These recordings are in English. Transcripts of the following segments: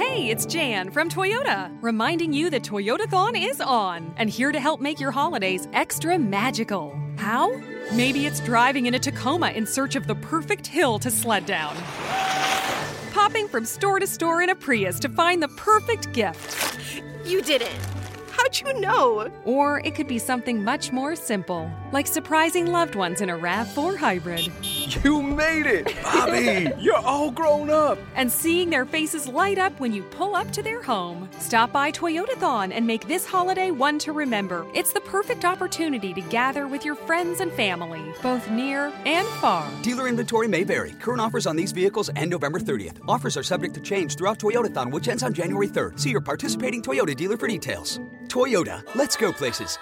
Hey, it's Jan from Toyota, reminding you that Toyotathon is on and here to help make your holidays extra magical. How? Maybe it's driving in a Tacoma in search of the perfect hill to sled down. Popping from store to store in a Prius to find the perfect gift. You did it. How'd you know? Or it could be something much more simple, like surprising loved ones in a RAV4 hybrid. You made it! Bobby, you're all grown up! And seeing their faces light up when you pull up to their home. Stop by Toyotathon and make this holiday one to remember. It's the perfect opportunity to gather with your friends and family, both near and far. Dealer inventory may vary. Current offers on these vehicles end November 30th. Offers are subject to change throughout Toyotathon, which ends on January 3rd. See your participating Toyota dealer for details. Toyota, let's go places.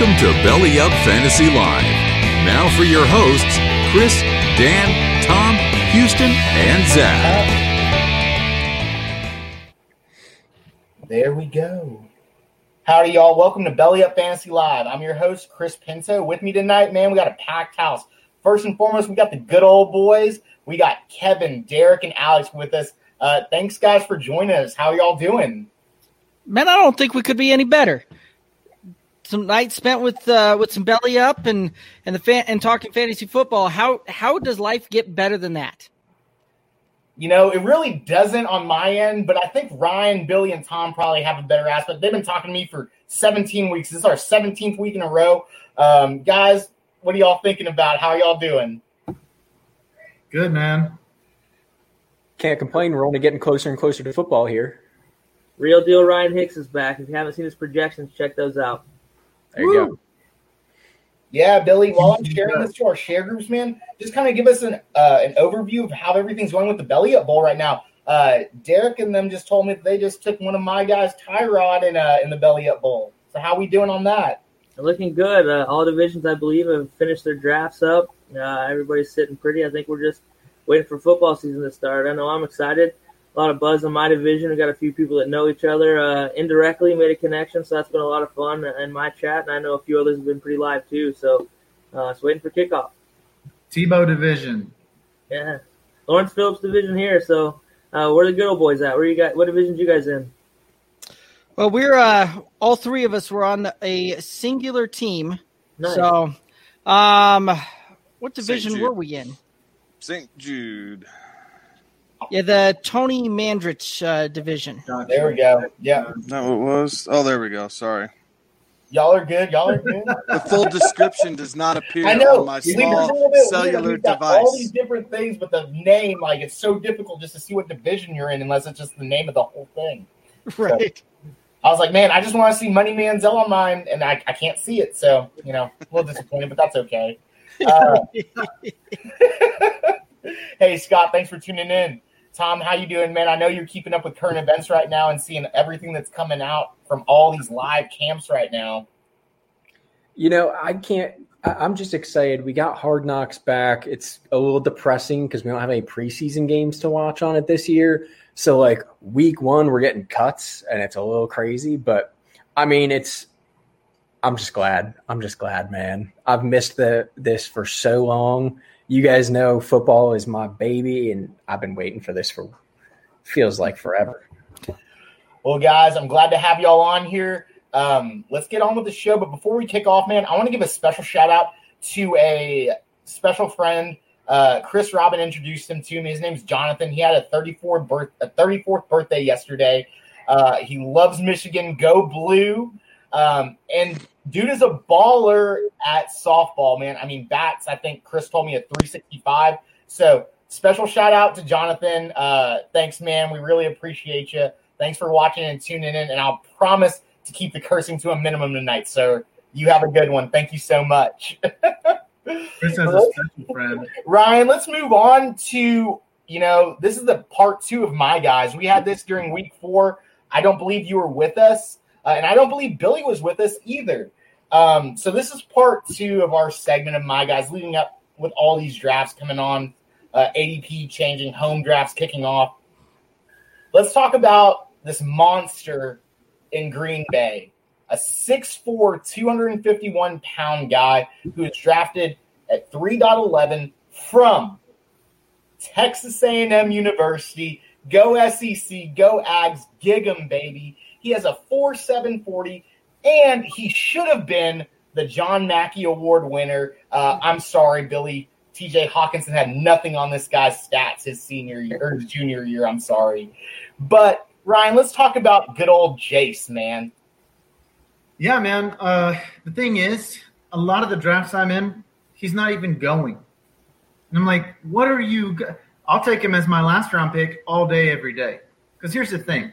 Welcome to Belly Up Fantasy Live. Now for your hosts, Chris, Dan, Tom, Houston, and Zach. There we go. Howdy, y'all. Welcome to Belly Up Fantasy Live. I'm your host, Chris Pinto. With me tonight, man, we got a packed house. First and foremost, we got the good old boys. We got Kevin, Derek, and Alex with us. Uh, thanks, guys, for joining us. How y'all doing? Man, I don't think we could be any better. Some nights spent with uh, with some belly up and and the fan and talking fantasy football. How how does life get better than that? You know, it really doesn't on my end, but I think Ryan, Billy, and Tom probably have a better aspect. They've been talking to me for 17 weeks. This is our 17th week in a row. Um, guys, what are y'all thinking about? How y'all doing? Good, man. Can't complain. We're only getting closer and closer to football here. Real deal Ryan Hicks is back. If you haven't seen his projections, check those out. There you go. Yeah, Billy. While I'm sharing this to our share groups, man, just kind of give us an uh, an overview of how everything's going with the Belly Up Bowl right now. Uh, Derek and them just told me that they just took one of my guys, Tyrod, in uh, in the Belly Up Bowl. So how we doing on that? Looking good. Uh, all divisions, I believe, have finished their drafts up. Uh, everybody's sitting pretty. I think we're just waiting for football season to start. I know I'm excited. A lot of buzz in my division. We got a few people that know each other uh, indirectly, made a connection, so that's been a lot of fun in my chat. And I know a few others have been pretty live too. So, uh, it's waiting for kickoff. Tebow division. Yeah, Lawrence Phillips division here. So, uh, where are the good old boys at? Where you got? What divisions you guys in? Well, we're uh, all three of us were on a singular team. Nice. So, um, what division Jude. were we in? St. Jude. Yeah, the Tony Mandrich uh, division. There we go. Yeah, Is that what it was? Oh, there we go. Sorry. y'all are good. Y'all are good. The full description does not appear I know. on my See, there's a small bit cellular We've got All these different things, but the name, like, it's so difficult just to see what division you're in unless it's just the name of the whole thing. Right. I was like, man, I just want to see Money Manziel on mine, and I, I can't see it. So, you know, a little disappointed, but that's okay. Uh, hey, Scott, thanks for tuning in. Tom, how you doing, man? I know you're keeping up with current events right now and seeing everything that's coming out from all these live camps right now. You know, I can't. I'm just excited. We got Hard Knocks back. It's a little depressing because we don't have any preseason games to watch on it this year. So, like week one, we're getting cuts, and it's a little crazy. But I mean, it's. I'm just glad. I'm just glad, man. I've missed the this for so long. You guys know football is my baby, and I've been waiting for this for feels like forever. Well, guys, I'm glad to have y'all on here. Um, let's get on with the show. But before we kick off, man, I want to give a special shout out to a special friend. Uh, Chris Robin introduced him to me. His name's Jonathan. He had a 34th birth, a 34th birthday yesterday. Uh, he loves Michigan. Go blue. Um, and dude is a baller at softball, man. I mean, bats. I think Chris told me a 365. So special shout out to Jonathan. Uh, thanks, man. We really appreciate you. Thanks for watching and tuning in. And I'll promise to keep the cursing to a minimum tonight. So you have a good one. Thank you so much. Chris has a special friend. Ryan, let's move on to, you know, this is the part two of my guys. We had this during week four. I don't believe you were with us, uh, and I don't believe Billy was with us either. Um, so this is part two of our segment of my guys, leading up with all these drafts coming on, uh, ADP changing, home drafts kicking off. Let's talk about this monster in Green Bay, a 6'4", 251 pound guy who was drafted at 3.11 from Texas A&M University. Go SEC, go Ags, gig 'em, baby. He has a 4.740, and he should have been the John Mackey Award winner. Uh, I'm sorry, Billy. TJ Hockenson had nothing on this guy's stats his senior year or his junior year. I'm sorry. But Ryan, let's talk about good old Jace, man. Yeah, man. Uh, the thing is, a lot of the drafts I'm in, he's not even going. And I'm like, what are you? I'll take him as my last round pick all day, every day. Because here's the thing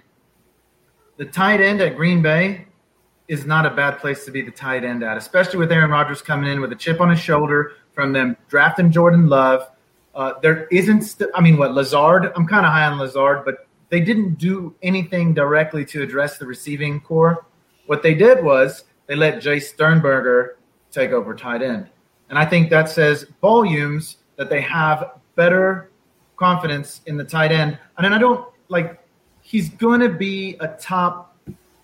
the tight end at Green Bay is not a bad place to be the tight end at, especially with Aaron Rodgers coming in with a chip on his shoulder from them drafting Jordan Love. Uh, there isn't, st- I mean, what, Lazard? I'm kind of high on Lazard, but they didn't do anything directly to address the receiving corps. What they did was they let Jace Sternberger take over tight end. And I think that says volumes that they have better confidence in the tight end. And then I don't like he's going to be a top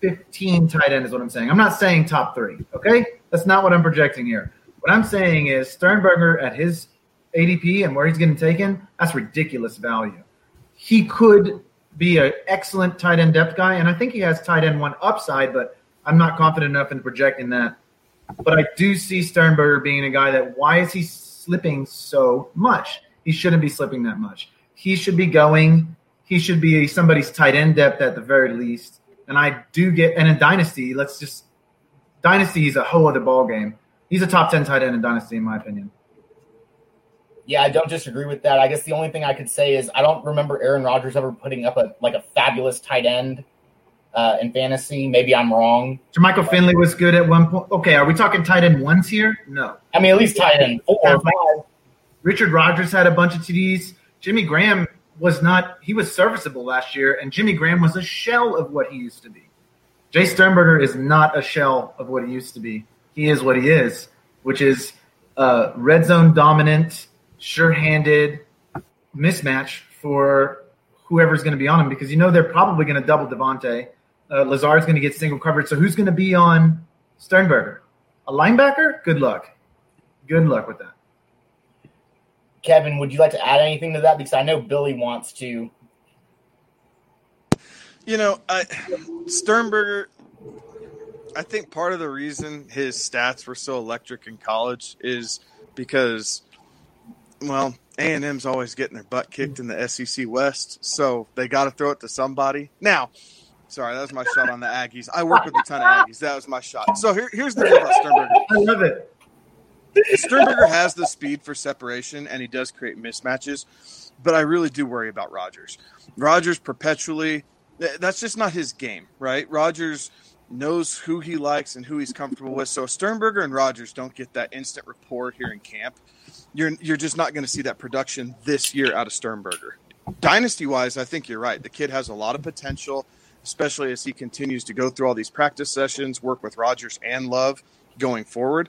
15 tight end, is what I'm saying. I'm not saying top three, okay? That's not what I'm projecting here. What I'm saying is Sternberger at his ADP and where he's getting taken, that's ridiculous value. He could be an excellent tight end depth guy, and I think he has tight end one upside, but I'm not confident enough in projecting that. But I do see Sternberger being a guy that why is he slipping so much? He shouldn't be slipping that much. He should be going. He should be somebody's tight end depth at the very least. And I do get and in Dynasty, let's just Dynasty is a whole other ball game. He's a top ten tight end in Dynasty, in my opinion. Yeah, I don't disagree with that. I guess the only thing I could say is I don't remember Aaron Rodgers ever putting up a like a fabulous tight end uh, in fantasy. Maybe I'm wrong. Jermichael Finley was good at one point. Okay, are we talking tight end ones here? No. I mean, at least tight end four or five. Richard Rodgers had a bunch of TDs. Jimmy Graham was not. He was serviceable last year, and Jimmy Graham was a shell of what he used to be. Jace Sternberger is not a shell of what he used to be. He is what he is, which is uh, red zone dominant, sure-handed mismatch for whoever's going to be on him because you know they're probably going to double Davante. Uh, Lazard's going to get single coverage. So who's going to be on Sternberger? A linebacker? Good luck. Good luck with that. Kevin, would you like to add anything to that? Because I know Billy wants to. You know, I, Sternberger. I think part of the reason his stats were so electric in college is because, well, A and M's always getting their butt kicked in the SEC West, so they got to throw it to somebody. Now, sorry, that was my shot on the Aggies. I work with a ton of Aggies. That was my shot. So here, here's the deal about Sternberger. I love it. Sternberger has the speed for separation, and he does create mismatches. But I really do worry about Rodgers. Rodgers perpetually. That's just not his game, right? Rodgers knows who he likes and who he's comfortable with. So Sternberger and Rodgers don't get that instant rapport here in camp. You're you're just not going to see that production this year out of Sternberger. Dynasty wise, I think you're right. The kid has a lot of potential, especially as he continues to go through all these practice sessions, work with Rodgers and Love going forward.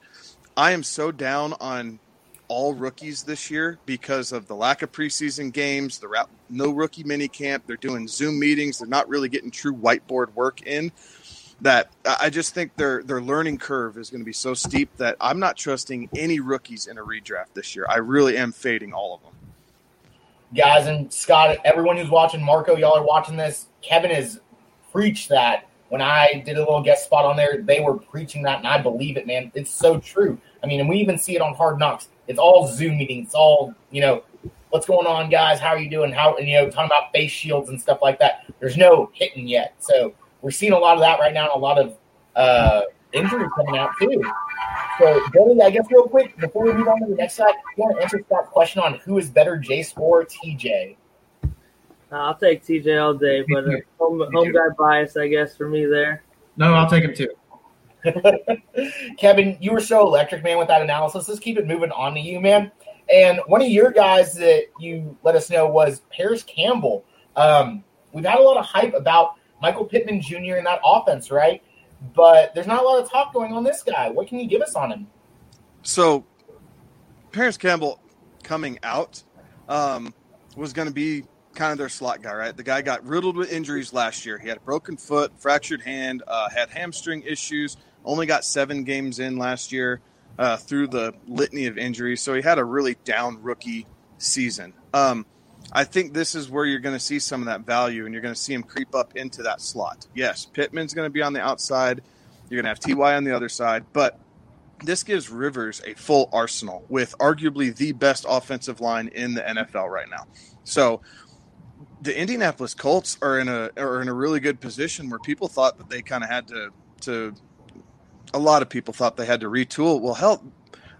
I am so down on all rookies this year because of the lack of preseason games, the ra- no rookie mini camp. They're doing Zoom meetings. They're not really getting true whiteboard work in. That I just think their their learning curve is going to be so steep that I'm not trusting any rookies in a redraft this year. I really am fading all of them. Guys and Scott, everyone who's watching, Marco, y'all are watching this. Kevin has preached that when I did a little guest spot on there, they were preaching that, and I believe it, man. It's so true. I mean, and we even see it on Hard Knocks. It's all Zoom meetings. It's all you know. What's going on, guys? How are you doing? How and you know, talking about face shields and stuff like that. There's no hitting yet, so we're seeing a lot of that right now, and a lot of uh, injuries coming out too. So, Billy, I guess real quick before we move on to the next side, you want to answer Scott's question on who is better, Jace or TJ? Uh, I'll take TJ all day, but uh, home, home guy bias, I guess, for me there. No, I'll take him too. Kevin, you were so electric, man, with that analysis. Let's keep it moving on to you, man. And one of your guys that you let us know was Parris Campbell. Um, we've had a lot of hype about Michael Pittman Jr. and that offense, right? But there's not a lot of talk going on this guy. What can you give us on him? So, Parris Campbell coming out um, was going to be kind of their slot guy, right? The guy got riddled with injuries last year. He had a broken foot, fractured hand, uh, had hamstring issues, only got seven games in last year uh, through the litany of injuries. So he had a really down rookie season. Um, I think this is where you're going to see some of that value and you're going to see him creep up into that slot. Yes, Pittman's going to be on the outside. You're going to have TY on the other side, but this gives Rivers a full arsenal with arguably the best offensive line in the NFL right now. So the Indianapolis Colts are in a are in a really good position where people thought that they kind of had to to a lot of people thought they had to retool. Well, hell,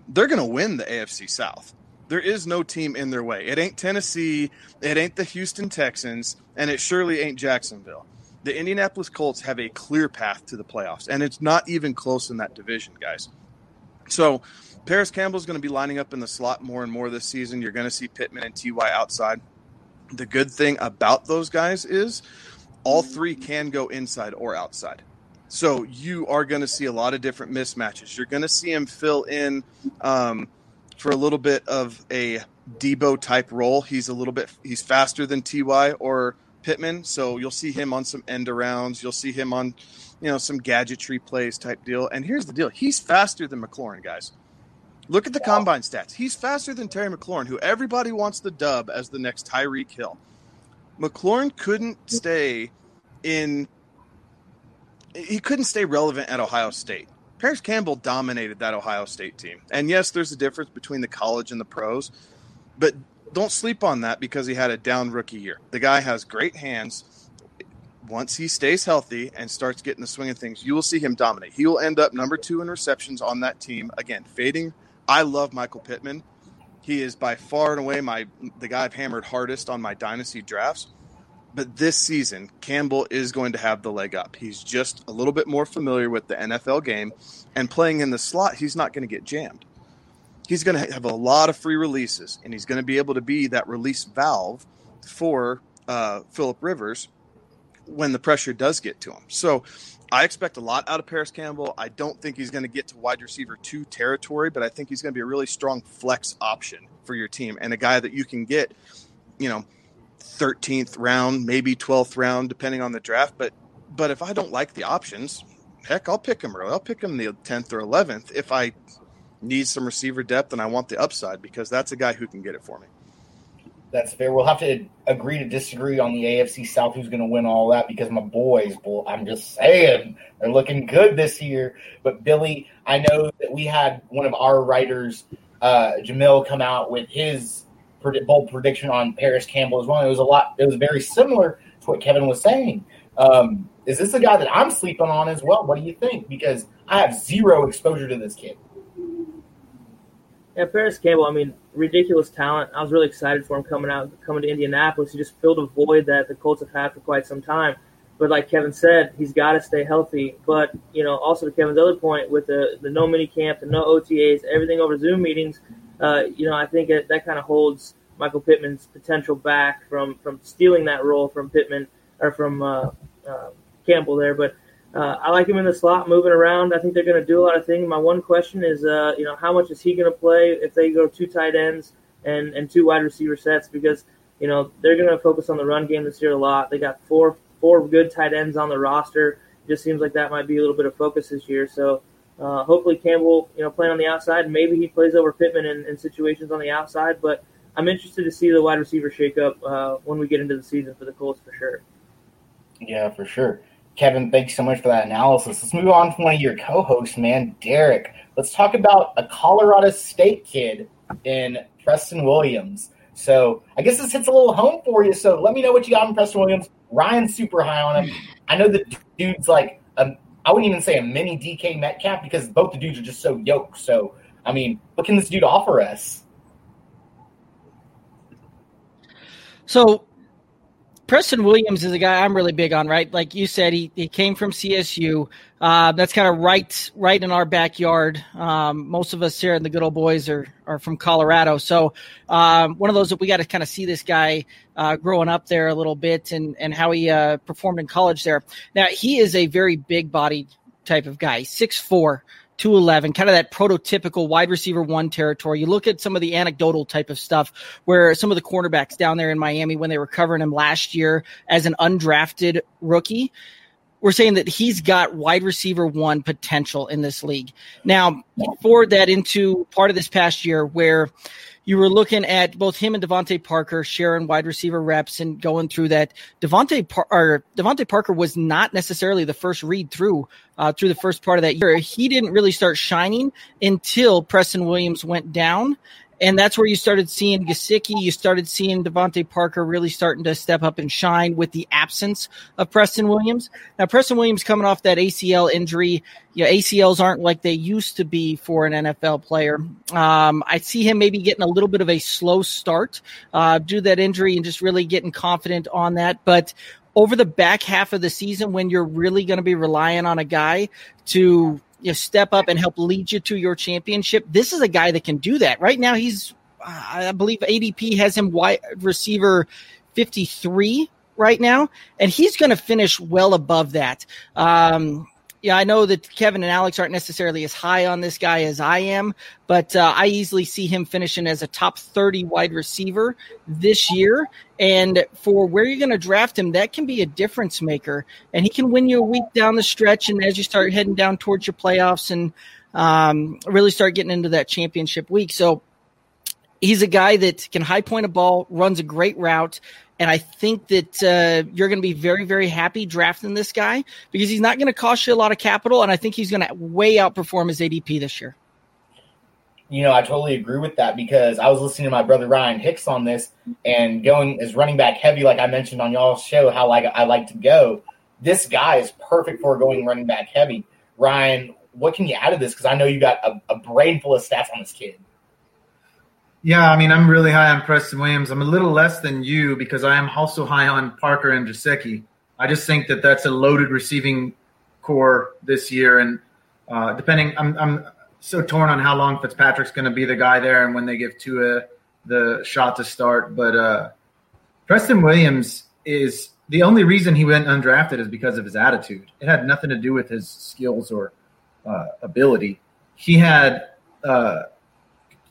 they're going to win the AFC South. There is no team in their way. It ain't Tennessee, it ain't the Houston Texans, and it surely ain't Jacksonville. The Indianapolis Colts have a clear path to the playoffs, and it's not even close in that division, guys. So, Parris Campbell's going to be lining up in the slot more and more this season. You're going to see Pittman and Ty outside. The good thing about those guys is all three can go inside or outside. So you are going to see a lot of different mismatches. You're going to see him fill in um, for a little bit of a Deebo type role. He's a little bit he's faster than Ty or Pittman, so you'll see him on some end arounds. You'll see him on you know some gadgetry plays type deal. And here's the deal: he's faster than McLaurin, guys. Look at the combine stats. He's faster than Terry McLaurin, who everybody wants the dub as the next Tyreek Hill. McLaurin couldn't stay in he couldn't stay relevant at Ohio State. Parris Campbell dominated that Ohio State team. And yes, there's a difference between the college and the pros, but don't sleep on that because he had a down rookie year. The guy has great hands. Once he stays healthy and starts getting the swing of things, you will see him dominate. He will end up number two in receptions on that team. Again, fading. I love Michael Pittman. He is by far and away my the guy I've hammered hardest on my dynasty drafts. But this season, Campbell is going to have the leg up. He's just a little bit more familiar with the NFL game, and playing in the slot, he's not going to get jammed. He's going to have a lot of free releases, and he's going to be able to be that release valve for uh, Philip Rivers when the pressure does get to him. So I expect a lot out of Parris Campbell. I don't think he's going to get to wide receiver two territory, but I think he's going to be a really strong flex option for your team and a guy that you can get, you know, 13th round, maybe 12th round, depending on the draft. But but if I don't like the options, heck, I'll pick him early. I'll pick him the 10th or 11th if I need some receiver depth and I want the upside because that's a guy who can get it for me. That's fair. We'll have to agree to disagree on the AFC South who's going to win all that because my boys, I'm just saying, they're looking good this year. But Billy, I know that we had one of our writers, uh, Jamil, come out with his bold prediction on Parris Campbell as well. It was a lot. It was very similar to what Kevin was saying. Um, is this a guy that I'm sleeping on as well? What do you think? Because I have zero exposure to this kid. Yeah, Parris Campbell. I mean, ridiculous talent. I was really excited for him coming out, coming to Indianapolis. He just filled a void that the Colts have had for quite some time. But like Kevin said, he's got to stay healthy. But you know, also to Kevin's other point, with the the no mini camp, the no OTAs, everything over Zoom meetings, uh, you know, I think it, that kind of holds Michael Pittman's potential back from from stealing that role from Pittman or from uh, uh, Campbell there. But uh, I like him in the slot, moving around. I think they're going to do a lot of things. My one question is, uh, you know, how much is he going to play if they go two tight ends and and two wide receiver sets? Because you know they're going to focus on the run game this year a lot. They got four four good tight ends on the roster. It just seems like that might be a little bit of focus this year. So. Uh, hopefully Campbell, you know, playing on the outside. Maybe he plays over Pittman in, in situations on the outside, but I'm interested to see the wide receiver shakeup uh, when we get into the season for the Colts for sure. Yeah, for sure. Kevin, thanks so much for that analysis. Let's move on to one of your co-hosts, man, Derek. Let's talk about a Colorado State kid in Preston Williams. So I guess this hits a little home for you. So let me know what you got on Preston Williams. Ryan's super high on him. I know the dude's like a I wouldn't even say a mini DK Metcalf because both the dudes are just so yoked. So, I mean, what can this dude offer us? So Preston Williams is a guy I'm really big on, right? Like you said, he, he came from CSU. Uh, that's kind of right right in our backyard. Um, most of us here in the good old boys are are from Colorado, so um, one of those that we got to kind of see this guy uh, growing up there a little bit and and how he uh, performed in college there. Now he is a very big bodied type of guy, six four. 211, kind of that prototypical wide receiver one territory. You look at some of the anecdotal type of stuff where some of the cornerbacks down there in Miami, when they were covering him last year as an undrafted rookie, we're saying that he's got wide receiver one potential in this league. Now, forward that into part of this past year where you were looking at both him and DeVante Parker sharing wide receiver reps and going through that. DeVante Par- or Parker was not necessarily the first read through uh, through the first part of that year. He didn't really start shining until Preston Williams went down, and that's where you started seeing Gesicki. You started seeing DeVante Parker really starting to step up and shine with the absence of Preston Williams. Now, Preston Williams coming off that ACL injury. You know, ACLs aren't like they used to be for an NFL player. Um, I see him maybe getting a little bit of a slow start uh, due to that injury and just really getting confident on that. But over the back half of the season, when you're really going to be relying on a guy to you know, step up and help lead you to your championship. This is a guy that can do that. Right now, he's, I believe ADP has him wide receiver 53 right now, and he's going to finish well above that. Um, yeah, I know that Kevin and Alex aren't necessarily as high on this guy as I am, but uh, I easily see him finishing as a top 30 wide receiver this year. And for where you're going to draft him, that can be a difference maker. And he can win you a week down the stretch. And as you start heading down towards your playoffs and um, really start getting into that championship week. So he's a guy that can high point a ball, runs a great route, and I think that uh, you're going to be very, very happy drafting this guy because he's not going to cost you a lot of capital, and I think he's going to way outperform his ADP this year. You know, I totally agree with that because I was listening to my brother Ryan Hicks on this and going as running back heavy, like I mentioned on y'all's show, how like I like to go. This guy is perfect for going running back heavy. Ryan, what can you add to this? Because I know you got a, a brain full of stats on this kid. Yeah, I mean, I'm really high on Preston Williams. I'm a little less than you because I am also high on Parker and Gesicki. I just think that that's a loaded receiving corps this year, and uh, depending, I'm I'm so torn on how long Fitzpatrick's going to be the guy there, and when they give Tua the shot to start. But uh, Preston Williams is the only reason he went undrafted is because of his attitude. It had nothing to do with his skills or uh, ability. He had uh,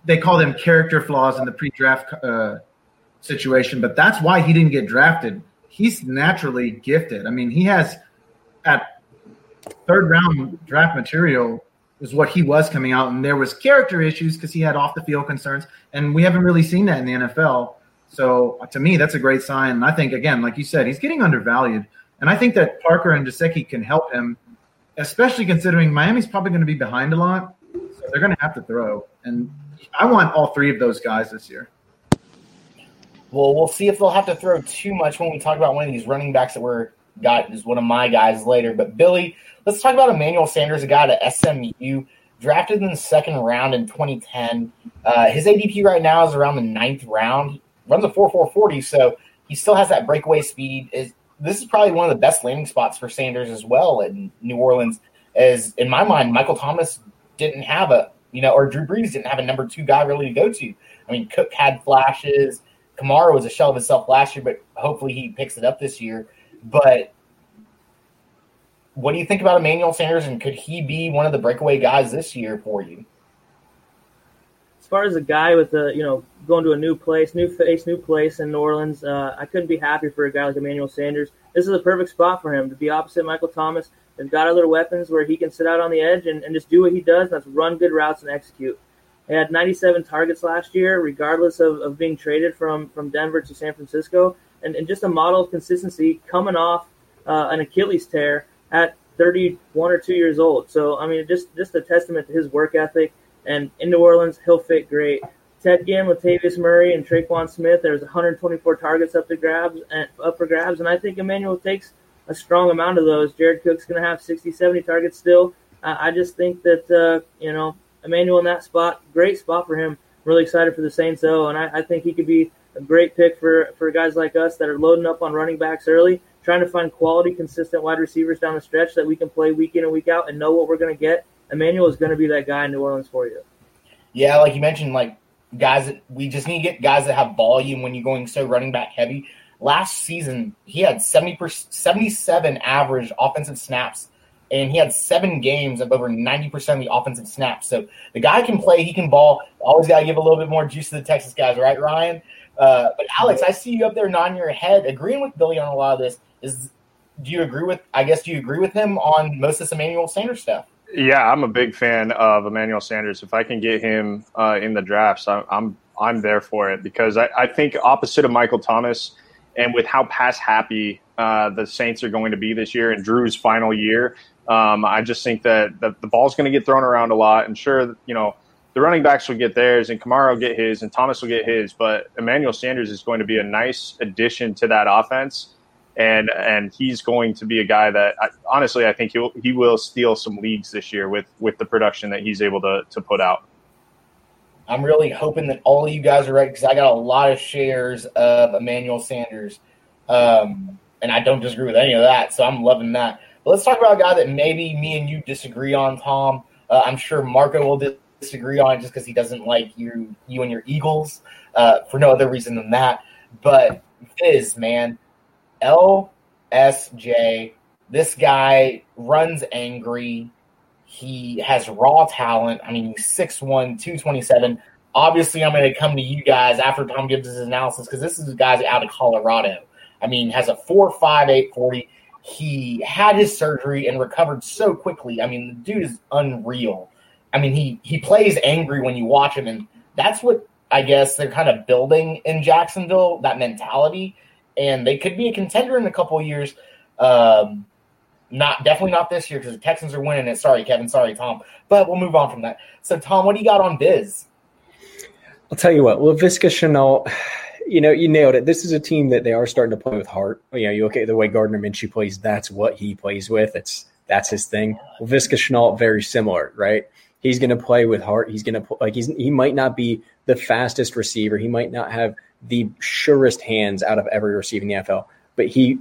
they call them character flaws in the pre-draft uh, situation, but that's why he didn't get drafted. He's naturally gifted. I mean, he has at third round draft material is what he was coming out, and there was character issues because he had off the field concerns, and we haven't really seen that in the NFL. So to me, that's a great sign. And I think again, like you said, he's getting undervalued, and I think that Parker and Gesicki can help him, especially considering Miami's probably going to be behind a lot, so they're going to have to throw. And I want all three of those guys this year. Well, we'll see if they'll have to throw too much when we talk about one of these running backs that we're got is one of my guys later. But Billy, let's talk about Emmanuel Sanders, a guy at SMU, drafted in the second round in 2010. Uh, his ADP right now is around the ninth round. Runs a 4.440, so he still has that breakaway speed. Is this is probably one of the best landing spots for Sanders as well in New Orleans. As in my mind, Michael Thomas didn't have a you know, or Drew Brees didn't have a number two guy really to go to. I mean, Cook had flashes. Kamara was a shell of himself last year, but hopefully he picks it up this year. But what do you think about Emmanuel Sanders, and could he be one of the breakaway guys this year for you? As far as a guy with a you know going to a new place, new face, new place in New Orleans, uh, I couldn't be happy for a guy like Emmanuel Sanders. This is a perfect spot for him to be opposite Michael Thomas. They've got other weapons where he can sit out on the edge and, and just do what he does. That's run good routes and execute. He had 97 targets last year, regardless of, of being traded from, from Denver to San Francisco, and, and just a model of consistency coming off uh, an Achilles tear at 31 or 2 years old. So, I mean, just, just a testament to his work ethic. And in New Orleans, he'll fit great. Ted Ginn, Latavius Murray, and Tre'Quan Smith, there's 124 targets up to grabs and up for grabs, and I think Emmanuel takes a strong amount of those. Jared Cook's going to have 60, 70 targets still. I, I just think that, uh, you know, Emmanuel in that spot, great spot for him. Really excited for the Saints, though, and I, I think he could be a great pick for, for guys like us that are loading up on running backs early, trying to find quality, consistent wide receivers down the stretch that we can play week in and week out and know what we're going to get. Emmanuel is going to be that guy in New Orleans for you. Yeah, like you mentioned, like guys that we just need to get guys that have volume when you're going so running back heavy. Last season, he had 70 77 average offensive snaps, and he had seven games of over 90% of the offensive snaps. So the guy can play, he can ball. Always got to give a little bit more juice to the Texas guys, right, Ryan? Uh, but Alex, I see you up there nodding your head, agreeing with Billy on a lot of this. Is do you agree with? I guess do you agree with him on most of this Emmanuel Sanders stuff? Yeah, I'm a big fan of Emmanuel Sanders. If I can get him uh, in the drafts, I'm, I'm I'm there for it because I, I think opposite of Michael Thomas, and with how pass happy uh, the Saints are going to be this year in Drew's final year, um, I just think that the, the ball's going to get thrown around a lot. And sure, you know, the running backs will get theirs, and Kamara will get his, and Thomas will get his. But Emmanuel Sanders is going to be a nice addition to that offense and and he's going to be a guy that I, honestly I think he he will steal some leagues this year with with the production that he's able to to put out. I'm really hoping that all of you guys are right because I got a lot of shares of Emmanuel Sanders, um, and I don't disagree with any of that. So I'm loving that. But let's talk about a guy that maybe me and you disagree on, Tom. Uh, I'm sure Marco will disagree on it just because he doesn't like you you and your Eagles uh, for no other reason than that. But Viz, man, LSJ. This guy runs angry. He has raw talent. I mean, he's 6'1, 227. Obviously, I'm going to come to you guys after Tom gives his analysis because this is a guy out of Colorado. I mean, has a 4.58 40. He had his surgery and recovered so quickly. I mean, the dude is unreal. I mean, he he plays angry when you watch him, and that's what I guess they're kind of building in Jacksonville that mentality and they could be a contender in a couple years. Um, not definitely not this year because the Texans are winning it. Sorry, Kevin. Sorry, Tom. But we'll move on from that. So, Tom, what do you got on Biz? I'll tell you what. Laviska Shenault, you know, you nailed it. This is a team that they are starting to play with heart. You know, you look at the way Gardner Minshew plays. That's what he plays with. It's that's his thing. Laviska Shenault, very similar, right? He's going to play with heart. He's going to like he's he might not be the fastest receiver. He might not have the surest hands out of every receiver in the NFL, but he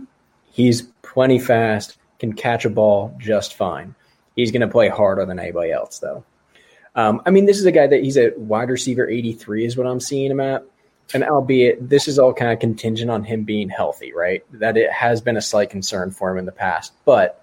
he's plenty fast, can catch a ball just fine. He's going to play harder than anybody else, though. Um, I mean, this is a guy that he's a wide receiver 83 is what I'm seeing him at. And albeit this is all kind of contingent on him being healthy, right? That it has been a slight concern for him in the past. But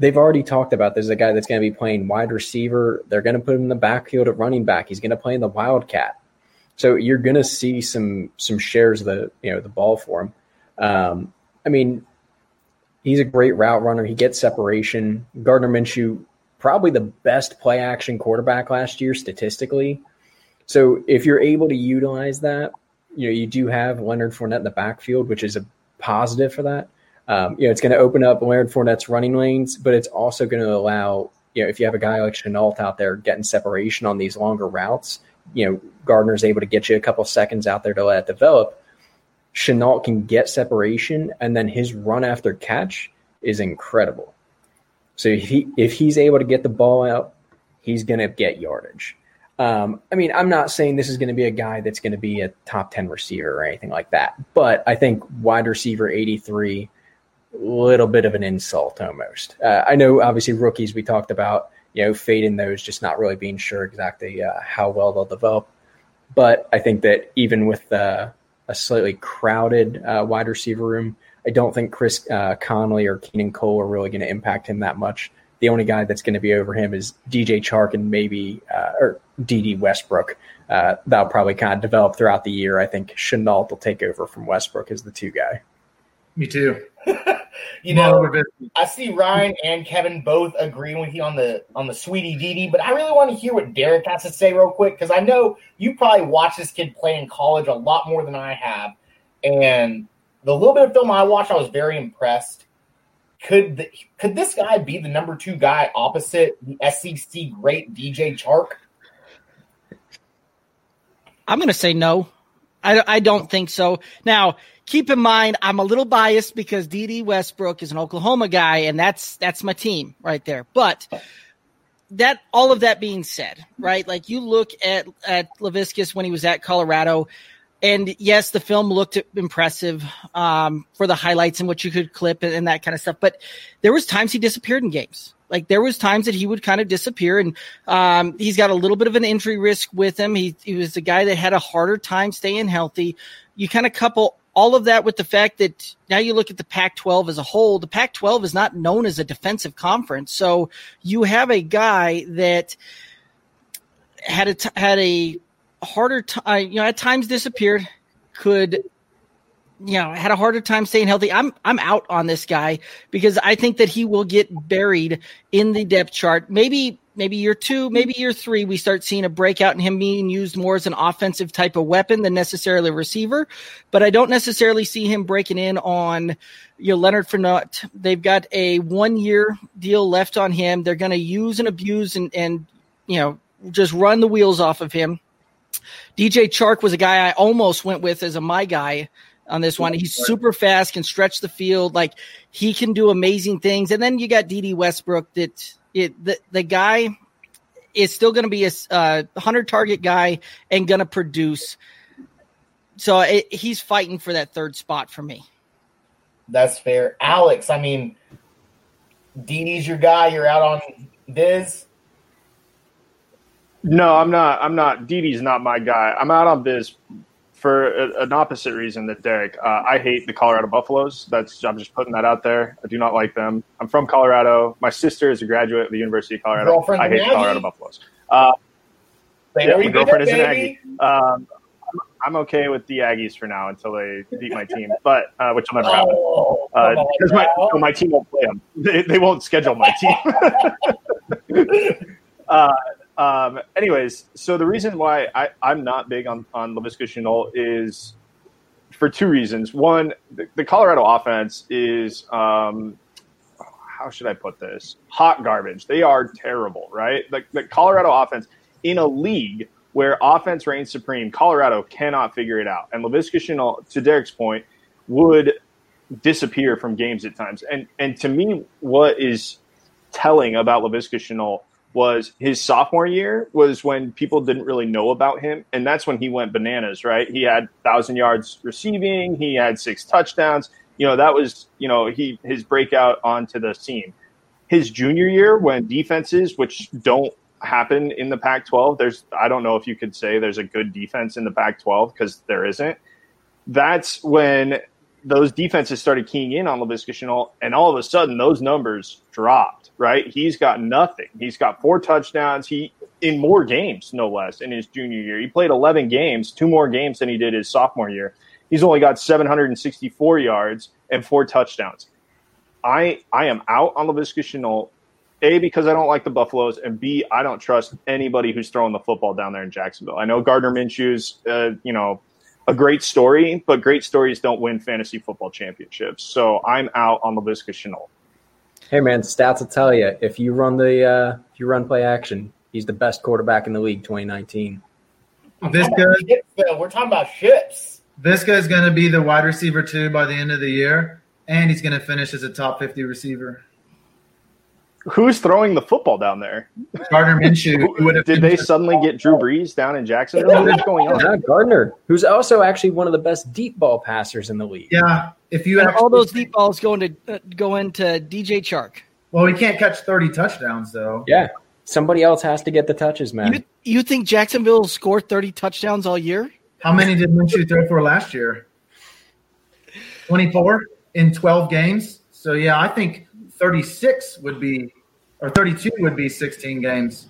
They've already talked about this. there's a guy that's going to be playing wide receiver. They're going to put him in the backfield at running back. He's going to play in the wildcat. So you're going to see some some shares of the you know the ball for him. Um, I mean, he's a great route runner. He gets separation. Gardner Minshew, probably the best play action quarterback last year statistically. So if you're able to utilize that, you know you do have Leonard Fournette in the backfield, which is a positive for that. Um, you know, it's going to open up Leonard Fournette's running lanes, but it's also going to allow, you know, if you have a guy like Shenault out there getting separation on these longer routes, you know, Gardner's able to get you a couple seconds out there to let it develop. Shenault can get separation, and then his run after catch is incredible. So if he if he's able to get the ball out, he's going to get yardage. Um, I mean, I'm not saying this is going to be a guy that's going to be a top 10 receiver or anything like that, but I think wide receiver 83 little bit of an insult almost. Uh, I know, obviously, rookies we talked about, you know, fading those, just not really being sure exactly uh, how well they'll develop. But I think that even with uh, a slightly crowded uh, wide receiver room, I don't think Chris uh, Conley or Keelan Cole are really going to impact him that much. The only guy that's going to be over him is DJ Chark and maybe uh, or Dede Westbrook. That'll probably kind of develop throughout the year. I think Shenault will take over from Westbrook as the two guy. Me too. You know, I see Ryan and Kevin both agreeing with you on the on the sweetie Dede, but I really want to hear what Derek has to say real quick because I know you probably watched this kid play in college a lot more than I have, and the little bit of film I watched, I was very impressed. Could the, could this guy be the number two guy opposite the SEC great DJ Chark? I'm going to say no. I, I don't think so. Now, keep in mind, I'm a little biased because Dede Westbrook is an Oklahoma guy, and that's that's my team right there. But that all of that being said, right? Like you look at at Laviska when he was at Colorado, and yes, the film looked impressive um, for the highlights and what you could clip and, and that kind of stuff. But there was times he disappeared in games. Like there was times that he would kind of disappear, and um, he's got a little bit of an injury risk with him. He, he was a guy that had a harder time staying healthy. You kind of couple all of that with the fact that now you look at the Pac 12 as a whole, the Pac 12 is not known as a defensive conference. So you have a guy that had a, t- had a harder time, uh, you know, at times disappeared, could, you know, had a harder time staying healthy. I'm, I'm out on this guy because I think that he will get buried in the depth chart. Maybe maybe year two, maybe year three, we start seeing a breakout in him being used more as an offensive type of weapon than necessarily a receiver. But I don't necessarily see him breaking in on you know Leonard Fournette. They've got a one year deal left on him. They're going to use and abuse and and you know just run the wheels off of him. DJ Chark was a guy I almost went with as a my guy on this one. He's super fast, can stretch the field, like he can do amazing things. And then you got Dede Westbrook that it the, the guy is still going to be a uh, 100 target guy and going to produce. So it, he's fighting for that third spot for me. That's fair. Alex, I mean, Dede's your guy. You're out on Viz. No, I'm not. I'm not. Dede's not my guy. I'm out on Viz for a, an opposite reason that Derek. Uh, I hate the Colorado Buffaloes. That's I'm just putting that out there. I do not like them. I'm from Colorado. My sister is a graduate of the University of Colorado. Girlfriend I hate Aggie. Colorado Buffaloes. Uh, yeah, my girlfriend is an. Aggie. Um, I'm, I'm okay with the Aggies for now until they beat my team, but uh, which will never happen Oh, uh, because my no, my team won't play them. They, they won't schedule my team. uh, um, anyways, so the reason why I, I'm not big on on Laviska Shenault is for two reasons. One, the, the Colorado offense is um, how should I put this? Hot garbage. They are terrible, right? The, the Colorado offense in a league where offense reigns supreme, Colorado cannot figure it out. And Laviska Shenault, to Derek's point, would disappear from games at times. And and to me, what is telling about Laviska Shenault was his sophomore year was when people didn't really know about him, and that's when he went bananas. Right? He had thousand yards receiving, he had six touchdowns. You know that was you know he his breakout onto the scene. His junior year, when defenses which don't happen in the Pac-12, there's I don't know if you could say there's a good defense in the Pac-12 because there isn't. That's when those defenses started keying in on Laviska Shenault, and all of a sudden those numbers dropped. Right? He's got nothing. He's got four touchdowns. He in more games, no less, in his junior year. He played 11 games, two more games than he did his sophomore year. He's only got 764 yards and four touchdowns. I I am out on Laviska Shenault. A because I don't like the Buffaloes, and B I don't trust anybody who's throwing the football down there in Jacksonville. I know Gardner Minshew's, uh, you know, a great story, but great stories don't win fantasy football championships. So I'm out on Laviska Shenault. Hey man, stats will tell you if you run the uh, if you run play action, he's the best quarterback in the league 2019. This guy. We're talking about ships. Visca is going to be the wide receiver two by the end of the year, and he's going to finish as a top 50 receiver. Who's throwing the football down there? Gardner Minshew. Did they suddenly get Drew Brees down in Jacksonville? What's going on? Yeah, Gardner, who's also actually one of the best deep ball passers in the league. Yeah, if you And actually, all those deep balls going to uh, go into DJ Chark. well, he can't catch thirty touchdowns though. Yeah, somebody else has to get the touches, man. You, you think Jacksonville will score 30 touchdowns all year? How many did Minshew throw for last year? Twenty-four in twelve games. So yeah, I think thirty-six would be, or thirty-two would be sixteen games.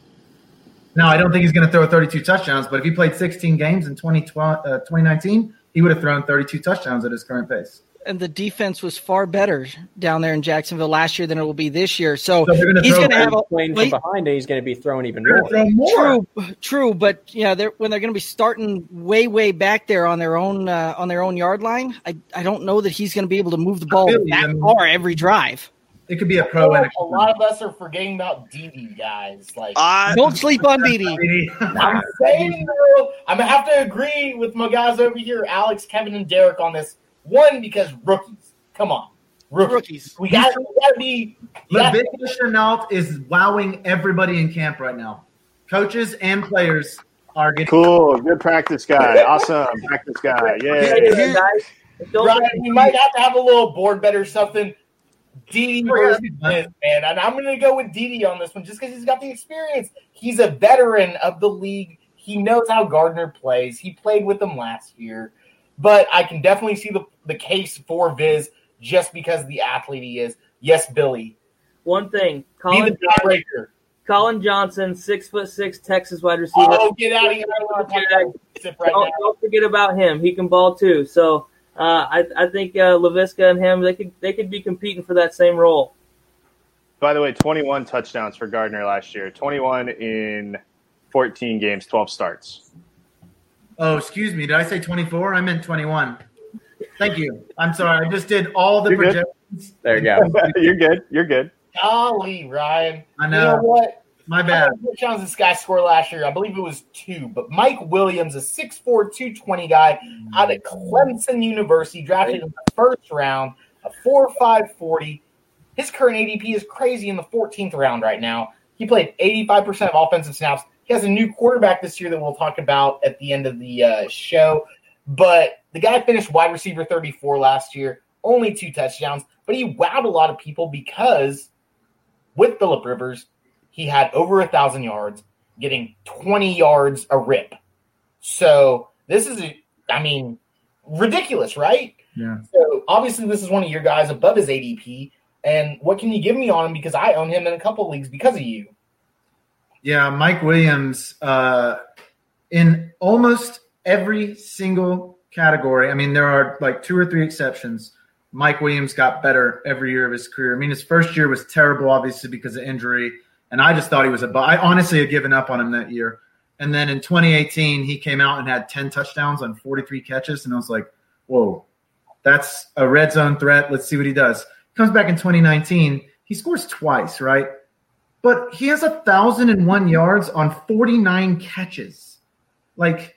Now I don't think he's going to throw thirty-two touchdowns, but if he played sixteen games in 2012, uh, 2019, he would have thrown thirty-two touchdowns at his current pace. And the defense was far better down there in Jacksonville last year than it will be this year. So, So gonna he's going to have a playing from behind, and he's going to be throwing even more. throw more. True, true, but yeah, they're, when they're going to be starting way, way back there on their own uh, on their own yard line, I, I don't know that he's going to be able to move the ball feel you. that far every drive. It could be a pro and a lot of us are forgetting about Dede guys. Like, I Don't sleep on Dede. I'm saying, though, I'm gonna have to agree with my guys over here, Alex, Kevin, and Derek, on this. One because rookies. Come on, rookies. Rookies. We got we got to be. we gotta- Laviska Shenault is wowing everybody in camp right now. Coaches and players are getting Cool, good practice guy. Awesome, practice guy. Yeah. Hey, guys, we might have to have a little board bet or something. Dede Oh, versus that'd be fun. Smith, man, and I'm going to go with Dede on this one just because he's got the experience. He's a veteran of the league. He knows how Gardner plays. He played with them last year, but I can definitely see the the case for Viz just because of the athlete he is. Yes, Billy, One thing, Collin, tiebreaker. Collin Johnson, six foot six Texas wide receiver. Oh, get out of here! Don't want to talk about Sip right don't, don't forget about him. He can ball too. So uh, I, I think uh, Laviska and him they could they could be competing for that same role. By the way, 21 touchdowns for Gardner last year. 21 in 14 games, 12 starts. Oh, excuse me. Did I say 24? I meant 21. Thank you. I'm sorry. I just did all the You're good. projections. There you go. You're good. You're good. Golly, Ryan. I You know know. what? My How bad. touchdowns this guy scored last year? I believe it was two. But Mike Williams, a 6'4", 220 guy out of Clemson University, drafted in the first round, a 4'5", 40. His current ADP is crazy in the 14th round right now. He played 85% of offensive snaps. He has a new quarterback this year that we'll talk about at the end of the uh, show. But the guy finished wide receiver 34 last year, only two touchdowns. But he wowed a lot of people because with Philip Rivers, he had over a thousand yards, getting 20 yards a rip. So this is, a, I mean, ridiculous, right? Yeah. So obviously, this is one of your guys above his ADP. And what can you give me on him? Because I own him in a couple leagues because of you. Yeah, Mike Williams, uh, in almost every single category, I mean, there are like two or three exceptions. Mike Williams got better every year of his career. I mean, his first year was terrible, obviously, because of injury. And I just thought he was a bu- I honestly had given up on him that year. And then in 2018, he came out and had 10 touchdowns on 43 catches. And I was like, whoa, that's a red zone threat. Let's see what he does. Comes back in 2019. He scores twice, right? But he has a thousand and one yards on 49 catches. Like,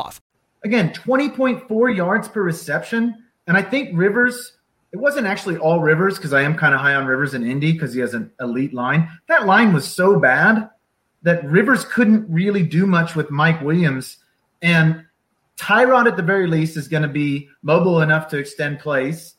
Again, 20.4 yards per reception. And I think Rivers, it wasn't actually all Rivers because I am kind of high on Rivers in Indy because he has an elite line. That line was so bad that Rivers couldn't really do much with Mike Williams. And Tyrod, at the very least, is going to be mobile enough to extend plays.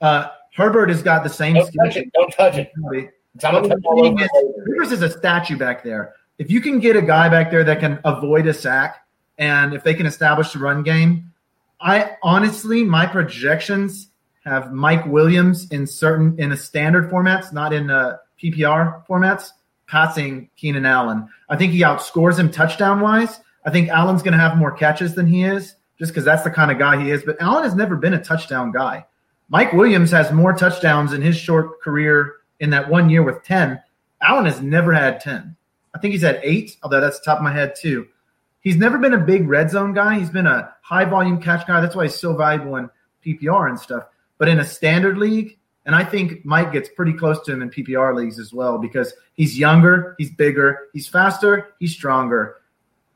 Uh, Herbert has got the same Don't skill. touch it. Don't touch it. I'm gonna Well, touch all the thing over is, it later. Rivers is a statue back there. If you can get a guy back there that can avoid a sack, and if they can establish the run game, I honestly, my projections have Mike Williams in certain in the standard formats, not in uh, PPR formats, passing Keenan Allen. I think he outscores him touchdown wise. I think Allen's going to have more catches than he is, just because that's the kind of guy he is. But Allen has never been a touchdown guy. Mike Williams has more touchdowns in his short career in that one year with 10. Allen has never had 10. I think he's had eight, although that's top of my head too. He's never been a big red zone guy. He's been a high volume catch guy. That's why he's so valuable in PPR and stuff. But in a standard league, and I think Mike gets pretty close to him in PPR leagues as well because he's younger, he's bigger, he's faster, he's stronger.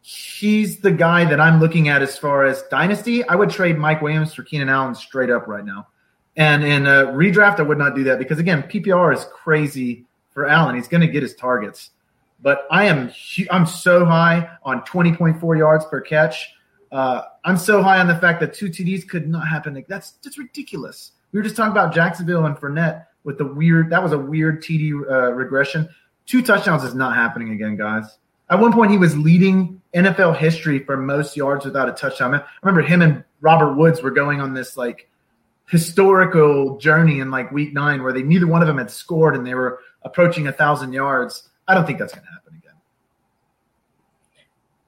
He's the guy that I'm looking at as far as dynasty. I would trade Mike Williams for Keenan Allen straight up right now. And in a redraft, I would not do that because again, PPR is crazy for Allen. He's going to get his targets. But I am I'm so high on 20.4 yards per catch. Uh, I'm so high on the fact that two TDs could not happen. That's just ridiculous. We were just talking about Jacksonville and Fournette with the weird. That was a weird TD uh, regression. Two touchdowns is not happening again, guys. At one point, he was leading NFL history for most yards without a touchdown. I remember him and Robert Woods were going on this like historical journey in like week nine where they neither one of them had scored and they were approaching a thousand yards. I don't think that's going to happen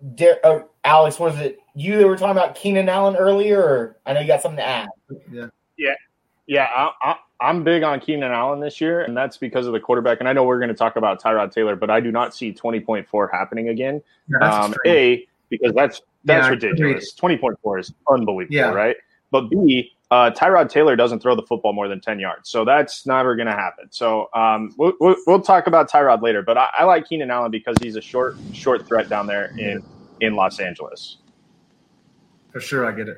again. Dar- oh, Alex, was it you that were talking about Keenan Allen earlier? Or I know you got something to add. Yeah. Yeah, yeah, I, I, I'm big on Keenan Allen this year, and that's because of the quarterback. And I know we're going to talk about Tyrod Taylor, but I do not see 20.4 happening again. Yeah, that's um, a because that's that's Yeah, ridiculous. 20.4 is unbelievable, Yeah. right? But B, uh, Tyrod Taylor doesn't throw the football more than 10 yards, so that's never going to happen. So um, we'll, we'll, we'll talk about Tyrod later, but I, I like Keenan Allen because he's a short short threat down there in in Los Angeles. For sure, I get it.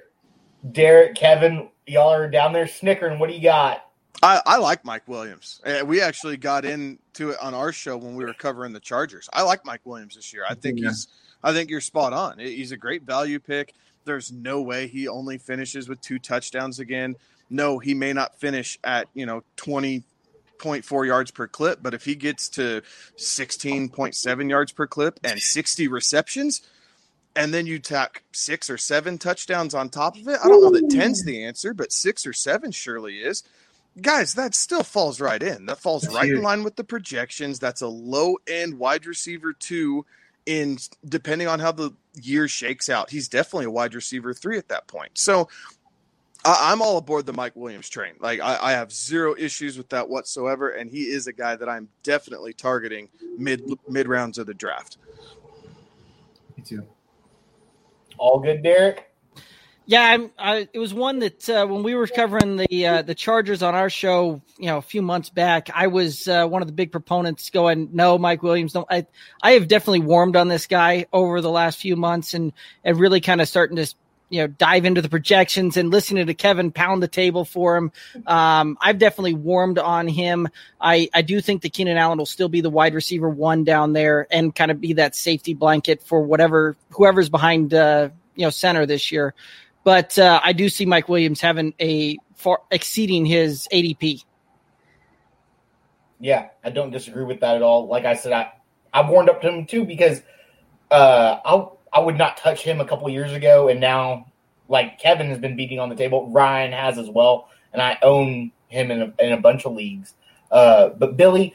Derek, Kevin, y'all are down there snickering. What do you got? I, I like Mike Williams. Uh, We actually got into it on our show when we were covering the Chargers. I like Mike Williams this year. I think Yeah. he's I think you're spot on. He's a great value pick. There's no way he only finishes with two touchdowns again. No, he may not finish at, you know, 20.4 yards per clip, but if he gets to 16.7 yards per clip and 60 receptions, and then you tack six or seven touchdowns on top of it. I don't know that 10's the answer, but six or seven surely is. Guys, that still falls right in. That falls right in line with the projections. That's a low end wide receiver two in depending on how the year shakes out. He's definitely a wide receiver three at that point. So I, I'm all aboard the Mike Williams train. Like I, I have zero issues with that whatsoever, and he is a guy that I'm definitely targeting mid mid rounds of the draft. Me too. All good, Derek? Yeah, I, it was one that uh, when we were covering the uh, the Chargers on our show, you know, a few months back, I was uh, one of the big proponents going, "No, Mike Williams." No, I I have definitely warmed on this guy over the last few months, and and really kind of starting to you know dive into the projections and listening to Kevin pound the table for him. Um, I've definitely warmed on him. I I do think that Keenan Allen will still be the wide receiver one down there and kind of be that safety blanket for whatever whoever's behind uh, you know center this year. But uh, I do see Mike Williams having a far exceeding his ADP. Yeah, I don't disagree with that at all. Like I said, I I warmed up to him too because uh, I I would not touch him a couple years ago, and now like Kevin has been beating on the table, Ryan has as well, and I own him in a, in a bunch of leagues. Uh, but Billy,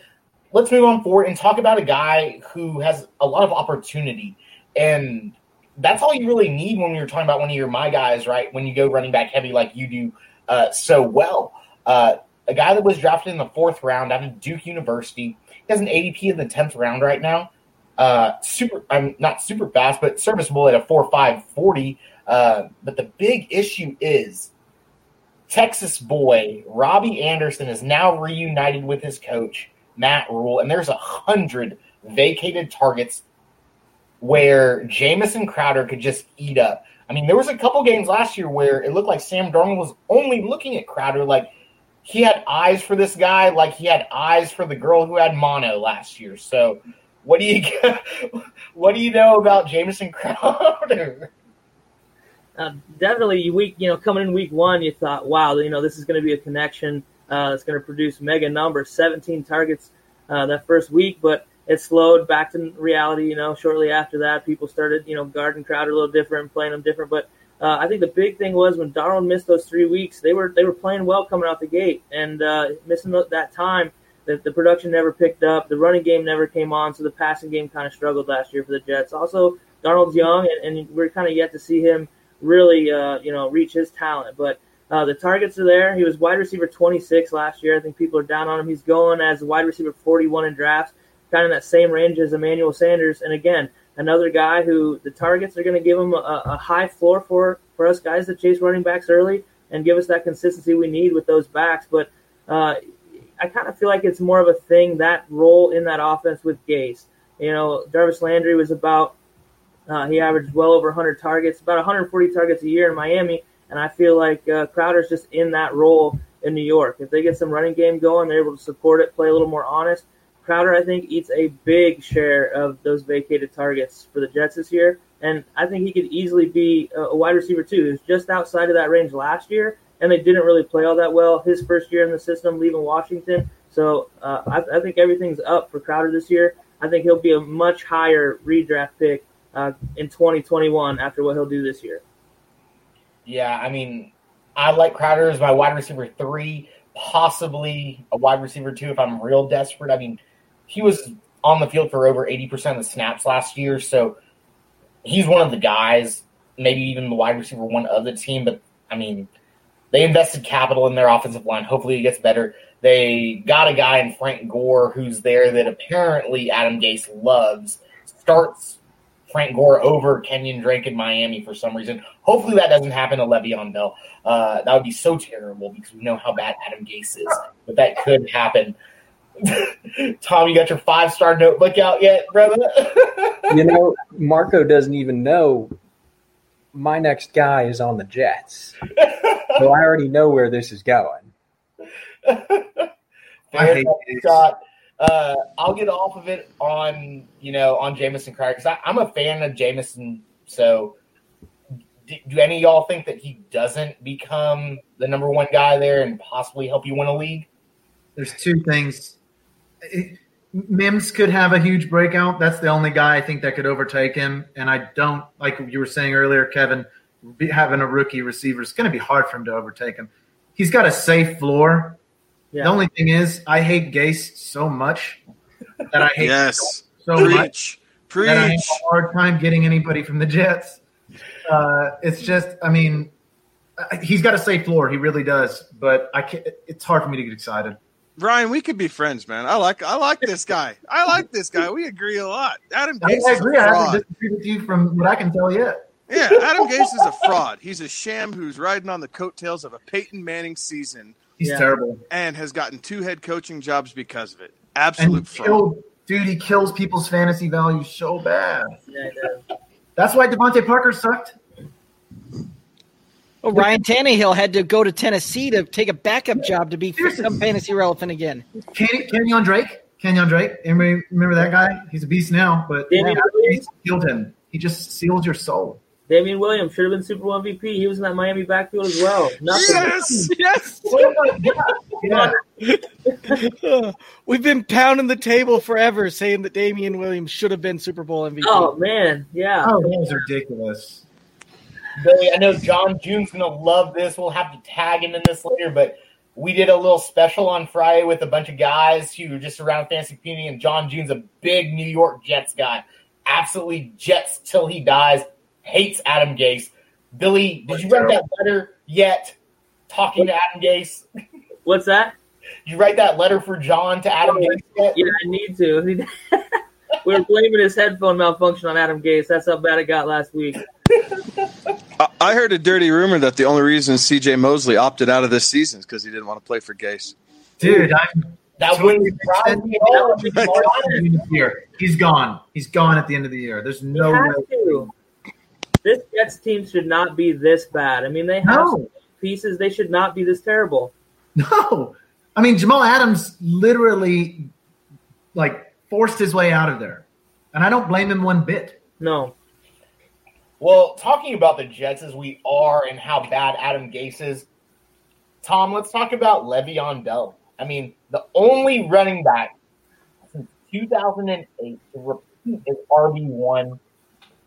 let's move on forward and talk about a guy who has a lot of opportunity, and that's all you really need when you're talking about one of your my guys, right? When you go running back heavy like you do uh, so well. Uh, a guy that was drafted in the fourth round out of Duke University. He has an ADP in the tenth round right now. Uh, super, I'm not super fast, but serviceable at a four five forty. Uh, but the big issue is Texas boy Robbie Anderson is now reunited with his coach Matt Rhule, and there's a hundred vacated targets where Jamison Crowder could just eat up. I mean, there was a couple games last year where it looked like Sam Darnold was only looking at Crowder like he had eyes for this guy, like he had eyes for the girl who had mono last year. So, what do you what do you know about Jamison Crowder? Uh, definitely, week you know coming in week one, you thought, wow, you know this is going to be a connection uh, that's going to produce mega numbers, 17 targets uh, that first week, but it slowed back to reality. You know, shortly after that, people started you know guarding Crowder a little different, playing them different. But uh, I think the big thing was when Darnold missed those three weeks, they were they were playing well coming out the gate, and uh, missing that time, the, the production never picked up, the running game never came on, so the passing game kind of struggled last year for the Jets. Also, Darnold's young, and, and we're kind of yet to see him really, uh, you know, reach his talent. But uh, the targets are there. He was wide receiver 26 last year. I think people are down on him. He's going as wide receiver 41 in drafts, kind of that same range as Emmanuel Sanders. And again, another guy who the targets are going to give him a, a, high floor for for us guys that chase running backs early and give us that consistency we need with those backs. But uh, I kind of feel like it's more of a thing that role in that offense with Gase. You know, Jarvis Landry was about uh, he averaged well over 100 targets, about 140 targets a year in Miami, and I feel like uh, Crowder's just in that role in New York. If they get some running game going, they're able to support it, play a little more honest. Crowder, I think, eats a big share of those vacated targets for the Jets this year, and I think he could easily be a wide receiver too. He was just outside of that range last year, and they didn't really play all that well his first year in the system, leaving Washington. So uh, I, I think everything's up for Crowder this year. I think he'll be a much higher redraft pick uh, in 2021 after what he'll do this year. Yeah, I mean, I like Crowder as my wide receiver three, possibly a wide receiver two if I'm real desperate. I mean, he was on the field for over 80% of the snaps last year, so he's one of the guys, maybe even the wide receiver one of the team. But I mean, they invested capital in their offensive line. Hopefully, it gets better. They got a guy in Frank Gore who's there that apparently Adam Gase loves. Starts Frank Gore over Kenyan Drake in Miami for some reason. Hopefully that doesn't happen to Le'Veon Bell. Uh, that would be so terrible because we know how bad Adam Gase is, but that could happen. Tom, you got your five star notebook out yet, brother? you know, Marco doesn't even know my next guy is on the Jets. so I already know where this is going. I hate Scott. Uh, I'll get off of it on you know on Jamison Crowder because I'm a fan of Jamison. So, do, do, any of y'all think that he doesn't become the number one guy there and possibly help you win a league? There's two things. Mims could have a huge breakout. That's the only guy I think that could overtake him. And I don't like you were saying earlier, Kevin. Having a rookie receiver is going to be hard for him to overtake him. He's got a safe floor yeah. The only thing is, I hate Gase so much that I hate yes. so, Preach. much Preach. that I have a hard time getting anybody from the Jets. Uh, it's just, I mean, he's got a safe floor. He really does, but I can't. It's hard for me to get excited. Brian, we could be friends, man. I like I like this guy. I like this guy. We agree a lot. Adam Gase I, I agree. I haven't disagreed with you from what I can tell yet. Yeah, Adam Gase is a fraud. He's a sham who's riding on the coattails of a Peyton Manning season He's yeah. terrible. And has gotten two head coaching jobs because of it. Absolute fraud. Killed, dude, he kills people's fantasy value so bad. Yeah, That's why DeVante Parker sucked. Well, Ryan Tannehill had to go to Tennessee to take a backup job to be some fantasy relevant again. Kenny, Kenyan Drake? Kenyan Drake? Anybody remember that guy? He's a beast now, but yeah, he killed him. He just seals your soul. Damien Williams should have been Super Bowl MVP. He was in that Miami backfield as well. Nothing. Yes, yes. yeah. We've been pounding the table forever saying that Damien Williams should have been Super Bowl MVP. Oh man, yeah. Oh, that was ridiculous. Billy, I know John June's gonna love this. We'll have to tag him in this later, but we did a little special on Friday with a bunch of guys who were just around fantasy community, and John June's a big New York Jets guy. Absolutely Jets till he dies hates Adam Gase. Billy, did you write that letter yet? Talking to Adam Gase. What's that? You write that letter for John to Adam oh, Gase yet? Yeah, I need to. we are blaming his headphone malfunction on Adam Gase. That's how bad it got last week. I heard a dirty rumor that the only reason C.J. Mosley opted out of this season is because he didn't want to play for Gase. Dude, I'm that wouldn't surprise me at all. He's gone. He's gone at the end of the year. There's no way. To this Jets team should not be this bad. I mean, they have no. pieces. They should not be this terrible. No, I mean Jamal Adams literally like forced his way out of there, and I don't blame him one bit. No. Well, talking about the Jets as we are and how bad Adam Gase is, Tom, let's talk about Le'Veon Bell. I mean, the only running back since 2008 to repeat as RB1,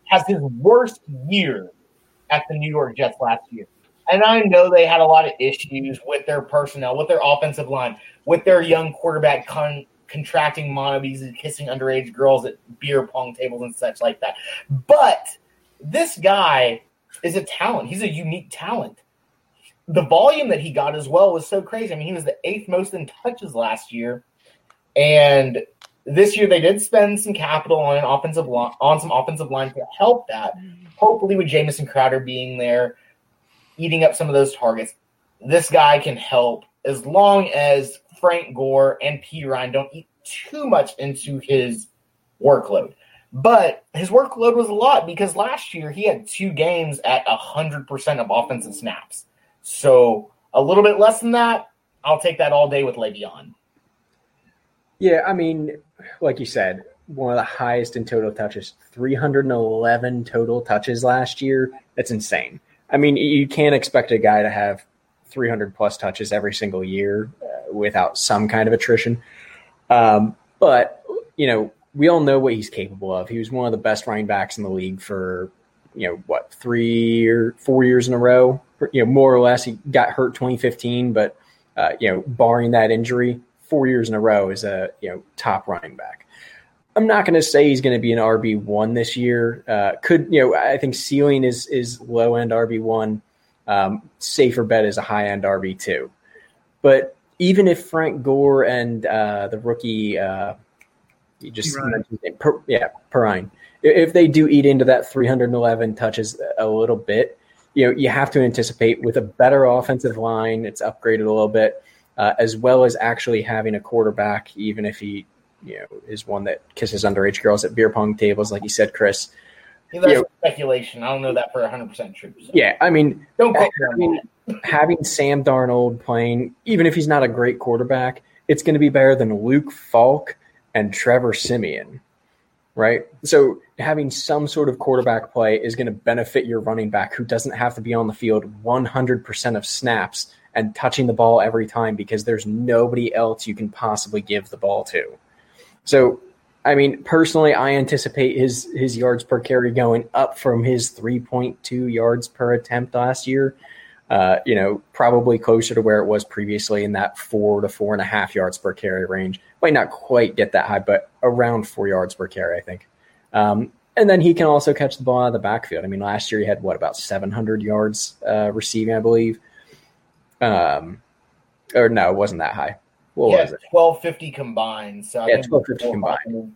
has his worst year at the New York Jets last year. And I know they had a lot of issues with their personnel, with their offensive line, with their young quarterback con- contracting monobies and kissing underage girls at beer pong tables and such like that. But this guy is a talent. He's a unique talent. The volume that he got as well was so crazy. I mean, he was the eighth most in touches last year. And this year they did spend some capital on an offensive line, on some offensive line to help that. Mm-hmm. Hopefully, with Jamison Crowder being there, eating up some of those targets, this guy can help as long as Frank Gore and Perine don't eat too much into his workload. But his workload was a lot because last year he had two games at 100% of offensive snaps. So a little bit less than that, I'll take that all day with Le'Veon. Yeah, I mean, like you said, one of the highest in total touches, 311 total touches last year. That's insane. I mean, you can't expect a guy to have 300 plus touches every single year uh, without some kind of attrition. Um, but, you know, we all know what he's capable of. He was one of the best running backs in the league for, you know, what, three or four years in a row, you know, more or less. He got hurt 2015, but, uh, you know, barring that injury, four years in a row is a, you know, top running back. I'm not going to say he's going to be an RB one this year. Uh, could you know? I think ceiling is is low end RB one. Um, safer bet is a high end RB two. But even if Frank Gore and uh, the rookie, uh, you just mentioned, per, yeah, Perine, if they do eat into that 311 touches a little bit, you know you have to anticipate with a better offensive line, it's upgraded a little bit, uh, as well as actually having a quarterback, even if he you know, is one that kisses underage girls at beer pong tables, like you said, Chris. Yeah, that's you know, speculation. I don't know that for 100% true. So. Yeah, I mean, don't having, having Sam Darnold playing, even if he's not a great quarterback, it's going to be better than Luke Falk and Trevor Siemian, right? So having some sort of quarterback play is going to benefit your running back who doesn't have to be on the field 100% of snaps and touching the ball every time because there's nobody else you can possibly give the ball to. So, I mean, personally, I anticipate his his yards per carry going up from his 3.2 yards per attempt last year. Uh, you know, probably closer to where it was previously in that four to four and a half yards per carry range. Might not quite get that high, but around four yards per carry, I think. Um, and then he can also catch the ball out of the backfield. I mean, last year he had what about 700 yards uh, receiving, I believe. Um, or no, it wasn't that high. What yeah, was it? Twelve fifty combined. So yeah, twelve fifty combined.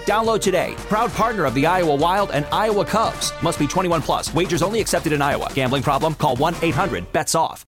Download today. Proud partner of the Iowa Wild and Iowa Cubs. Must be 21 plus. Wagers only accepted in Iowa. Gambling problem? Call 1 800 BETS OFF.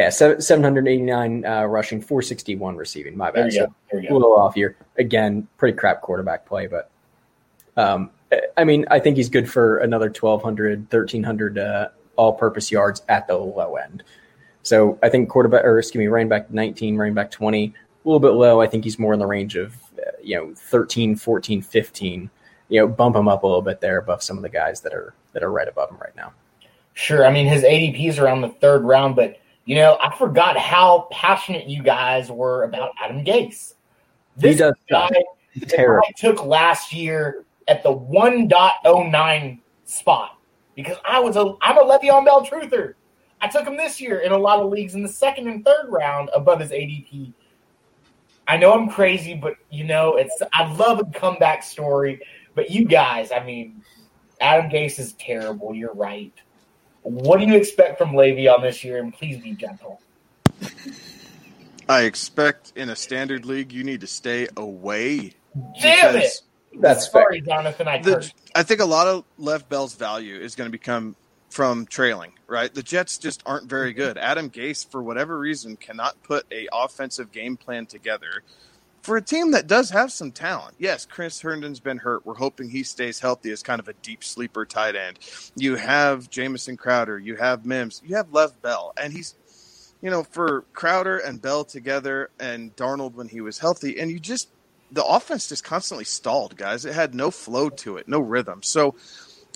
Yeah, 789 uh, rushing, 461 receiving. My bad. So a little off here. Again, pretty crap quarterback play, but um, I mean, I think he's good for another 1,200, 1,300 uh, all purpose yards at the low end. So I think quarterback, or excuse me, running back 19, running back 20, a little bit low. I think he's more in the range of, uh, you know, 13, 14, 15. You know, bump him up a little bit there above some of the guys that are that are right above him right now. Sure. I mean, his ADP is around the third round, but you know, I forgot how passionate you guys were about Adam Gase. This he does guy terrible. I took last year at the 1.09 spot because I was a I'm a Le'Veon Bell truther. I took him this year in a lot of leagues in the second and third round above his ADP. I know I'm crazy, but you know, it's I love a comeback story. But you guys, I mean, Adam Gase is terrible. You're right. What do you expect from Le'Veon this year? And please be gentle. I expect in a standard league you need to stay away. Damn it! That's Sorry, Jonathan. I the. I think a lot of Lev Bell's value is going to become from trailing, right? The Jets just aren't very good. Adam Gase, for whatever reason, cannot put a offensive game plan together for a team that does have some talent. Yes, Chris Herndon's been hurt. We're hoping he stays healthy as kind of a deep sleeper tight end. You have Jamison Crowder, you have Mims, you have Lev Bell, and he's you know, for Crowder and Bell together and Darnold when he was healthy, and you just the offense just constantly stalled, guys. It had no flow to it, no rhythm. So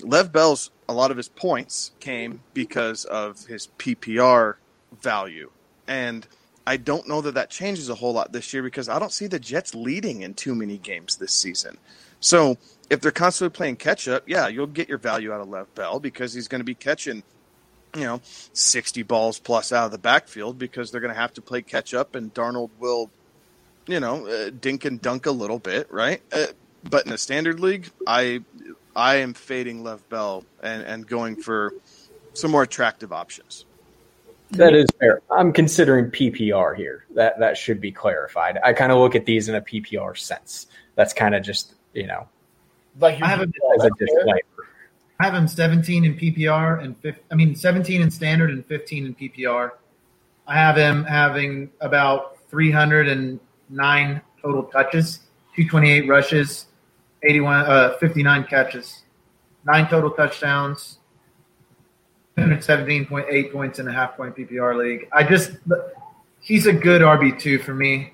Lev Bell's a lot of his points came because of his PPR value, and I don't know that that changes a whole lot this year because I don't see the Jets leading in too many games this season. So if they're constantly playing catch up, yeah, you'll get your value out of Lev Bell because he's going to be catching you know, 60 balls plus out of the backfield because they're going to have to play catch up and Darnold will, you know, uh, dink and dunk a little bit, right? Uh, but in a standard league, I I am fading Lev Bell and, and going for some more attractive options. That is fair. I'm considering PPR here. That that should be clarified. I kind of look at these in a PPR sense. That's kind of just you know Like I have him, as a disclaimer. I have him 17 in PPR and fif- I mean 17 in standard and 15 in PPR. I have him having about 309 total touches, 228 rushes, 81 uh, 59 catches, nine total touchdowns, 217.8 points in a half point PPR league. I just he's a good RB two for me.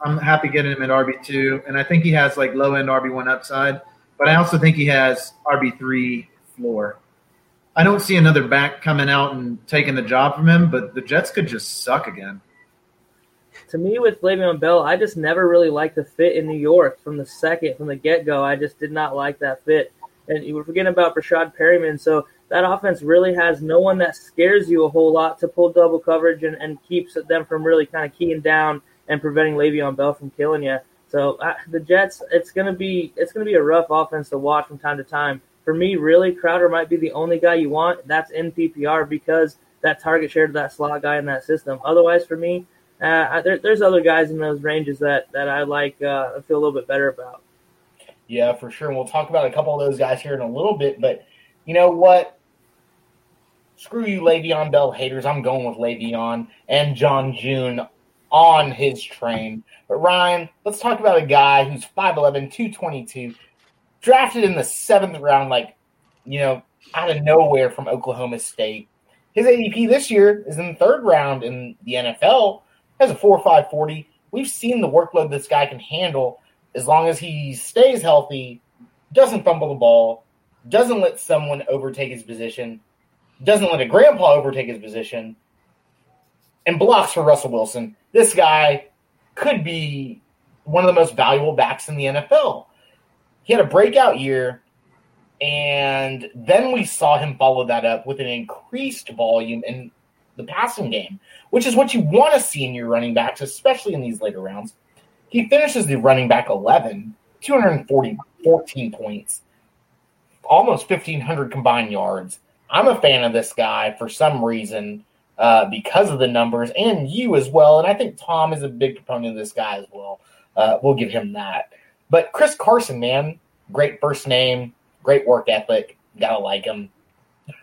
I'm happy getting him at RB two, and I think he has like low end RB one upside, but I also think he has RB three floor. I don't see another back coming out and taking the job from him, but the Jets could just suck again. to me with Le'Veon Bell, I just never really liked the fit in New York from the second, from the get go. I just did not like that fit. And you were forgetting about Breshad Perriman. So that offense really has no one that scares you a whole lot to pull double coverage and, and keeps them from really kind of keying down and preventing Le'Veon Bell from killing you. So uh, the Jets, it's gonna be it's gonna be a rough offense to watch from time to time. For me, really, Crowder might be the only guy you want. That's in PPR because that target share to that slot guy in that system. Otherwise, for me, uh, there, there's other guys in those ranges that that I like. Uh, I feel a little bit better about. Yeah, for sure. And we'll talk about a couple of those guys here in a little bit. But you know what? Screw you, Le'Veon Bell haters. I'm going with Le'Veon and John June on his train. But Ryan, let's talk about a guy who's 5'11, 222, drafted in the seventh round, like, you know, out of nowhere from Oklahoma State. His ADP this year is in the third round in the NFL. Has a 4.5 40. We've seen the workload this guy can handle as long as he stays healthy, doesn't fumble the ball, doesn't let someone overtake his position, doesn't let a grandpa overtake his position, and blocks for Russell Wilson. This guy could be one of the most valuable backs in the NFL. He had a breakout year, and then we saw him follow that up with an increased volume in the passing game, which is what you want to see in your running backs, especially in these later rounds. He finishes the running back 11, 240, 14 points, almost 1,500 combined yards. I'm a fan of this guy for some reason uh, because of the numbers and you as well. And I think Tom is a big proponent of this guy as well. Uh, we'll give him that. But Chris Carson, man, great first name, great work ethic. Gotta like him.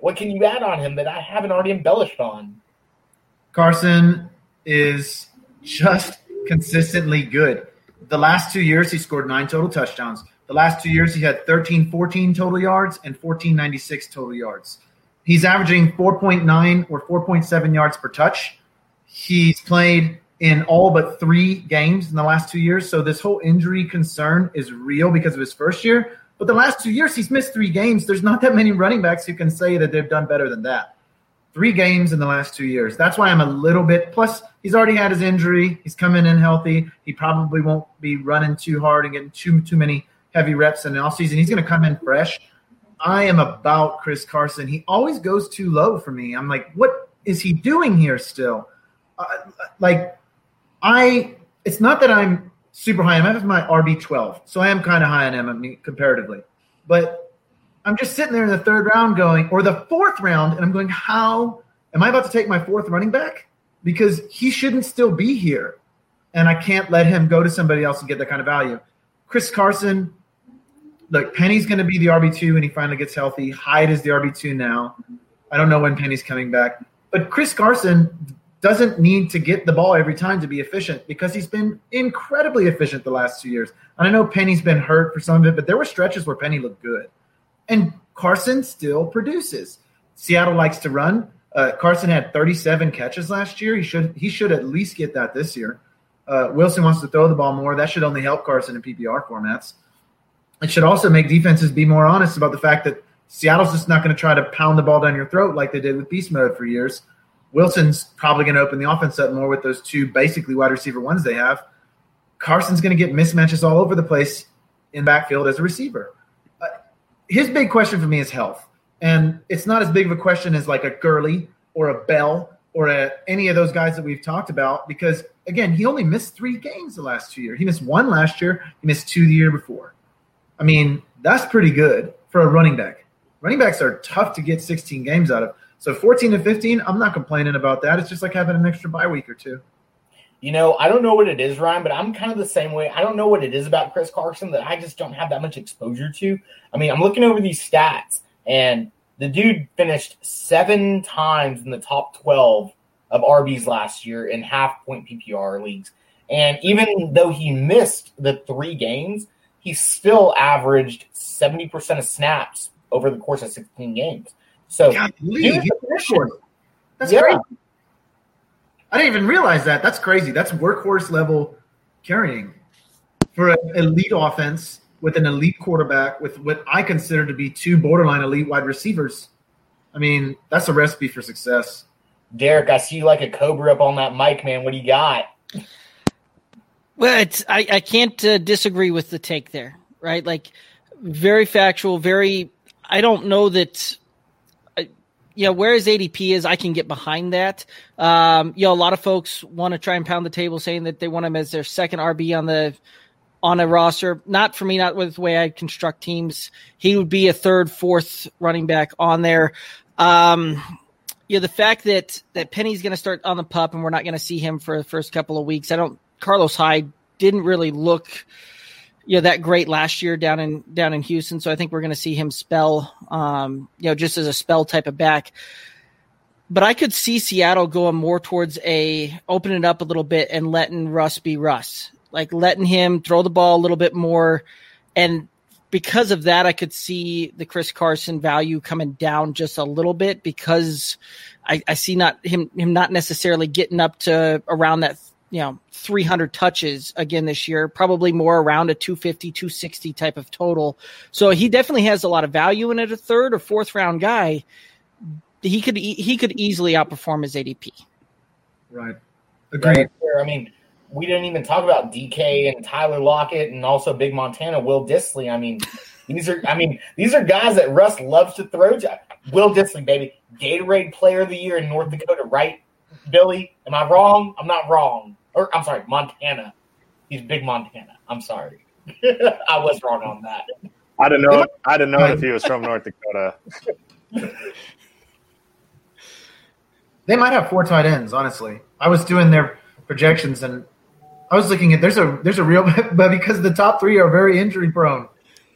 what can you add on him that I haven't already embellished on? Carson is just consistently good. The last two years, he scored nine total touchdowns. The last two years, he had 13, 14 total yards and 1496 total yards. He's averaging 4.9 or 4.7 yards per touch. He's played in all but three games in the last two years. So this whole injury concern is real because of his first year. But the last two years, he's missed three games. There's not that many running backs who can say that they've done better than that. Three games in the last two years. That's why I'm a little bit. Plus, he's already had his injury. He's coming in healthy. He probably won't be running too hard and getting too too many heavy reps in the offseason. He's going to come in fresh. I am about Chris Carson. He always goes too low for me. I'm like, what is he doing here still? Uh, like, I. It's not that I'm super high. I'm at my RB 12, so I am kind of high on him comparatively. But I'm just sitting there in the third round going, or the fourth round, and I'm going, how am I about to take my fourth running back? Because he shouldn't still be here. And I can't let him go to somebody else and get that kind of value. Chris Carson, look, Penny's going to be the RB2 when he finally gets healthy. Hyde is the RB2 now. I don't know when Penny's coming back. But Chris Carson doesn't need to get the ball every time to be efficient because he's been incredibly efficient the last two years. And I know Penny's been hurt for some of it, but there were stretches where Penny looked good. And Carson still produces. Seattle likes to run. Uh, Carson had 37 catches last year. He should he should at least get that this year. Uh, Wilson wants to throw the ball more. That should only help Carson in PPR formats. It should also make defenses be more honest about the fact that Seattle's just not going to try to pound the ball down your throat like they did with beast mode for years. Wilson's probably going to open the offense up more with those two basically wide receiver ones they have. Carson's going to get mismatches all over the place in backfield as a receiver. Uh, his big question for me is health. And it's not as big of a question as like a Gurley or a Bell or a, any of those guys that we've talked about because, again, he only missed three games the last two years. He missed one last year, he missed two the year before. I mean, that's pretty good for a running back. Running backs are tough to get 16 games out of. So 14 to 15, I'm not complaining about that. It's just like having an extra bye week or two. You know, I don't know what it is, Ryan, but I'm kind of the same way. I don't know what it is about Chris Carson that I just don't have that much exposure to. I mean, I'm looking over these stats, and the dude finished seven times in the top 12 of RBs last year in half point PPR leagues. And even though he missed the three games, he still averaged 70% of snaps over the course of 16 games. So God, Lee, that's yeah. crazy. I didn't even realize that. That's crazy. That's workhorse level carrying for an elite offense with an elite quarterback with what I consider to be two borderline elite wide receivers. I mean, that's a recipe for success. Derek, I see you like a cobra up on that mic, man. What do you got? Well, it's I, I can't uh, disagree with the take there, right? Like very factual, very. I don't know that you know, where his ADP is, I can get behind that. Um, you know, a lot of folks want to try and pound the table saying that they want him as their second RB on the on a roster. Not for me, not with the way I construct teams. He would be a third, fourth running back on there. Um, you know, the fact that that Penny's going to start on the pup and we're not going to see him for the first couple of weeks. I don't. Carlos Hyde didn't really look you know that great last year down in down in Houston. So I think we're going to see him spell, um, you know, just as a spell type of back. But I could see Seattle going more towards a open it up a little bit and letting Russ be Russ, like letting him throw the ball a little bit more, and because of that, I could see the Chris Carson value coming down just a little bit because I, I see not him him not necessarily getting up to around that you know 300 touches again this year probably more around a 250 260 type of total. So he definitely has a lot of value in it. A third or fourth round guy he could he could easily outperform his adp right. Agreed. i mean we didn't even talk about dk and tyler lockett and also big montana will Dissly. I mean these are i mean these are guys that russ loves to throw to. Will Dissly baby. Gatorade player of the year in north dakota right billy? Am i wrong? I'm not wrong or I'm sorry, Montana. He's big Montana. I'm sorry. I was wrong on that. I don't know. I don't know if he was from North Dakota. they might have four tight ends. Honestly, I was doing their projections and I was looking at there's a there's a real but because the top three are very injury prone.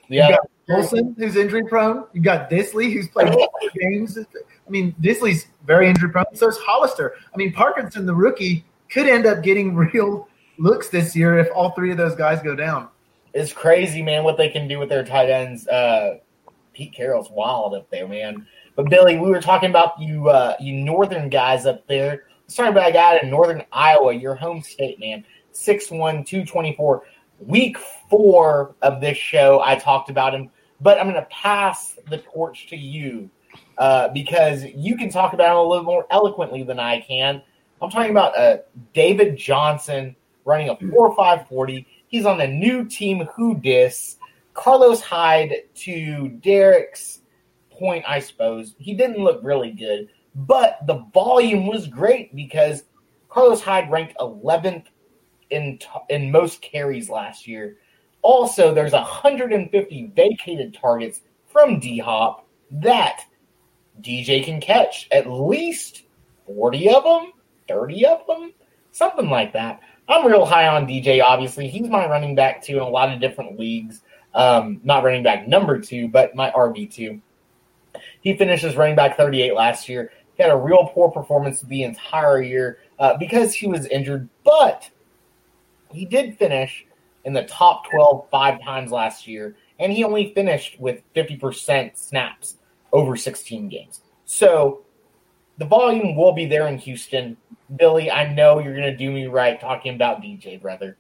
Yeah, you got Wilson who's injury prone. You got Dissly who's played games. I mean, Dissly's very injury prone. So is Hollister. I mean, Parkinson, the rookie, could end up getting real looks this year if all three of those guys go down. It's crazy, man, what they can do with their tight ends. Uh, Pete Carroll's wild up there, man. But Billy, we were talking about you, uh, you northern guys up there. Let's talk about a guy in northern Iowa, your home state, man. 6'1", 224. Week four of this show, I talked about him, but I'm going to pass the torch to you uh, because you can talk about him a little more eloquently than I can. I'm talking about uh, David Johnson running a 4 5 40. He's on the new team Who Dis. Carlos Hyde to Derek's point, I suppose. He didn't look really good, but the volume was great because Carlos Hyde ranked 11th in in most carries last year. Also, there's 150 vacated targets from D Hop that DJ can catch at least 40 of them, 30 of them, something like that. I'm real high on DJ, obviously. He's my running back two in a lot of different leagues. Um, not running back number two, but my RB2. He finishes running back 38 last year. He had a real poor performance the entire year uh, because he was injured, but he did finish in the top 12 five times last year, and he only finished with 50% snaps over 16 games. So the volume will be there in Houston. Billy, I know you're going to do me right talking about DJ, brother.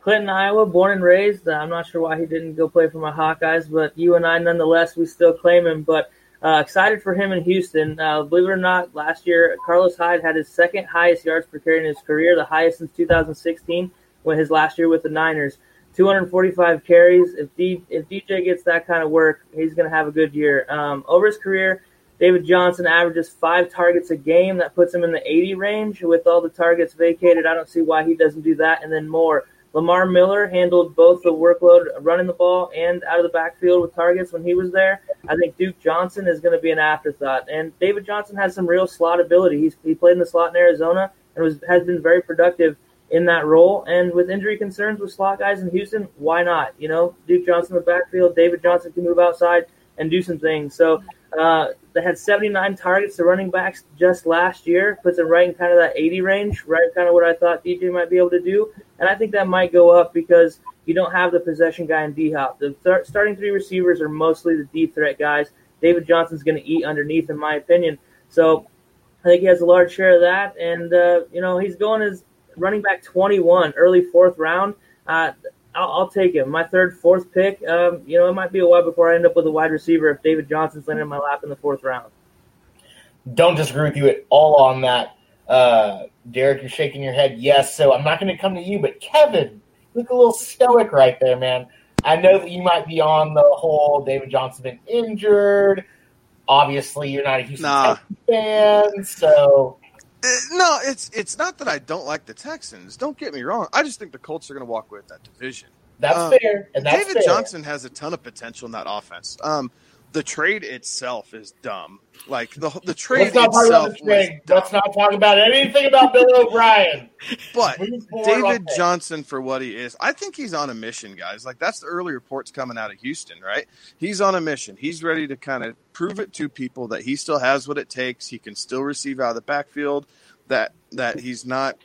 Clinton, Iowa, born and raised. I'm not sure why he didn't go play for my Hawkeyes, but you and I, nonetheless, we still claim him. But uh, excited for him in Houston. Uh, believe it or not, last year Carlos Hyde had his second highest yards per carry in his career, the highest since 2016, when his last year with the Niners. 245 carries. If D, if DJ gets that kind of work, he's going to have a good year. Um, over his career, David Johnson averages five targets a game. That puts him in the 80 range. With all the targets vacated, I don't see why he doesn't do that and then more. Lamar Miller handled both the workload running the ball and out of the backfield with targets when he was there. I think Duke Johnson is going to be an afterthought. And David Johnson has some real slot ability. He's, he played in the slot in Arizona and was has been very productive in that role. And with injury concerns with slot guys in Houston, why not? You know, Duke Johnson in the backfield, David Johnson can move outside and do some things. So uh, they had 79 targets to running backs just last year, puts them right in kind of that 80 range, right kind of what I thought DJ might be able to do. And I think that might go up because you don't have the possession guy in D Hop. The th- starting three receivers are mostly the deep threat guys. David Johnson's going to eat underneath, in my opinion. So I think he has a large share of that. And, uh, you know, he's going as running back 21, early fourth round. Uh, I'll, I'll, take him. My third, fourth pick. Um, you know, it might be a while before I end up with a wide receiver if David Johnson's landing in my lap in the fourth round. Don't disagree with you at all on that. Uh, Derek, you're shaking your head. Yes. So I'm not going to come to you, but Kevin, look a little stoic right there, man. I know that you might be on the whole David Johnson been injured. Obviously, you're not a Houston nah. fan, so no, it's it's not that I don't like the Texans. Don't get me wrong. I just think the Colts are going to walk away with that division. That's um, fair. And that's David fair. Johnson has a ton of potential in that offense. Um, the trade itself is dumb. Like the the trade Let's not itself. Talk about. Let's not talk about anything about Bill O'Brien. But David Johnson, for what he is, I think he's on a mission, guys. Like that's the early reports coming out of Houston, right? He's on a mission. He's ready to kind of prove it to people that he still has what it takes. He can still receive out of the backfield. That that he's not.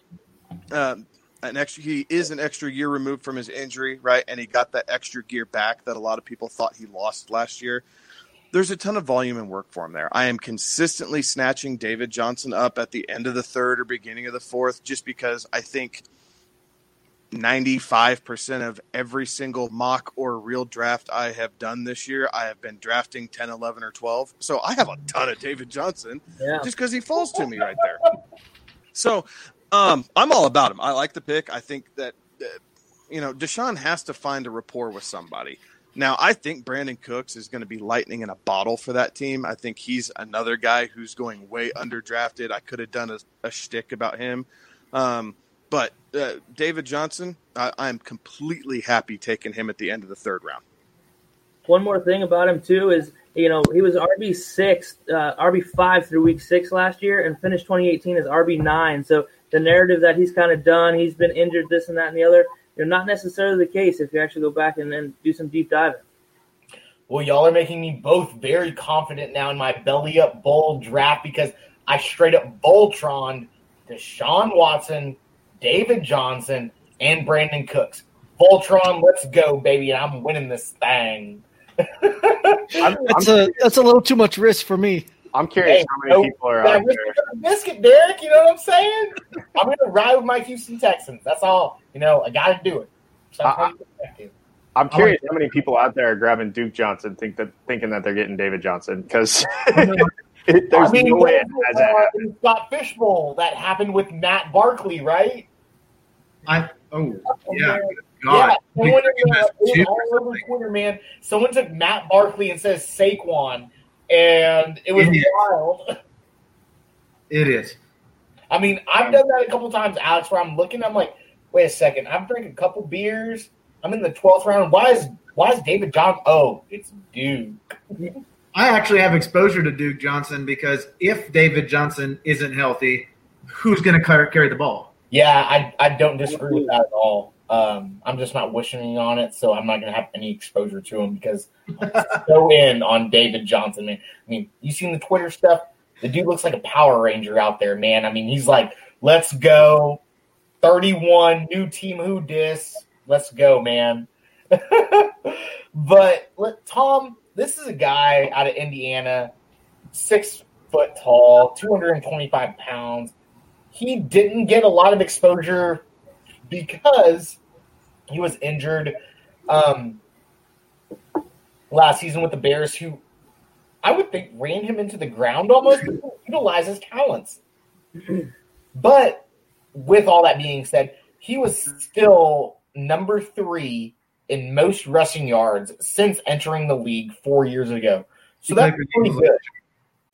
Um, an extra he is an extra year removed from his injury right and he got that extra gear back that a lot of people thought he lost last year there's a ton of volume and work for him there. I am consistently snatching David Johnson up at the end of the third or beginning of the fourth just because I think 95% of every single mock or real draft I have done this year, I have been drafting 10, 11, or 12. So I have a ton of David Johnson yeah. just because he falls to me right there. So um, I'm all about him. I like the pick. I think that, uh, you know, Deshaun has to find a rapport with somebody. Now, I think Brandin Cooks is going to be lightning in a bottle for that team. I think he's another guy who's going way underdrafted. I could have done a, a shtick about him. Um, but uh, David Johnson, I, I'm completely happy taking him at the end of the third round. One more thing about him, too, is you know, he was RB six, uh, RB five through week six last year, and finished 2018 as RB nine. So the narrative that he's kind of done, he's been injured, this and that and the other you know, not necessarily the case if you actually go back and then do some deep diving. Well, y'all are making me both very confident now in my belly up bowl draft because I straight up Voltron Deshaun Watson, David Johnson, and Brandin Cooks. Voltron, let's go, baby! And I'm winning this thing. I'm, that's I'm, a that's a little too much risk for me. I'm curious hey, how many no, people are out there. Biscuit, Derek. You know what I'm saying? I'm going to ride with my Houston Texans. That's all. You know, I got to do it. I, am curious how many people out there are grabbing Duke Johnson, think that thinking that they're getting David Johnson because there's I mean, no way it has uh, Scott Fishbowl that happened with Matt Barkley, right? I oh yeah. God. Yeah, someone in the, all over Twitter, man. Someone took Matt Barkley and says Saquon, and it was it wild. It is. I mean, I've done that a couple times, Alex, where I'm looking, I'm like, wait a second, I've drank a couple beers. I'm in the 12th round. Why is Why is David John? Oh, it's Duke. I actually have exposure to Duke Johnson because if David Johnson isn't healthy, who's going to carry the ball? Yeah, I, I don't disagree with that at all. Um, I'm just not wishing on it, so I'm not going to have any exposure to him because I'm so in on David Johnson, man. I mean, you seen the Twitter stuff? The dude looks like a Power Ranger out there, man. I mean, he's like, let's go. 31, new team who dis. Let's go, man. but let, Tom, this is a guy out of Indiana, six foot tall, 225 pounds. He didn't get a lot of exposure because he was injured um, last season with the Bears, who I would think ran him into the ground almost, utilize his talents. But with all that being said, he was still number three in most rushing yards since entering the league four years ago. So that's pretty good.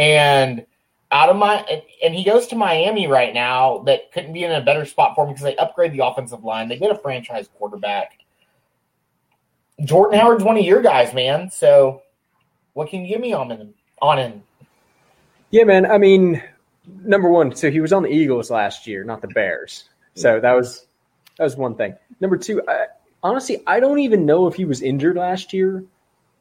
And out of my and, he goes to Miami right now that couldn't be in a better spot for him because they upgrade the offensive line. They get a franchise quarterback. Jordan Howard's one of your guys, man. So what can you give me on him on him? Yeah, man. I mean, number one, so he was on the Eagles last year, not the Bears. So that was that was one thing. Number two, I, honestly, I don't even know if he was injured last year.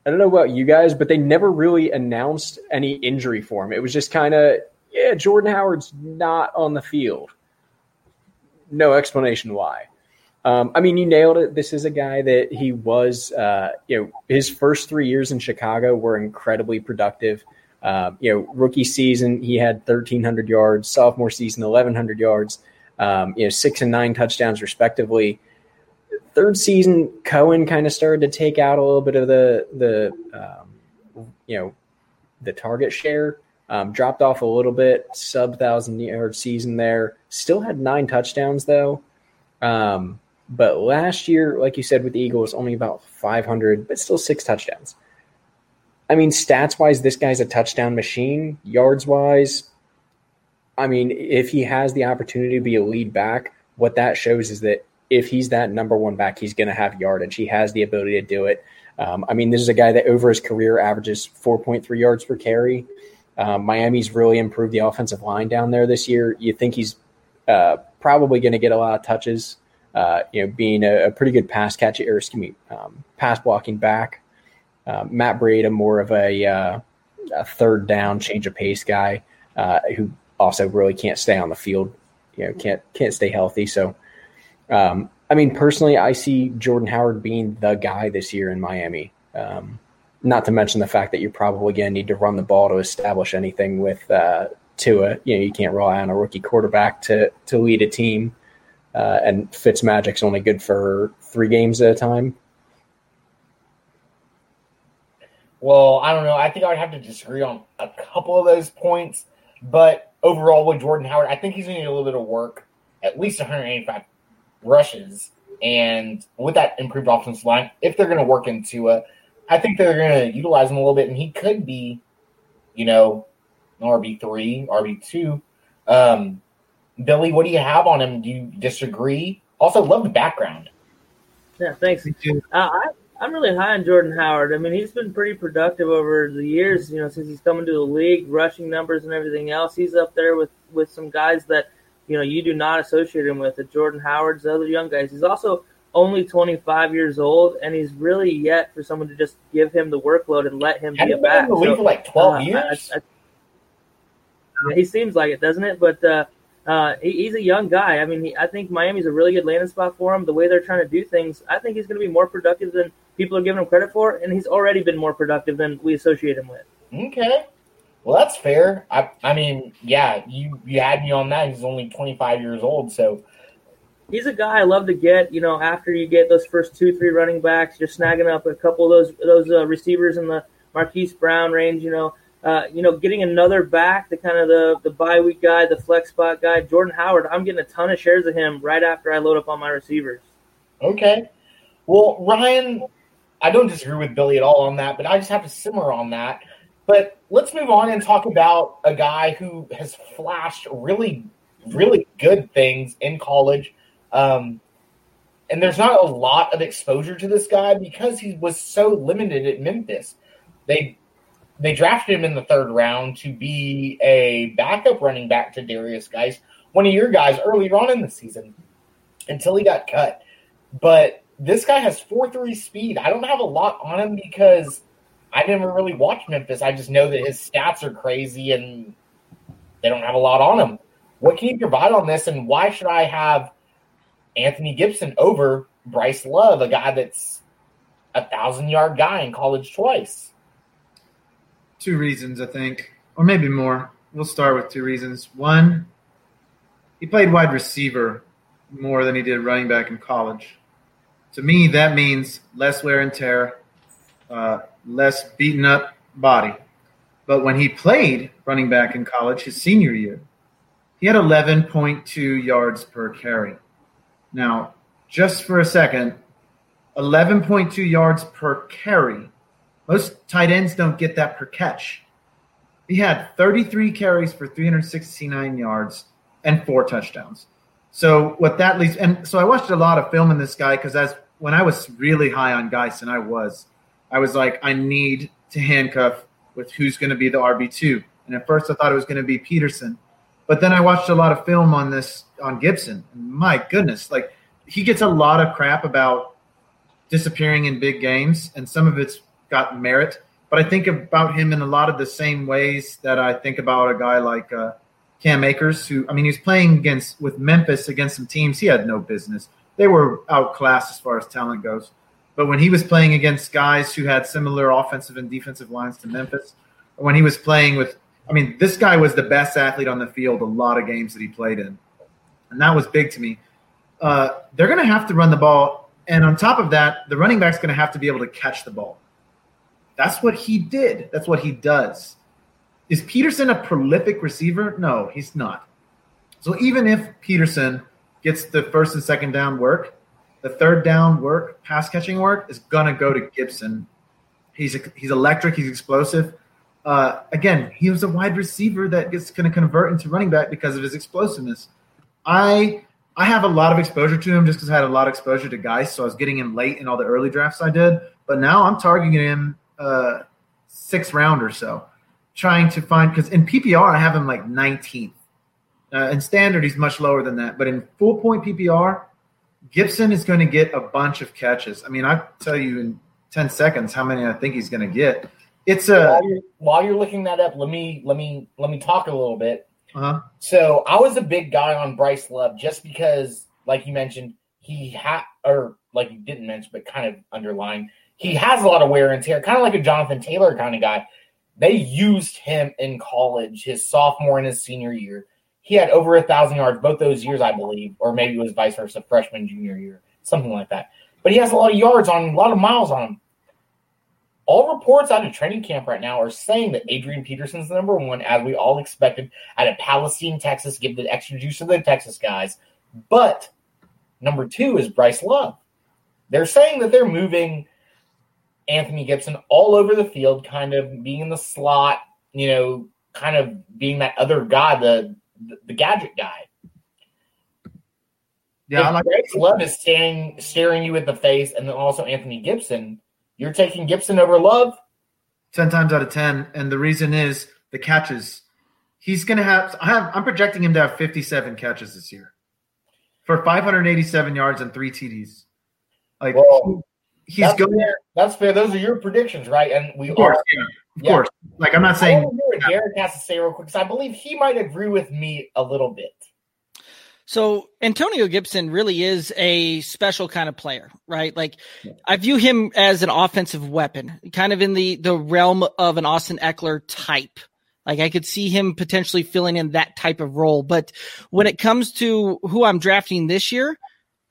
I don't know about you guys, but they never really announced any injury for him. It was just kind of, yeah, Jordan Howard's not on the field. No explanation why. Um, I mean, you nailed it. This is a guy that he was, uh, you know, his first three years in Chicago were incredibly productive. Um, you know, rookie season, he had 1,300 yards, sophomore season, 1,100 yards, um, you know, six and nine touchdowns, respectively third season, Cohen kind of started to take out a little bit of the the um, you know the target share. Um, dropped off a little bit, sub thousand yard season there. Still had nine touchdowns though. Um, but last year, like you said, with the Eagles, only about 500, but still six touchdowns. I mean, stats wise, this guy's a touchdown machine. Yards wise, I mean, if he has the opportunity to be a lead back, what that shows is that if he's that number one back, he's going to have yardage. He has the ability to do it. Um, I mean, this is a guy that over his career averages 4.3 yards per carry. Um, Miami's really improved the offensive line down there this year. You think he's uh, probably going to get a lot of touches. Uh, you know, being a, a, pretty good pass catch or excuse me, um, pass blocking back. Uh, Matt Breida, more of a, uh, a, third down change of pace guy uh, who also really can't stay on the field. You know, can't can't stay healthy. So um, I mean, personally, I see Jordan Howard being the guy this year in Miami. Um, not to mention the fact that you're probably to need to run the ball to establish anything with uh, Tua. You know, you can't rely on a rookie quarterback to to lead a team. Uh, and Fitzmagic's only good for three games at a time. Well, I don't know. I think I would have to disagree on a couple of those points, but overall, with Jordan Howard, I think he's going to need a little bit of work, at least 185 rushes. And with that improved offensive line, if they're going to work into it, I think they're going to utilize him a little bit, and he could be, you know, RB three, RB two. Um, Billy, what do you have on him? Do you disagree? Also, love the background. Yeah, thanks. Uh, I, I'm really high on Jordan Howard. I mean, he's been pretty productive over the years. You know, since he's come into the league, rushing numbers and everything else. He's up there with with some guys that you know you do not associate him with the Jordan Howards, the other young guys. He's also only 25 years old, and he's really yet for someone to just give him the workload and let him be a back. Been in the league So, for like twelve uh, years. I- I- yeah, he seems like it, doesn't it? But uh, uh, he, he's a young guy. I mean, he, I think Miami's a really good landing spot for him. The way they're trying to do things, I think he's going to be more productive than people are giving him credit for, and he's already been more productive than we associate him with. Okay. Well, that's fair. I, I mean, yeah, you you had me on that. He's only 25 years old, so he's a guy I love to get. You know, after you get those first two, three running backs, just snagging up a couple of those those uh, receivers in the Marquise Brown range. You know, uh, you know, getting another back, the kind of the the bye week guy, the flex spot guy, Jordan Howard. I'm getting a ton of shares of him right after I load up on my receivers. Okay. Well, Ryan, I don't disagree with Billy at all on that, but I just have to simmer on that. But let's move on and talk about a guy who has flashed really, really good things in college. Um, and there's not a lot of exposure to this guy because he was so limited at Memphis. They they drafted him in the third round to be a backup running back to Derrius Guice, one of your guys earlier on in the season, until he got cut. But this guy has four three speed. I don't have a lot on him because I never really watched Memphis. I just know that his stats are crazy and they don't have a lot on him. What can you provide on this, and why should I have Anthony Gibson over Bryce Love, a guy that's a thousand yard guy in college twice? Two reasons, I think, or maybe more. We'll start with two reasons. One, he played wide receiver more than he did running back in college. To me, that means less wear and tear, uh, less beaten up body. But when he played running back in college, his senior year, he had 11.2 yards per carry. Now, just for a second, 11.2 yards per carry. Most tight ends don't get that per catch. He had 33 carries for 369 yards and four touchdowns. So what that leaves, and so I watched a lot of film in this guy because as when I was really high on Guice, and I was, I was like, I need to handcuff with who's going to be the RB two. And at first, I thought it was going to be Peterson, but then I watched a lot of film on this on Gibson. My goodness, like he gets a lot of crap about disappearing in big games, and some of it's got merit. But I think about him in a lot of the same ways that I think about a guy like uh, Cam Akers, who I mean, he was playing against with Memphis against some teams he had no business. They were outclassed as far as talent goes. But when he was playing against guys who had similar offensive and defensive lines to Memphis, when he was playing with, I mean, this guy was the best athlete on the field a lot of games that he played in, and that was big to me. Uh, they're going to have to run the ball, and on top of that, the running back's going to have to be able to catch the ball. That's what he did. That's what he does. Is Peterson a prolific receiver? No, he's not. So even if Peterson gets the first and second down work, the third down work, pass catching work is gonna go to Gibson. He's he's electric. He's explosive. Uh, again, he was a wide receiver that gets going to convert into running back because of his explosiveness. I I have a lot of exposure to him just because I had a lot of exposure to guys, so I was getting him late in all the early drafts I did. But now I'm targeting him uh, sixth round or so, trying to find because in PPR I have him like 19th. Uh, in standard he's much lower than that, but in full point PPR, Gibson is going to get a bunch of catches. I mean, I tell you in 10 seconds how many I think he's going to get. It's a while you're, while you're looking that up, let me let me let me talk a little bit. uh So I was a big guy on Bryce Love just because, like you mentioned, he had or like you didn't mention, but kind of underlined, he has a lot of wear and tear, kind of like a Jonathan Taylor kind of guy. They used him in college, his sophomore and his senior year. He had over a thousand yards both those years, I believe, or maybe it was vice versa, freshman, junior year, something like that. But he has a lot of yards on, a lot of miles on him. All reports out of training camp right now are saying that Adrian Peterson's the number one, as we all expected, out of Palestine, Texas, give the extra juice to the Texas guys. But number two is Bryce Love. They're saying that they're moving Anthony Gibson all over the field, kind of being in the slot, you know, kind of being that other guy, the the, the gadget guy. Yeah, if I like Love is staring staring you in the face, and then also Anthony Gibson. You're taking Gibson over Love. 10 times out of 10 and the reason is the catches he's going to have I have I'm projecting him to have 57 catches this year for 587 yards and 3 TDs Like Well, he's that's going. fair. That's fair. Those are your predictions, right? And we course, are. yeah, of course. Like I'm not I saying want to hear what Derek has to say real quick because I believe he might agree with me a little bit. So Antonio Gibson really is a special kind of player, right? Like I view him as an offensive weapon, kind of in the the realm of an Austin Ekeler type. Like I could see him potentially filling in that type of role. But when it comes to who I'm drafting this year,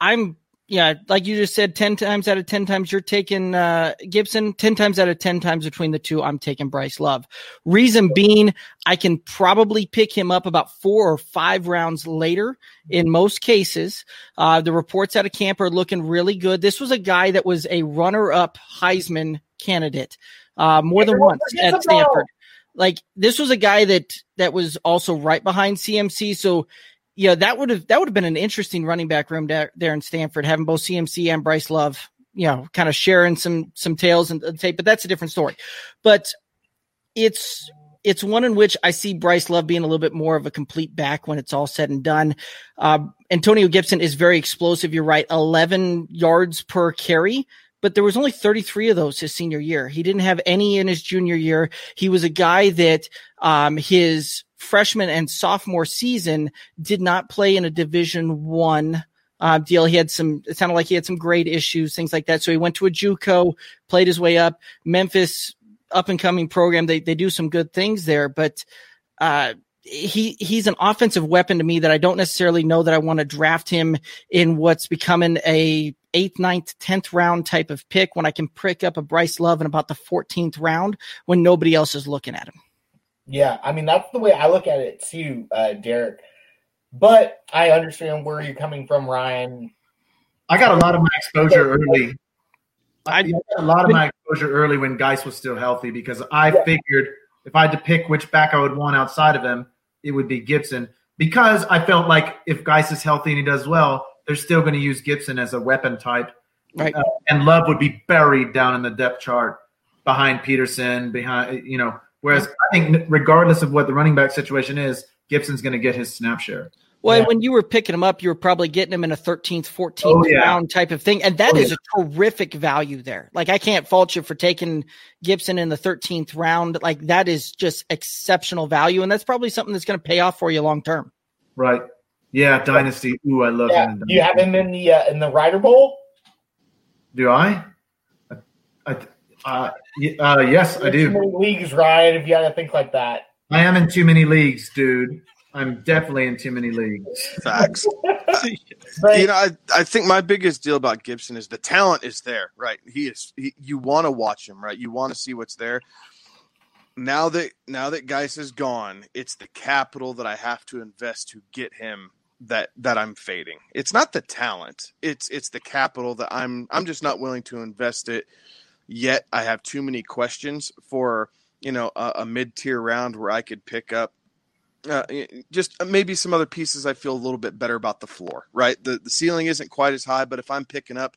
I'm yeah, like you just said, ten times out of ten times you're taking uh, Gibson. Ten times out of ten times between the two, I'm taking Bryce Love. Reason being, I can probably pick him up about four or five rounds later. In most cases, uh, the reports out of camp are looking really good. This was a guy that was a runner-up Heisman candidate uh, more than once at Stanford. Like this was a guy that that was also right behind CMC. So yeah, that would have that would have been an interesting running back room there, there in Stanford, having both CMC and Bryce Love, you know, kind of sharing some some tales and, tape. But that's a different story. But it's it's one in which I see Bryce Love being a little bit more of a complete back when it's all said and done. Uh, Antonio Gibson is very explosive. You're right, 11 yards per carry, but there was only 33 of those his senior year. He didn't have any in his junior year. He was a guy that um, his freshman and sophomore season did not play in a Division One uh, deal. He had some. It sounded like he had some grade issues, things like that. So he went to a JUCO, played his way up. Memphis up and coming program. They they do some good things there, but uh, he he's an offensive weapon to me that I don't necessarily know that I want to draft him in what's becoming a eighth, ninth, tenth round type of pick when I can pick up a Bryce Love in about the fourteenth round when nobody else is looking at him. Yeah, I mean that's the way I look at it too, uh, Derek. But I understand where you're coming from, Ryan. I got a lot of my exposure early. I got a lot of my exposure early when Guice was still healthy because I figured if I had to pick which back I would want outside of him, it would be Gibson. Because I felt like if Guice is healthy and he does well, they're still going to use Gibson as a weapon type. Right. Uh, and Love would be buried down in the depth chart behind Peterson, behind, you know, whereas I think regardless of what the running back situation is, Gibson's going to get his snap share. Well, when you were picking him up, you were probably getting him in a 13th, 14th Oh, yeah. round type of thing. And that Oh, is yeah. a terrific value there. Like, I can't fault you for taking Gibson in the 13th round. Like, that is just exceptional value. And that's probably something that's going to pay off for you long term. Right. Yeah, Dynasty. Ooh, I love Yeah, him. do you have him in the uh, in the Rider Bowl? Do I? I, uh, uh, yes, I Too do. many leagues, Ryan. If you had to think like that. I am in too many leagues, dude. I'm definitely in too many leagues. Facts. you know, I, I think my biggest deal about Gibson is the talent is there, right? He is. He, you want to watch him, right? You want to see what's there. Now that now that Guice is gone, it's the capital that I have to invest to get him that that I'm fading. It's not the talent. It's it's the capital that I'm I'm just not willing to invest it yet. I have too many questions for you know a, a mid tier round where I could pick up uh, just maybe some other pieces I feel a little bit better about the floor, right? The the ceiling isn't quite as high, but if I'm picking up,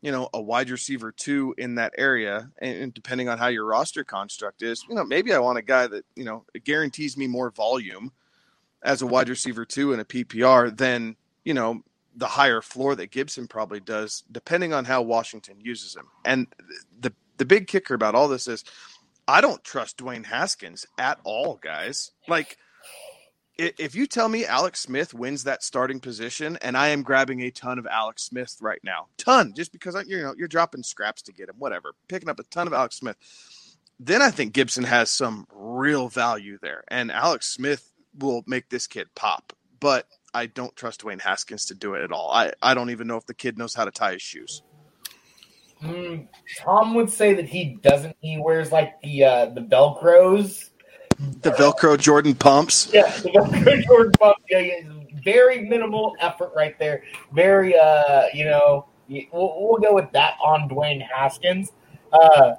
you know, a wide receiver two in that area, and, and depending on how your roster construct is, you know, maybe I want a guy that, you know, guarantees me more volume as a wide receiver two in a PPR than, you know, the higher floor that Gibson probably does, depending on how Washington uses him. And the the big kicker about all this is I don't trust Dwayne Haskins at all, guys. Like if you tell me Alex Smith wins that starting position, and I am grabbing a ton of Alex Smith right now, ton, just because you know you're dropping scraps to get him, whatever, picking up a ton of Alex Smith, then I think Gibson has some real value there, and Alex Smith will make this kid pop. But I don't trust Dwayne Haskins to do it at all. I, I don't even know if the kid knows how to tie his shoes. Mm, Tom would say that he doesn't. He wears like the uh, the Velcros. The Velcro Jordan pumps. Yeah, the Velcro Jordan pump. Yeah, yeah, very minimal effort right there. Very, uh, you know, we'll, we'll go with that on Dwayne Haskins. Uh,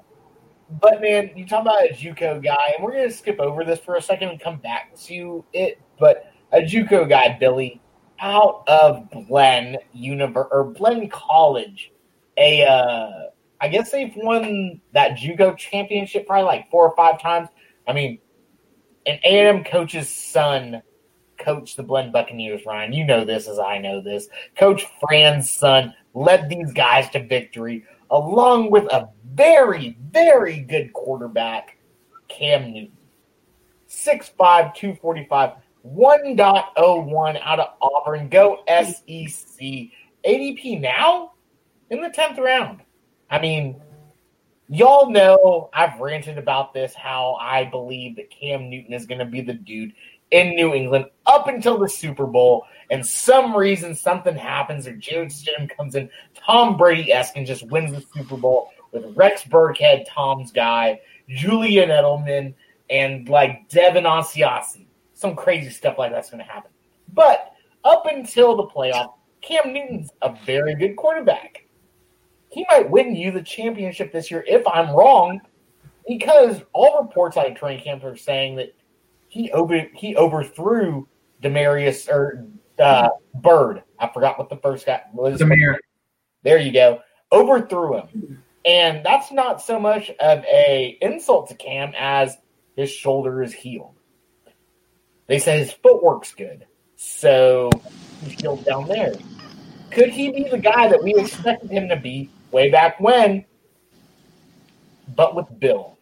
but man, you talk about a JUCO guy, and we're gonna skip over this for a second and come back to it. But a JUCO guy, Billy, out of Glen Univer or Glen College, a uh, I guess they've won that JUCO championship probably like four or five times. I mean, an A&M coach's son coached the Blinn Buccaneers, Ryan. You know this as I know this. Coach Fran's son led these guys to victory, along with a very, very good quarterback, Cam Newton. 6'5, 245, 1.01 out of Auburn. Go SEC. ADP now in the 10th round. I mean, y'all know I've ranted about this how I believe that Cam Newton is going to be the dude in New England up until the Super Bowl. And some reason something happens or Jarrett Stidham comes in, Tom Brady esque and just wins the Super Bowl with Rex Burkhead, Tom's guy, Julian Edelman, and like Devin Asiasi. Some crazy stuff like that's going to happen. But up until the playoff, Cam Newton's a very good quarterback. He might win you the championship this year if I'm wrong, because all reports out of training camp are saying that he over he overthrew Demarius or uh, Byrd. I forgot what the first guy was. There you go. Overthrew him, and that's not so much of a insult to Cam as his shoulder is healed. They say his footwork's good, so he's healed down there. Could he be the guy that we expected him to be way back when, but with Bill?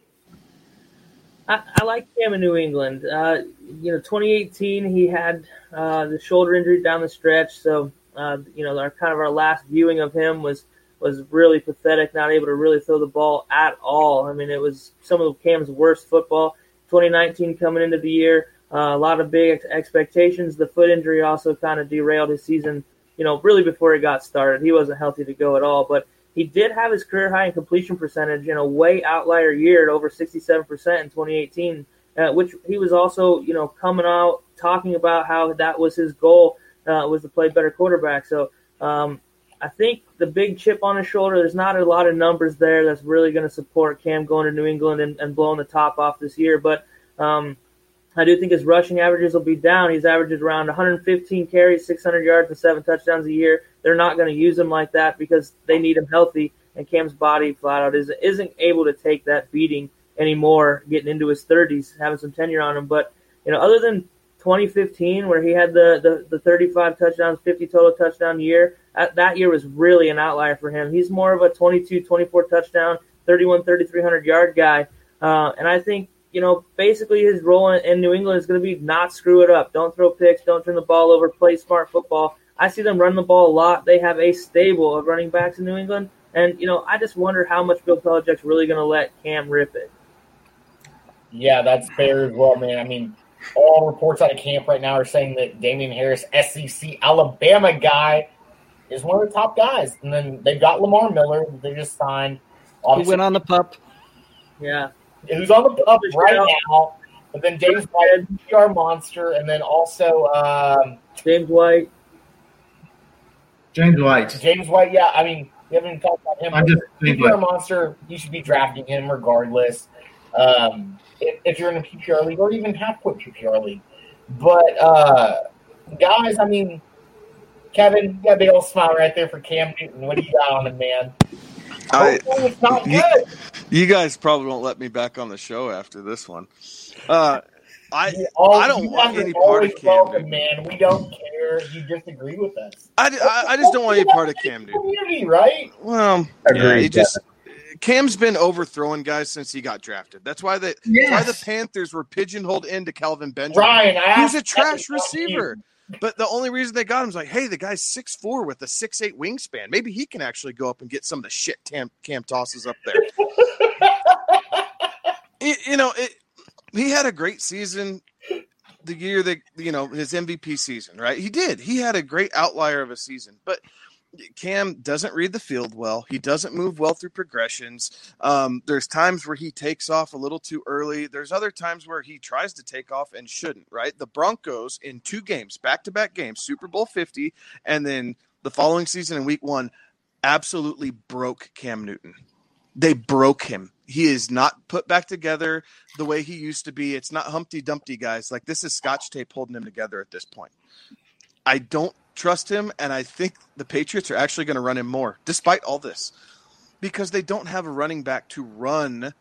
I, I like Cam in New England. Uh, you know, 2018 he had uh, the shoulder injury down the stretch, so uh, you know, our kind of our last viewing of him was was really pathetic, not able to really throw the ball at all. I mean, it was some of Cam's worst football. 2019 coming into the year, uh, a lot of big ex- expectations. The foot injury also kind of derailed his season. You know, really before he got started, he wasn't healthy to go at all, but he did have his career high in completion percentage in a way outlier year at over 67% in 2018, uh, which he was also, you know, coming out talking about how that was his goal uh, was to play better quarterback. So um, I think the big chip on his shoulder, there's not a lot of numbers there that's really going to support Cam going to New England and, and blowing the top off this year. But um, I do think his rushing averages will be down. He's averaged around 115 carries, 600 yards, and seven touchdowns a year. They're not going to use him like that because they need him healthy. And Cam's body flat out isn't, isn't able to take that beating anymore, getting into his 30s, having some tenure on him. But, you know, other than 2015, where he had the, the, the 35 touchdowns, 50 total touchdown year, that, that year was really an outlier for him. He's more of a 22, 24 touchdown, 31, 3,300 yard guy. Uh, and I think, you know, basically his role in, in New England is going to be not screw it up. Don't throw picks. Don't turn the ball over. Play smart football. I see them run the ball a lot. They have a stable of running backs in New England. And, you know, I just wonder how much Bill Belichick's really going to let Cam rip it. Yeah, that's fair as well, man. I mean, all reports out of camp right now are saying that Damien Harris, SEC Alabama guy, is one of the top guys. And then they've got Lamar Miller, they just signed. He went on the pup. Yeah. Who's on the pup right now. But then James White, PR monster, and then also um, James White. James White. James White, yeah. I mean, we haven't even talked about him. I'm just James PPR White. monster, you should be drafting him regardless. Um, if, if you're in a PPR league or even half point PPR league. But uh, guys, I mean, Kevin, you got a big old smile right there for Cam Newton. What do you got on him, man? I- it's not you, good. you guys probably won't let me back on the show after this one. Uh, I I don't want guys are any part of Cam welcome, man. We don't care. You disagree with us. I, I, I just don't want any part of Cam Newton. Community, right? Well, yeah, Agreed, he just Cam's been overthrowing guys since he got drafted. That's why the that's why the Panthers were pigeonholed into Kelvin Benjamin. Ryan, I he was a trash that you. receiver. But the only reason they got him is like, hey, the guy's six four with a six eight wingspan. Maybe he can actually go up and get some of the shit Cam, Cam tosses up there. you, you know, it, he had a great season the year that you know his MVP season, right? He did. He had a great outlier of a season, but Cam doesn't read the field well. He doesn't move well through progressions. Um, there's times where he takes off a little too early. There's other times where he tries to take off and shouldn't. Right? The Broncos in two games, back-to-back games, Super Bowl Fifty, and then the following season in Week One, absolutely broke Cam Newton. They broke him. He is not put back together the way he used to be. It's not Humpty Dumpty, guys. Like this is Scotch tape holding him together at this point. I don't trust him, and I think the Patriots are actually going to run him more, despite all this, because they don't have a running back to run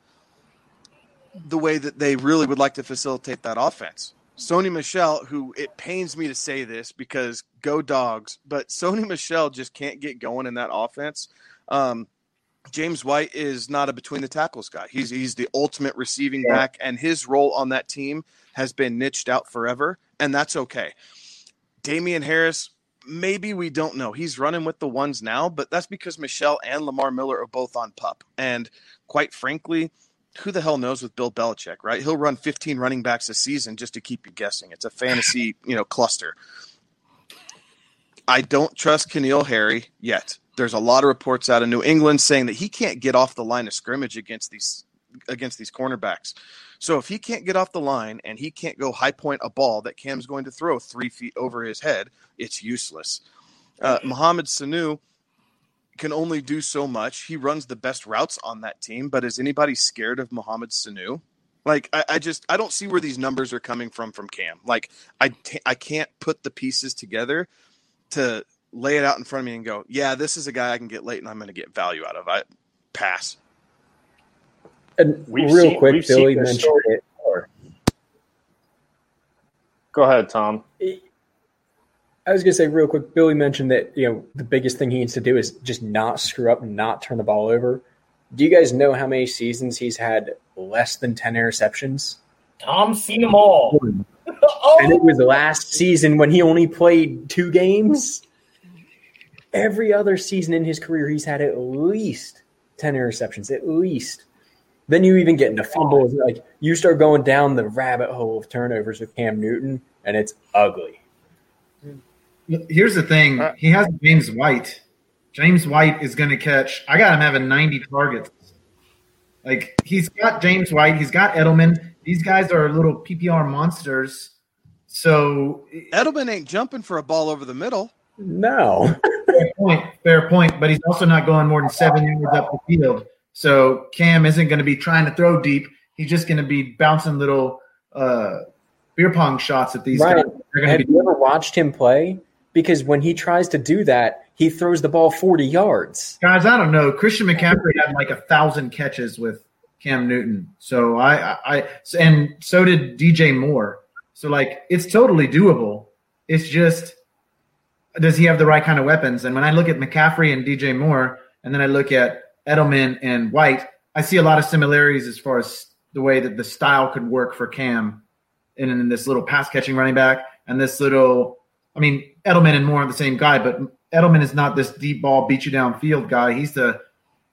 the way that they really would like to facilitate that offense. Sony Michel, who it pains me to say this because go dogs, but Sony Michel just can't get going in that offense. Um, James White is not a between the tackles guy. He's he's the ultimate receiving back, and his role on that team has been niched out forever, and that's okay. Damien Harris, maybe we don't know. He's running with the ones now, but that's because Michel and Lamar Miller are both on pup. And quite frankly, who the hell knows with Bill Belichick, right? He'll run 15 running backs a season just to keep you guessing. It's a fantasy, you know, cluster. I don't trust N'Keal Harry yet. There's a lot of reports out of New England saying that he can't get off the line of scrimmage against these against these cornerbacks. So if he can't get off the line and he can't go high point a ball that Cam's going to throw three feet over his head, it's useless. Uh, Mohamed Sanu can only do so much. He runs the best routes on that team, but is anybody scared of Mohamed Sanu? Like I, I, just I don't see where these numbers are coming from from Cam. Like I t- I can't put the pieces together to lay it out in front of me and go, yeah, this is a guy I can get late and I'm going to get value out of. I pass. And We've real seen- quick, we've Billy mentioned story it. Go ahead, Tom. I was gonna say real quick. Billy mentioned that you know the biggest thing he needs to do is just not screw up and not turn the ball over. Do you guys know how many seasons he's had less than ten interceptions? Tom's seen them all. And it was last season when he only played two games. Every other season in his career, he's had at least ten interceptions, at least. Then you even get into fumbles. Like you start going down the rabbit hole of turnovers with Cam Newton, and it's ugly. Here's the thing: uh, he has James White. James White is going to catch. I got him having 90 targets. Like he's got James White, he's got Edelman. These guys are little PPR monsters. So Edelman ain't jumping for a ball over the middle. No. fair point, fair point. But he's also not going more than seven yards up the field. So Cam isn't going to be trying to throw deep. He's just going to be bouncing little uh, beer pong shots at these Right. guys. Have be you ever watched him play? Because when he tries to do that, he throws the ball 40 yards. guys. I don't know. Christian McCaffrey had like a thousand catches with Cam Newton. So I, I, I and so did DJ Moore. So like it's totally doable. It's just does he have the right kind of weapons? And when I look at McCaffrey and DJ Moore, and then I look at Edelman and White, I see a lot of similarities as far as the way that the style could work for Cam in, in this little pass catching running back and this little. I mean, Edelman and Moore are the same guy, but Edelman is not this deep ball beat you downfield guy. He's the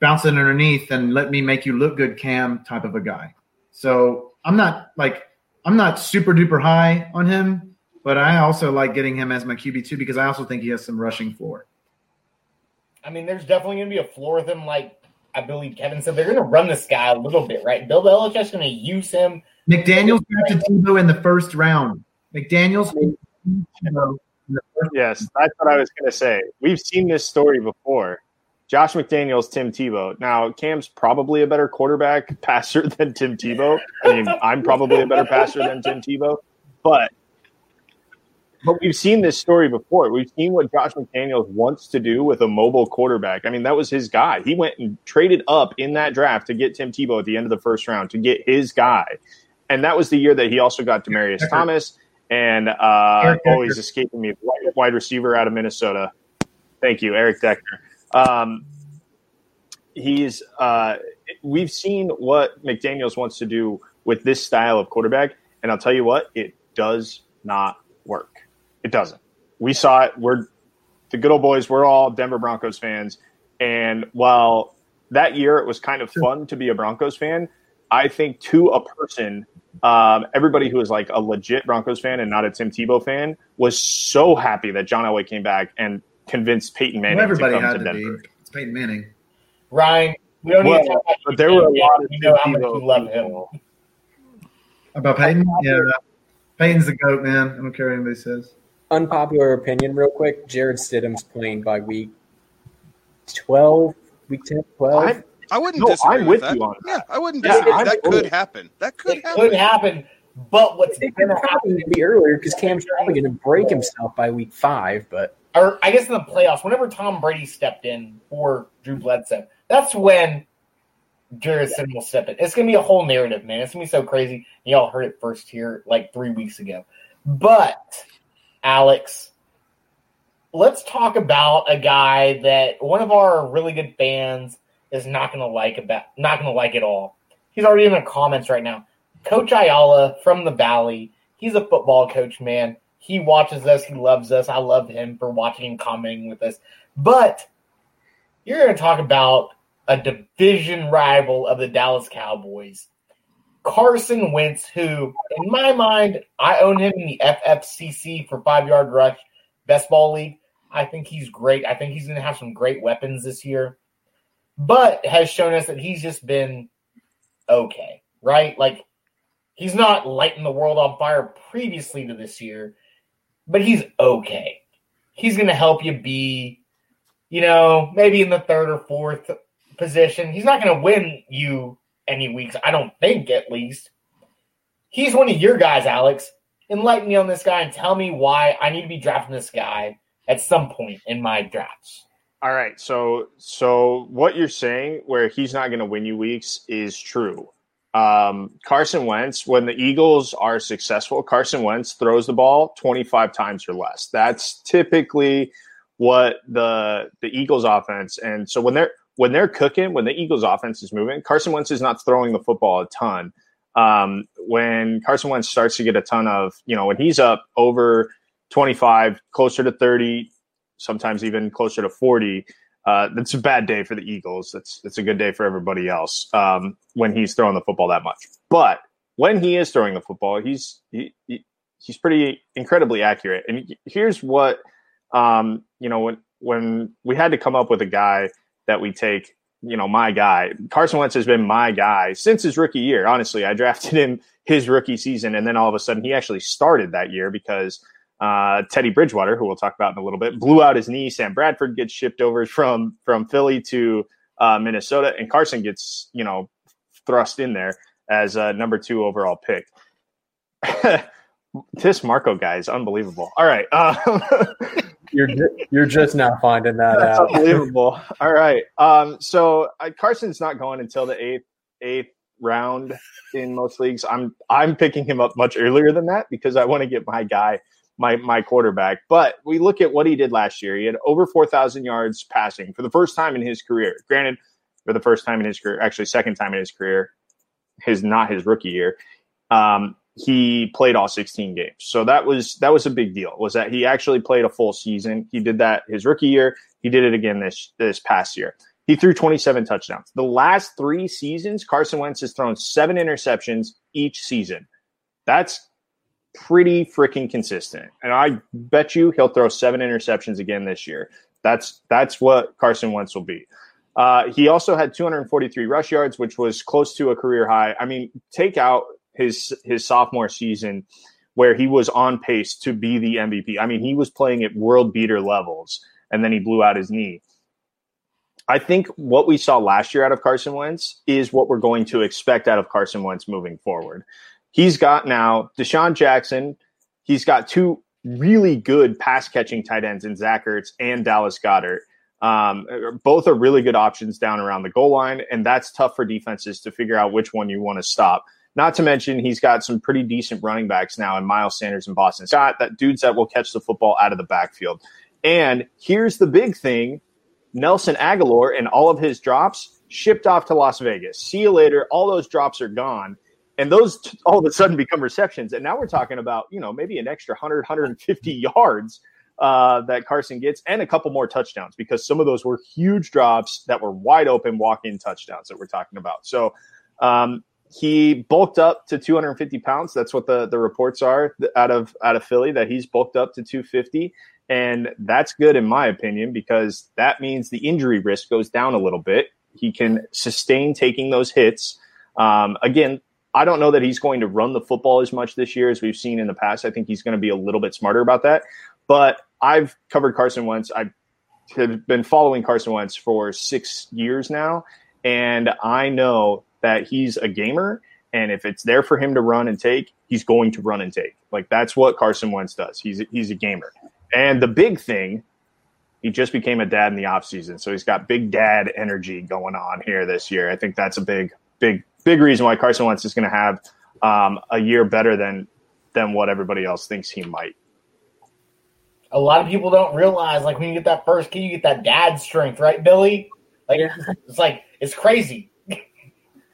bounce it underneath and let me make you look good Cam type of a guy. So I'm not like I'm not super duper high on him, but I also like getting him as my QB two because I also think he has some rushing floor. I mean, there's definitely going to be a floor with him. Like I believe Kevin said, they're going to run this guy a little bit, right? Bill Belichick's going to use him. McDaniel's drafted Tebow in the first round. McDaniel's Yes, that's what I was going to say. We've seen this story before. Josh McDaniels, Tim Tebow. Now, Cam's probably a better quarterback passer than Tim Tebow. I mean, I'm probably a better passer than Tim Tebow, but but we've seen this story before. We've seen what Josh McDaniels wants to do with a mobile quarterback. I mean, that was his guy. He went and traded up in that draft to get Tim Tebow at the end of the first round to get his guy. And that was the year that he also got Demaryius Thomas and uh, Decker. escaping me, wide, receiver out of Minnesota. Thank you, Eric Decker. Um, he's uh, we've seen what McDaniel's wants to do with this style of quarterback, and I'll tell you what, it does not. It doesn't. We saw it. We're the good old boys. We're all Denver Broncos fans, and while that year it was kind of fun to be a Broncos fan, I think to a person, um, everybody who was like a legit Broncos fan and not a Tim Tebow fan was so happy that John Elway came back and convinced Peyton Manning well, everybody to come had to to Denver. be. It's Peyton Manning. Ryan, we don't need to talk about but there were a lot of We know how much you love him. About Peyton? Yeah, Peyton's the goat, man. I don't care what anybody says. Unpopular opinion, real quick. Jarrett Stidham's playing by week 12, week 10, 12. I'm- I wouldn't No, disagree I'm with with that. you on Yeah, I wouldn't Yeah, disagree. I'm that for could it. happen. That could It happen. could happen, but what's it going to happen? probably be earlier because Cam's probably going to break himself by week five. But Or I guess in the playoffs, whenever Tom Brady stepped in for Drew Bledsoe, that's when Jarrett will step in. It's gonna be a whole narrative, man. It's gonna be so crazy. Y'all heard it first here like three weeks ago. But Alex, let's talk about a guy that one of our really good fans is not gonna like about not gonna like at all. He's already in the comments right now. Coach Ayala from the Valley. He's a football coach, man. He watches us. He loves us. I love him for watching and commenting with us. But you're going to talk about a division rival of the Dallas Cowboys, Carson Wentz, who, in my mind, I own him in the FFCC for five yard rush best ball league. I think he's great. I think he's going to have some great weapons this year, but has shown us that he's just been okay, right? Like, he's not lighting the world on fire previously to this year, but he's okay. He's going to help you be, you know, maybe in the third or fourth position. He's not going to win you any weeks, I don't think, at least. He's one of your guys, Alex. Enlighten me on this guy and tell me why I need to be drafting this guy at some point in my drafts. All right, so so what you're saying, where he's not going to win you weeks, is true. Um, Carson Wentz, when the Eagles are successful, Carson Wentz throws the ball 25 times or less. That's typically what the the Eagles offense and so when they're when they're cooking, when the Eagles offense is moving, Carson Wentz is not throwing the football a ton. Um, when Carson Wentz starts to get a ton of, you know, when he's up over 25, closer to 30, sometimes even closer to 40, uh, that's a bad day for the Eagles. That's that's a good day for everybody else um, when he's throwing the football that much. But when he is throwing the football, he's he, he, he's pretty incredibly accurate. And here's what um, you know when when we had to come up with a guy that we take, you know, my guy. Carson Wentz has been my guy since his rookie year. Honestly, I drafted him his rookie season, and then all of a sudden he actually started that year because uh, Teddy Bridgewater, who we'll talk about in a little bit, blew out his knee. Sam Bradford gets shipped over from from Philly to uh, Minnesota, and Carson gets you know thrust in there as a number two overall pick. this Marco guy is unbelievable. All right, um, you're you're just now finding that That's out. Unbelievable. All right, um, so uh, Carson's not going until the eighth eighth round in most leagues. I'm I'm picking him up much earlier than that because I want to get my guy my my quarterback. But we look at what he did last year. He had over four thousand yards passing for the first time in his career. Granted, for the first time in his career, actually second time in his career, his not his rookie year. Um, he played all 16 games. So that was that was a big deal. Was that he actually played a full season. He did that his rookie year. He did it again this this past year. He threw 27 touchdowns. The last 3 seasons Carson Wentz has thrown 7 interceptions each season. That's pretty freaking consistent. And I bet you he'll throw seven interceptions again this year. That's that's what Carson Wentz will be. Uh, he also had 243 rush yards, which was close to a career high. I mean, take out his his sophomore season where he was on pace to be the MVP. I mean, he was playing at world beater levels, and then he blew out his knee. I think what we saw last year out of Carson Wentz is what we're going to expect out of Carson Wentz moving forward. He's got now DeSean Jackson. He's got two really good pass catching tight ends in Zach Ertz and Dallas Goedert. Um, both are really good options down around the goal line, and that's tough for defenses to figure out which one you want to stop. Not to mention, he's got some pretty decent running backs now in Miles Sanders and Boston Scott, that dudes that will catch the football out of the backfield. And here's the big thing Nelson Agholor and all of his drops shipped off to Las Vegas. See you later. All those drops are gone and those t- all of a sudden become receptions and now we're talking about you know maybe an extra 100 150 yards uh, that carson gets and a couple more touchdowns because some of those were huge drops that were wide open walk-in touchdowns that we're talking about so um, he bulked up to 250 pounds that's what the, the reports are out of out of philly that he's bulked up to 250 and that's good in my opinion because that means the injury risk goes down a little bit he can sustain taking those hits um, again I don't know that he's going to run the football as much this year as we've seen in the past. I think he's going to be a little bit smarter about that. But I've covered Carson Wentz. I've been following Carson Wentz for six years now, and I know that he's a gamer. And if it's there for him to run and take, he's going to run and take. Like that's what Carson Wentz does. He's he's a gamer. And the big thing He just became a dad in the offseason. So he's got big dad energy going on here this year. I think that's a big, big, big reason why Carson Wentz is going to have um, a year better than than what everybody else thinks he might. A lot of people don't realize, like when you get that first kid, you get that dad strength, right, Billy? Like it's like it's crazy.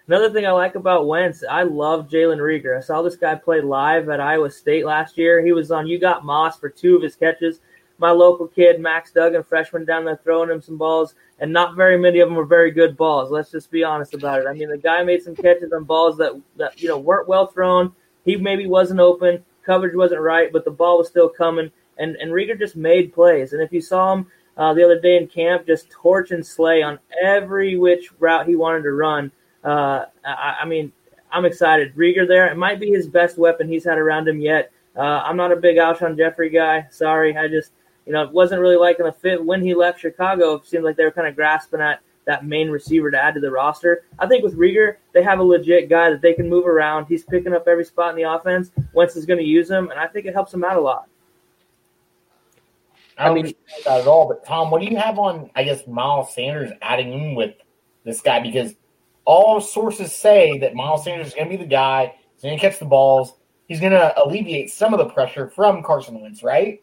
Another thing I like about Wentz, I love Jalen Reagor. I saw this guy play live at Iowa State last year. He was on You Got Moss for two of his catches. My local kid, Max Duggan, freshman down there, throwing him some balls, and not very many of them were very good balls. Let's just be honest about it. I mean, the guy made some catches on balls that, that you know weren't well thrown. He maybe wasn't open, coverage wasn't right, but the ball was still coming. And and Reagor just made plays. And if you saw him uh, the other day in camp, just torch and slay on every which route he wanted to run uh, I, I, mean, I'm excited. Reagor there, it might be his best weapon he's had around him yet. Uh, I'm not a big Alshon Jeffery guy. Sorry, I just you know it wasn't really liking the fit when he left Chicago. It seemed like they were kind of grasping at that main receiver to add to the roster. I think with Reagor, they have a legit guy that they can move around. He's picking up every spot in the offense. Wentz is going to use him, and I think it helps him out a lot. I don't mean that at all. But Tom, what do you have on? I guess Miles Sanders adding in with this guy because all sources say that Miles Sanders is going to be the guy. He's going to catch the balls. He's going to alleviate some of the pressure from Carson Wentz, right?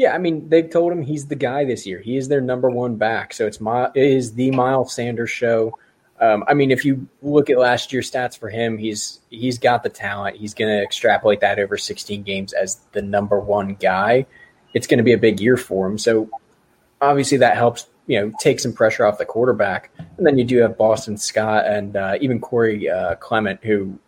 Yeah, I mean they've told him he's the guy this year. He is their number one back. So it's my it is the Miles Sanders show. Um, I mean, if you look at last year's stats for him, he's he's got the talent. He's going to extrapolate that over 16 games as the number one guy. It's going to be a big year for him. So obviously that helps. You know, take some pressure off the quarterback. And then you do have Boston Scott and uh, even Corey uh, Clement, who,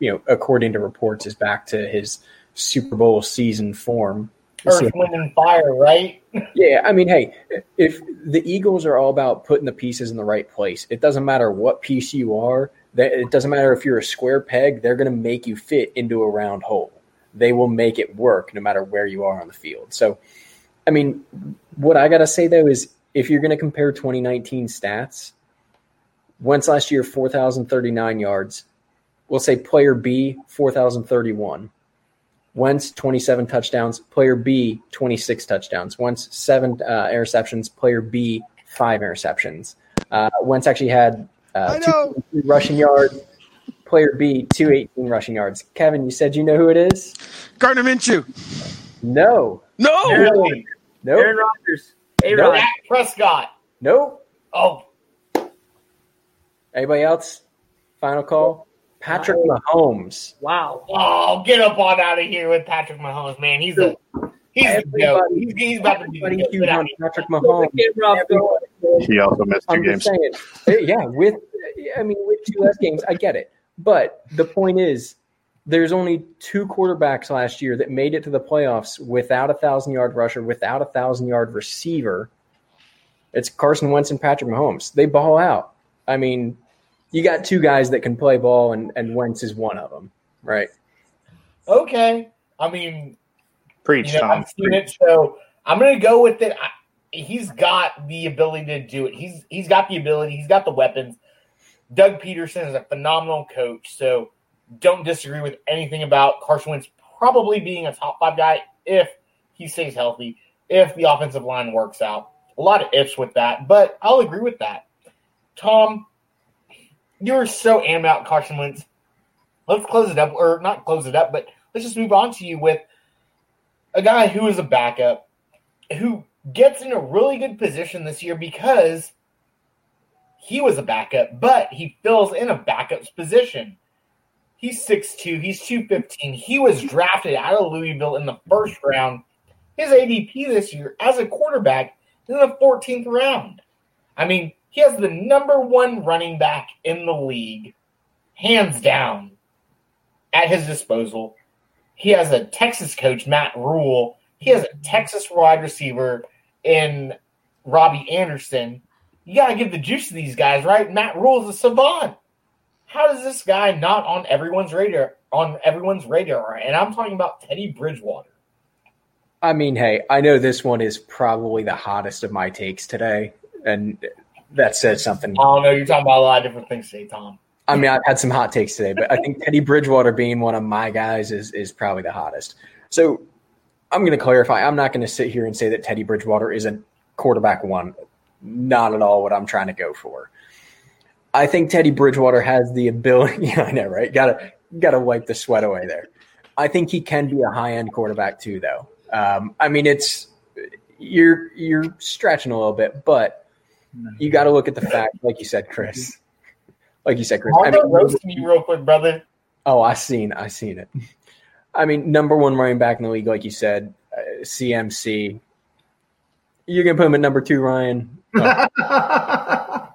you know, according to reports, is back to his Super Bowl season form. Earth, Wind, and Fire, right? yeah, I mean, hey, if the Eagles are all about putting the pieces in the right place, it doesn't matter what piece you are. It doesn't matter if you're a square peg; they're going to make you fit into a round hole. They will make it work no matter where you are on the field. So, I mean, what I got to say though is, if you're going to compare 2019 stats, Wentz last year 4,039 yards. We'll say player B 4,031. Wentz 27 touchdowns. Player B 26 touchdowns. Wentz seven uh, interceptions. Player B five interceptions. Uh, Wentz actually had uh, two rushing yards. Player B 218 rushing yards. Kevin, you said you know who it is? Gardner Minshew. No. No. Really? Nope. Aaron Rodgers. A No, Rod. Dak Prescott. Nope. Oh, Anybody else? Final call. Patrick Mahomes. Wow. oh, get up on out of here with Patrick Mahomes, man. He's a he's a goat. He's, he's about to be the huge Get out on. Patrick Mahomes. He also missed 2 I'm games. saying, eh, yeah, with I mean with two less games, I get it. But the point is, there's only two quarterbacks last year that made it to the playoffs without a thousand yard rusher, without a thousand yard receiver. It's Carson Wentz and Patrick Mahomes. They ball out. I mean, you got two guys that can play ball, and, and Wentz is one of them, right? Okay. I mean, Preach, you know, Tom. I've seen it, so I'm going to go with it. I, he's got the ability to do it. He's he's got the ability. He's got the weapons. Doug Pederson is a phenomenal coach, so don't disagree with anything about Carson Wentz probably being a top five guy if he stays healthy, if the offensive line works out. A lot of ifs with that, but I'll agree with that. Tom, you're so amped about Carson Wentz. Let's close it up, or not close it up, but let's just move on to you with a guy who is a backup, who gets in a really good position this year because he was a backup, but he fills in a backup's position. He's 6'2, he's 215. He was drafted out of Louisville in the first round. His ADP this year as a quarterback is in the 14th round. I mean, he has the number one running back in the league, hands down, at his disposal. He has a Texas coach, Matt Rhule. He has a Texas wide receiver in Robbie Anderson. You got to give the juice to these guys, right? Matt Rhule is a savant. How does this guy not on everyone's radar? On everyone's radar, and I'm talking about Teddy Bridgewater. I mean, hey, I know this one is probably the hottest of my takes today, and that says something. I don't know. You're talking about a lot of different things today, Tom. I mean, I've had some hot takes today, but I think Teddy Bridgewater being one of my guys is is probably the hottest. So I'm going to clarify. I'm not going to sit here and say that Teddy Bridgewater isn't quarterback one. Not at all what I'm trying to go for. I think Teddy Bridgewater has the ability. Yeah, I know, right? Got to got to wipe the sweat away there. I think he can be a high end quarterback too, though. Um, I mean, it's you're you're stretching a little bit, but you got to look at the fact, like you said, Chris. Like you said, Chris. I mean, roasting you real quick, brother. Oh, I seen, I seen it. I mean, number one running back in the league, like you said, uh, CMC. You're gonna put him at number two, Ryan. Oh.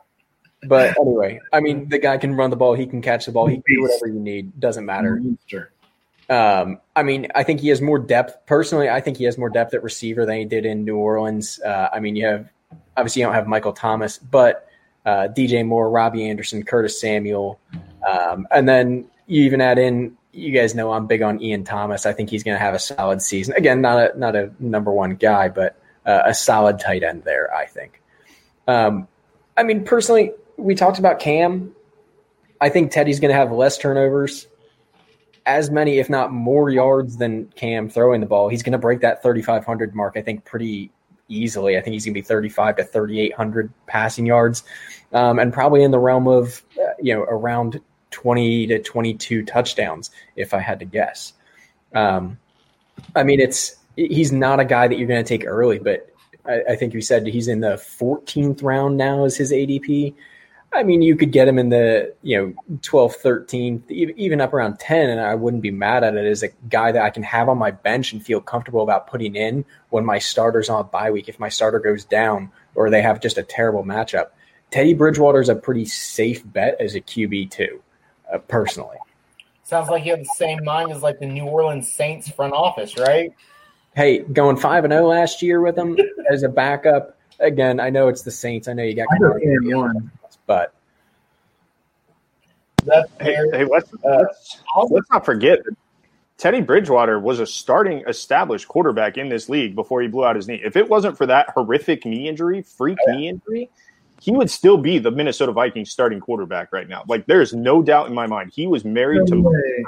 but anyway, I mean, the guy can run the ball. He can catch the ball. He can do whatever you need. Doesn't matter. Um, I mean, I think he has more depth. Personally, I think he has more depth at receiver than he did in New Orleans. Uh, I mean, you have obviously you don't have Michael Thomas, but uh, DJ Moore, Robbie Anderson, Curtis Samuel, um, and then you even add in. You guys know I'm big on Ian Thomas. I think he's going to have a solid season. Again, not a not a number one guy, but uh, a solid tight end there. I think. Um, I mean, personally, we talked about Cam. I think Teddy's going to have less turnovers, as many, if not more, yards than Cam throwing the ball. He's going to break that 3,500 mark, I think, pretty easily. I think he's going to be 35 to 3,800 passing yards, um, and probably in the realm of uh, you know around 20 to 22 touchdowns, if I had to guess. Um, I mean, it's he's not a guy that you're going to take early, but I, I think you said he's in the 14th round now as his ADP. I mean, you could get him in the, you know, 12th, 13th, even up around 10, and I wouldn't be mad at it as a guy that I can have on my bench and feel comfortable about putting in when my starter's on a bye week. If my starter goes down or they have just a terrible matchup, Teddy Bridgewater is a pretty safe bet as a QB, too, uh, personally. Sounds like you have the same mind as like the New Orleans Saints front office, right? Hey, going 5 and 0 last year with him as a backup. Again, I know it's the Saints. I know you got but hey, hey, let's, let's, let's not forget that Teddy Bridgewater was a starting established quarterback in this league before he blew out his knee. If it wasn't for that horrific knee injury, freak yeah. knee injury, he would still be the Minnesota Vikings starting quarterback right now. Like there's no doubt in my mind. He was married no to way.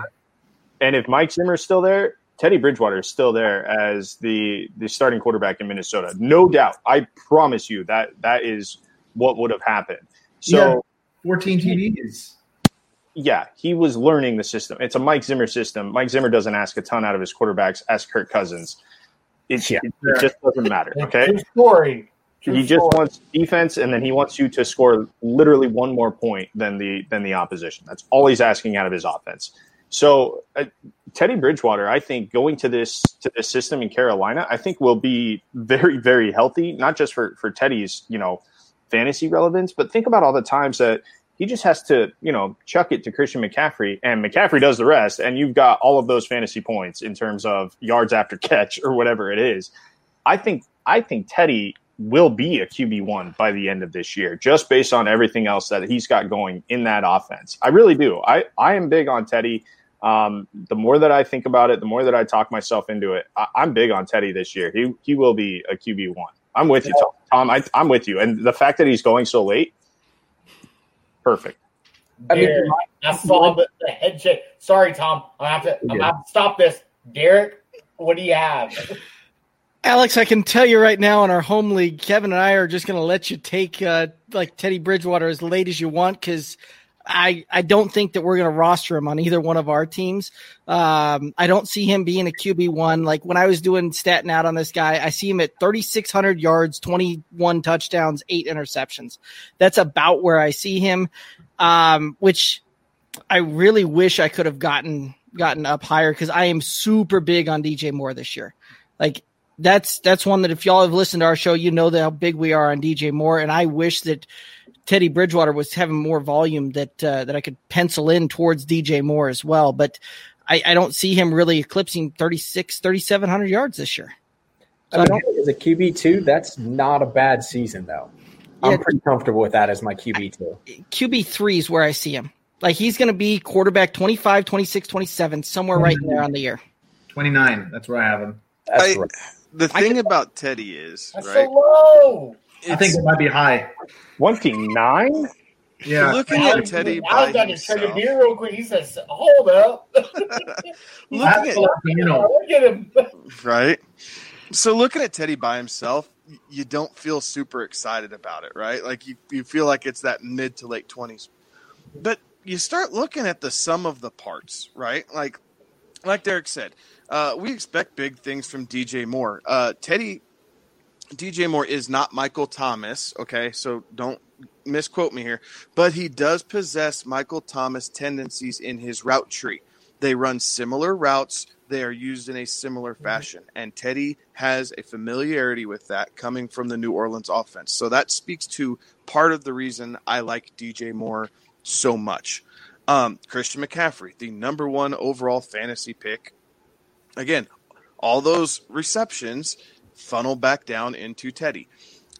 and if Mike Zimmer is still there, Teddy Bridgewater is still there as the the starting quarterback in Minnesota. No doubt. I promise you that that is what would have happened. So yeah, 14 TDs yeah, he was learning the system. It's a Mike Zimmer system. Mike Zimmer doesn't ask a ton out of his quarterbacks. Ask Kirk Cousins. It, yeah. it, it just doesn't matter. Okay. True story. True he just wants defense, and then he wants you to score literally one more point than the than the opposition. That's all he's asking out of his offense. So uh, Teddy Bridgewater, I think going to this to this system in Carolina, I think will be very very healthy. Not just for for Teddy's you know fantasy relevance, but think about all the times that he just has to, you know, chuck it to Christian McCaffrey, and McCaffrey does the rest, and you've got all of those fantasy points in terms of yards after catch or whatever it is. I think I think Teddy will be a QB one by the end of this year, just based on everything else that he's got going in that offense. I really do. I I am big on Teddy. Um, the more that I think about it, the more that I talk myself into it. I, am big on Teddy this year. He he will be a QB one. I'm with you, Tom. Tom I, I'm with you, and the fact that he's going so late Perfect. I mean, I saw the, the head shake. Sorry, Tom. I have to. I have to stop this. Derek, what do you have? Alex, I can tell you right now in our home league, Kevin and I are just going to let you take uh, like Teddy Bridgewater as late as you want because I, I don't think that we're going to roster him on either one of our teams. Um, I don't see him being a QB one. Like when I was doing statting out on this guy, I see him at 3,600 yards, 21 touchdowns, eight interceptions. That's about where I see him. Um, which I really wish I could have gotten, gotten up higher because I am super big on DJ Moore this year. Like that's, that's one that if y'all have listened to our show, you know that how big we are on DJ Moore. And I wish that, Teddy Bridgewater was having more volume that uh, that I could pencil in towards DJ Moore as well. But I, I don't see him really eclipsing 36, 3,700 yards this year. So I mean, as a QB two, that's not a bad season though. I'm pretty comfortable with that as my QB two. QB three is where I see him. Like he's going to be quarterback 25, 26, 27, somewhere right there on the year. 29. That's where I have him. I, the thing about Teddy is That's right. so low. I think it might be high. 29? Yeah. Looking at Teddy I was by about to check a beer real quick. He says, "Hold up, looking at look at him." right? So looking at Teddy by himself, you don't feel super excited about it, right? Like you, you feel like it's that mid to late twenties. But you start looking at the sum of the parts, right? Like like Derek said, uh, we expect big things from DJ Moore. Uh, Teddy DJ Moore is not Michael Thomas, okay? So don't misquote me here, but he does possess Michael Thomas tendencies in his route tree. They run similar routes, they are used in a similar fashion, and Teddy has a familiarity with that coming from the New Orleans offense. So that speaks to part of the reason I like DJ Moore so much. Um, Christian McCaffrey, the number one overall fantasy pick. Again, all those receptions funnel back down into Teddy.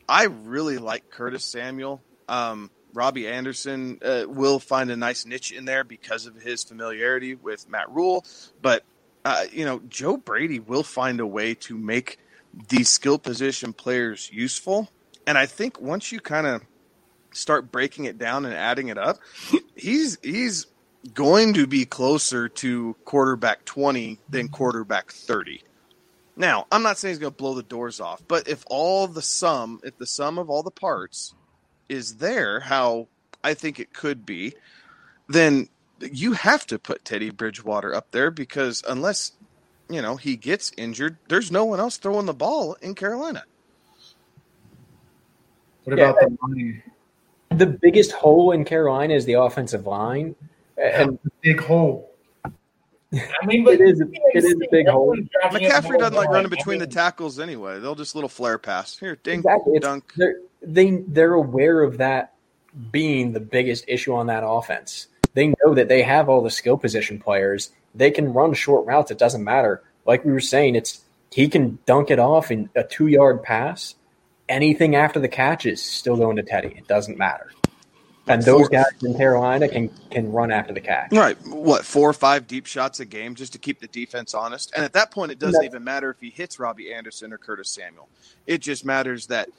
I really like Curtis Samuel. Um, Robbie Anderson uh, will find a nice niche in there because of his familiarity with Matt Rhule, but uh, you know Joe Brady will find a way to make these skill position players useful. And I think once you kind of start breaking it down and adding it up, he's he's going to be closer to quarterback 20 than quarterback 30. Now, I'm not saying he's going to blow the doors off, but if all the sum, if the sum of all the parts is there, how I think it could be, then you have to put Teddy Bridgewater up there because unless, you know, he gets injured, there's no one else throwing the ball in Carolina. What Yeah. about the line? The biggest hole in Carolina is the offensive line, and big hole. I mean, but it is a, it is a big hole. McCaffrey doesn't like running between the tackles anyway. They'll just little flare pass. Here, ding, Exactly. It's, dunk. they're, they they're aware of that being the biggest issue on that offense. They know that they have all the skill position players. They can run short routes. It doesn't matter. Like we were saying, it's he can dunk it off in a two yard pass. Anything after the catch is still going to Teddy. It doesn't matter. And those guys in Carolina can can run after the catch. Right. What, four or five deep shots a game just to keep the defense honest? And at that point, it doesn't No. even matter if he hits Robbie Anderson or Curtis Samuel. It just matters that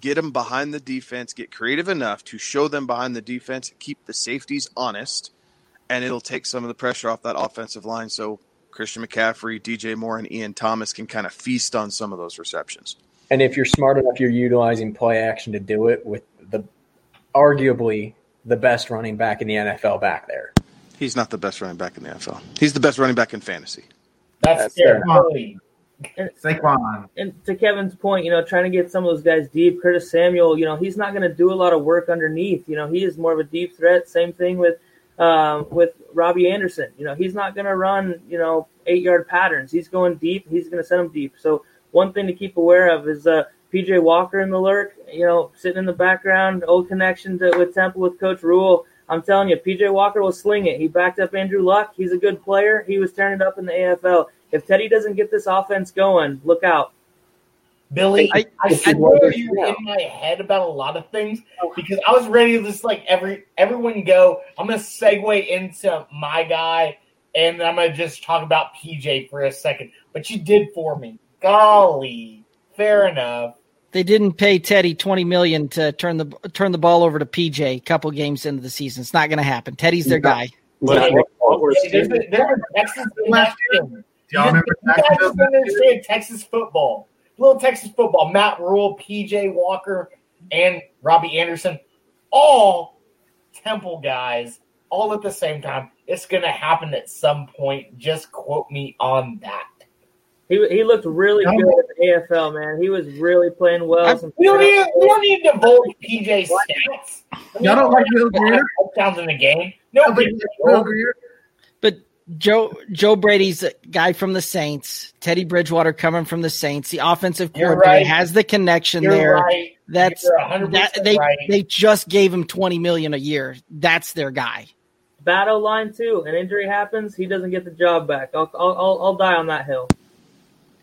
get them behind the defense, get creative enough to show them behind the defense, keep the safeties honest, and it'll take some of the pressure off that offensive line so Christian McCaffrey, DJ Moore, and Ian Thomas can kind of feast on some of those receptions. And if you're smart enough, you're utilizing play action to do it with the arguably the best running back in the NFL back there. He's not the best running back in the NFL. He's the best running back in fantasy. That's, That's fair. fair. Really. Saquon. And to Kevin's point, you know, trying to get some of those guys deep. Curtis Samuel, you know, he's not going to do a lot of work underneath. You know, he is more of a deep threat. Same thing with um, with Robbie Anderson. You know, he's not going to run, you know, eight yard patterns. He's going deep. He's going to send them deep. So one thing to keep aware of is uh, PJ Walker in the lurk. You know, sitting in the background, old connection to, with Temple with Coach Rhule. I'm telling you, PJ Walker will sling it. He backed up Andrew Luck. He's a good player. He was tearing it up in the AFL. If Teddy doesn't get this offense going, look out. Billy, I, I, This is know you in my head about a lot of things because I was ready to just like every everyone go. I'm gonna segue into my guy, and I'm gonna just talk about PJ for a second. But you did for me. Golly, fair enough. They didn't pay Teddy twenty million to turn the turn the ball over to PJ a couple games into the season. It's not going to happen. Teddy's their guy. There's a, there's a Texas connection. Do y'all remember You guys don't understand Texas football. Little Texas football. Matt Rhule, PJ Walker, and Robbie Anderson, all Temple guys all at the same time. It's going to happen at some point. Just quote me on that. He, he looked really good at the AFL, man. He was really playing well. Some- We don't need, we don't need to divulge PJ stats. Y'all don't like Will Grier? Touchdowns in the game. No, Nobody big. Will Grier? But Joe Joe Brady's a guy from the Saints. Teddy Bridgewater coming from the Saints. The offensive coordinator right. has the connection You're there. right. That's that they right. they just gave him twenty million a year. That's their guy. Battle line too. An injury happens, he doesn't get the job back. I'll I'll, I'll, I'll die on that hill.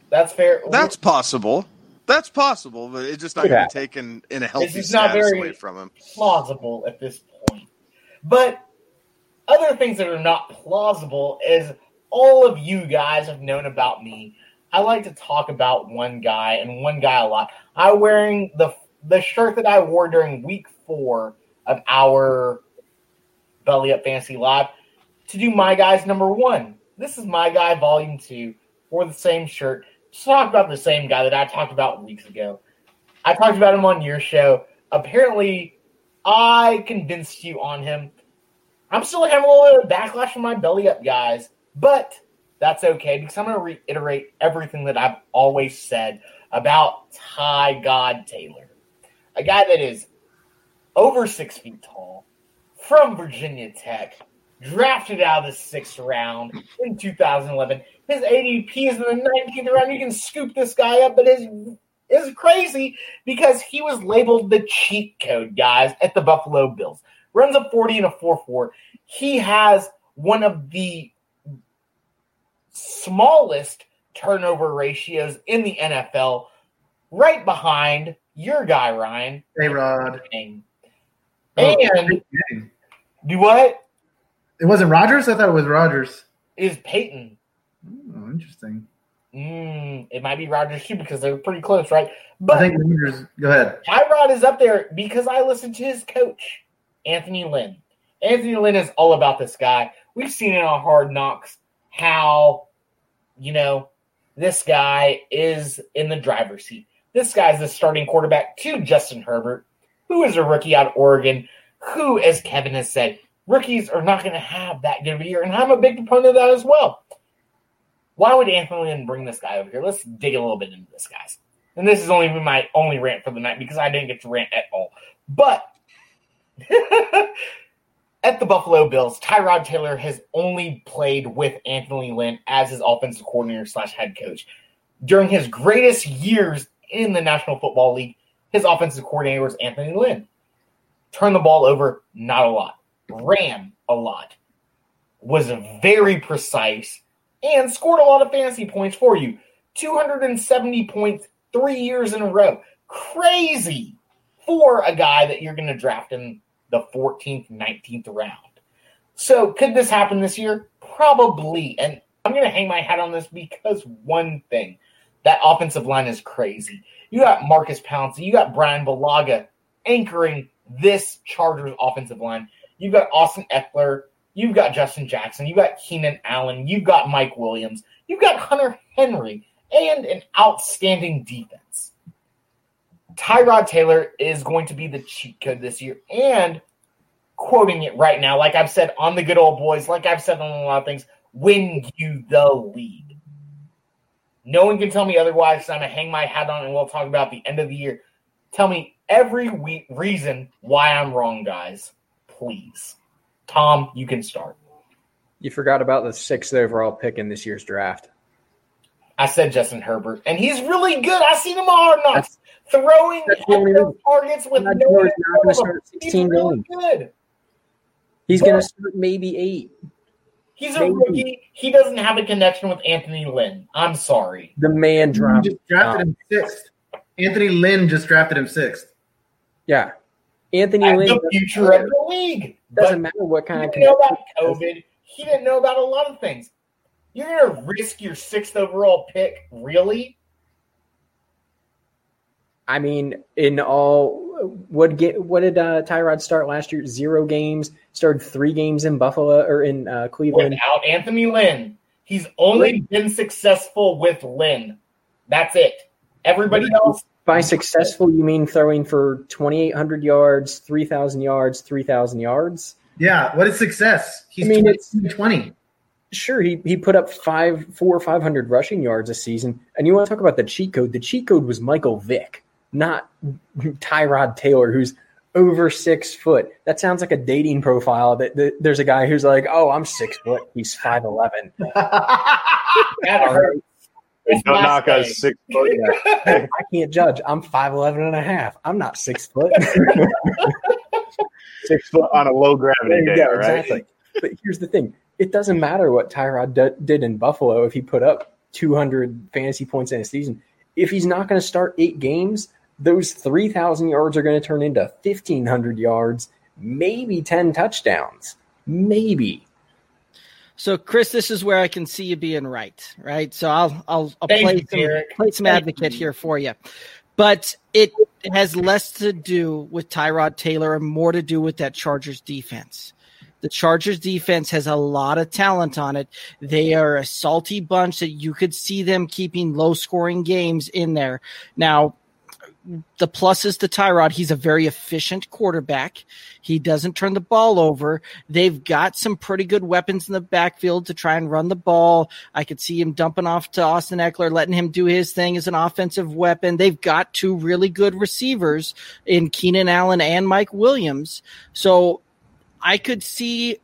That's fair. That's possible. That's possible, but it's just not Could going to happen. be taken in a healthy is not status very away from him. plausible at this point. But other things that are not plausible is all of you guys have known about me. I like to talk about one guy and one guy a lot. I'm wearing the the shirt that I wore during week four of our Belly Up Fantasy Live to do my guys number one. This is my guy volume two for the same shirt. Talk about the same guy that I talked about weeks ago. I talked about him on your show. Apparently, I convinced you on him. I'm still having a little bit of backlash from my belly up guys, but that's okay because I'm going to reiterate everything that I've always said about Tyrod Taylor, a guy that is over six feet tall, from Virginia Tech, drafted out of the sixth round in 2011. His ADP is in the 19th round. You can scoop this guy up, but his is crazy because he was labeled the cheat code guys at the Buffalo Bills. Runs a 40 and a 4 4. He has one of the smallest turnover ratios in the NFL, right behind your guy, Ryan. Hey, Rod. Oh, and Oh, do what? It wasn't Rodgers? I thought it was Rodgers. Is Peyton. Oh, interesting. Mm, it might be Rodgers too because they're pretty close, right? But I think Rodgers. Go ahead. Tyrod is up there because I listened to his coach, Anthony Lynn. Anthony Lynn is all about this guy. We've seen it on Hard Knocks how, you know, this guy is in the driver's seat. This guy's the starting quarterback to Justin Herbert, who is a rookie out of Oregon, who, as Kevin has said, rookies are not going to have that good of a year. And I'm a big proponent of that as well. Why would Anthony Lynn bring this guy over here? Let's dig a little bit into this, guys. And this is only my only rant for the night because I didn't get to rant at all. But at the Buffalo Bills, Tyrod Taylor has only played with Anthony Lynn as his offensive coordinator slash head coach. During his greatest years in the National Football League, his offensive coordinator was Anthony Lynn. Turned the ball over, not a lot. Ran a lot. Was very precise and scored a lot of fantasy points for you. 270 points three years in a row. Crazy for a guy that you're going to draft in the 14th, 19th round. So, could this happen this year? Probably. And I'm going to hang my hat on this because one thing that offensive line is crazy. You got Marcus Pouncey, you got Brian Bulaga anchoring this Chargers offensive line. You've got Austin Ekeler, you've got Justin Jackson, you've got Keenan Allen, you've got Mike Williams, you've got Hunter Henry, and an outstanding defense. Tyrod Taylor is going to be the cheat code this year. And quoting it right now, like I've said on the good old boys, like I've said on a lot of things, win you the league. No one can tell me otherwise. So I'm going to hang my hat on and we'll talk about the end of the year. Tell me every week reason why I'm wrong, guys. Please. Tom, you can start. You forgot about the sixth overall pick in this year's draft. I said Justin Herbert, and he's really good. I seen him on Hard Knocks throwing that's the only those targets with no Gurley's not gonna control. start He's really good. He's going to start maybe eight. He's a rookie. He doesn't have a connection with Anthony Lynn. I'm sorry. The man You dropped. just drafted him sixth. Anthony Lynn just drafted him sixth. Yeah. Anthony At Lynn the future of the league. doesn't matter what kind of didn't know about. COVID. He didn't know about a lot of things. You're going to risk your sixth overall pick, really? I mean, in all, what get what did uh, Tyrod start last year? Zero games. Started three games in Buffalo or in uh, Cleveland. Without Anthony Lynn. He's only been successful with Lynn. That's it. Everybody else, By successful, you mean throwing for twenty eight hundred yards, three thousand yards, three thousand yards. Yeah, what is success? He's I mean, 20, it's 20. Sure, he, he put up five, four or five hundred rushing yards a season. And you want to talk about the cheat code? The cheat code was Michael Vick, not Tyrod Taylor, who's over six foot. That sounds like a dating profile. That, that there's a guy who's like, oh, I'm six foot, he's five eleven. Don't knock us six foot. I can't judge. I'm 5'11 and a half. I'm not six foot. six foot on a low gravity There day, go, right? exactly. But here's the thing: it doesn't matter what Tyrod d- did in Buffalo if he put up 200 fantasy points in a season. If he's not going to start eight games, those 3,000 yards are going to turn into 1,500 yards, maybe 10 touchdowns, maybe. So, Chris, this is where I can see you being right, right? So, I'll I'll, I'll play you, some, play some advocate here for you, but it has less to do with Tyrod Taylor and more to do with that Chargers defense. The Chargers defense has a lot of talent on it. They are a salty bunch that you could see them keeping low scoring games in there. Now, the plus is to Tyrod. He's a very efficient quarterback. He doesn't turn the ball over. They've got some pretty good weapons in the backfield to try and run the ball. I could see him dumping off to Austin Ekeler, letting him do his thing as an offensive weapon. They've got two really good receivers in Keenan Allen and Mike Williams. So I could see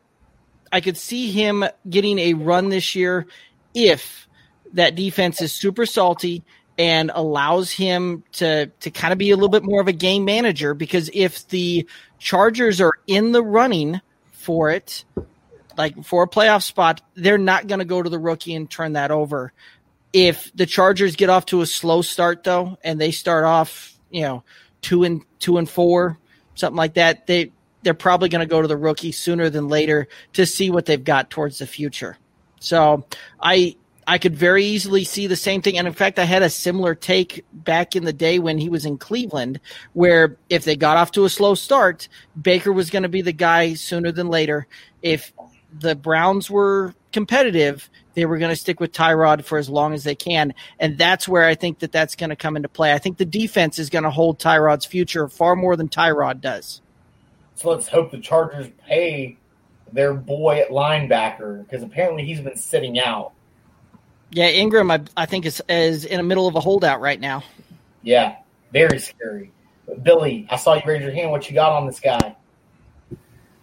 I could see him getting a run this year if that defense is super salty and allows him to to kind of be a little bit more of a game manager because if the Chargers are in the running for it like for a playoff spot they're not going to go to the rookie and turn that over. If the Chargers get off to a slow start though and they start off you know 2 and 2 and 4 something like that they they're probably going to go to the rookie sooner than later to see what they've got towards the future. So I I could very easily see the same thing. And in fact, I had a similar take back in the day when he was in Cleveland, where if they got off to a slow start, Baker was going to be the guy sooner than later. If the Browns were competitive, they were going to stick with Tyrod for as long as they can. And that's where I think that that's going to come into play. I think the defense is going to hold Tyrod's future far more than Tyrod does. So let's hope the Chargers pay their boy at linebacker because apparently he's been sitting out. Yeah, Ingram, I, I think, is, is in the middle of a holdout right now. Yeah, very scary. But Billy, I saw you raise your hand. What you got on this guy?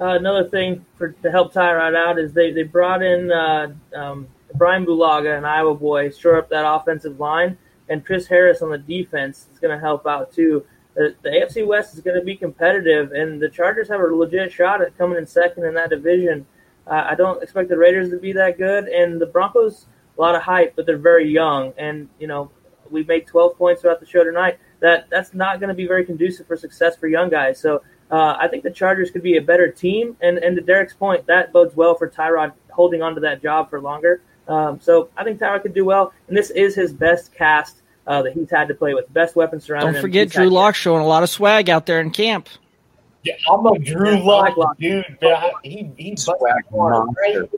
Uh, another thing for to help tie Tyrod out is they, they brought in uh, um, Brian Bulaga, an Iowa boy, shore up that offensive line, and Chris Harris on the defense is going to help out too. The, the AFC West is going to be competitive, and the Chargers have a legit shot at coming in second in that division. Uh, I don't expect the Raiders to be that good, and the Broncos a lot of hype, but they're very young, and you know we made 12 points throughout the show tonight. That that's not going to be very conducive for success for young guys. So uh, I think the Chargers could be a better team, and and to Derek's point, that bodes well for Tyrod holding on to that job for longer. Um, so I think Tyrod could do well, and this is his best cast uh, that he's had to play with, best weapon surrounding Don't forget He's Drew Lock showing a lot of swag out there in camp. Yeah, I'm a Drew Yeah, Lock Lock. dude, but I, he he busted hard, right?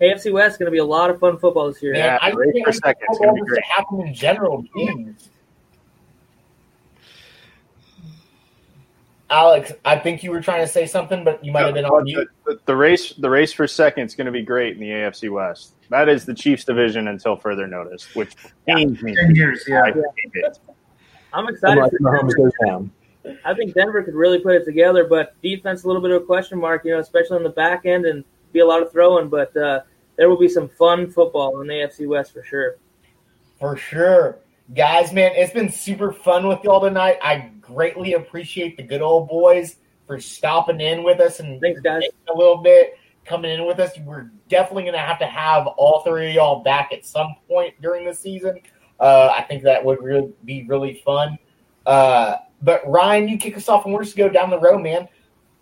AFC West is going to be a lot of fun football this year. Man, I race think for second. It's gonna be great. happen in general. Jeez. Alex, I think you were trying to say something, but you might have been on the, mute. the, the race, the race for second is going to be great in the AFC West. That is the Chiefs division until further notice, which pains me. 10 years, yeah. I hate it. I'm excited. Unless For Mahomes goes down. I think Denver could really put it together, but defense a little bit of a question mark, you know, especially on the back end and be a lot of throwing. But uh, there will be some fun football in the AFC West for sure. For sure. Guys, man, it's been super fun with y'all tonight. I greatly appreciate the good old boys for stopping in with us and Thanks, guys. a little bit, coming in with us. We're definitely going to have to have all three of y'all back at some point during the season. Uh, I think that would really be really fun. Uh, but Ryan, you kick us off and we're just go down the road, man.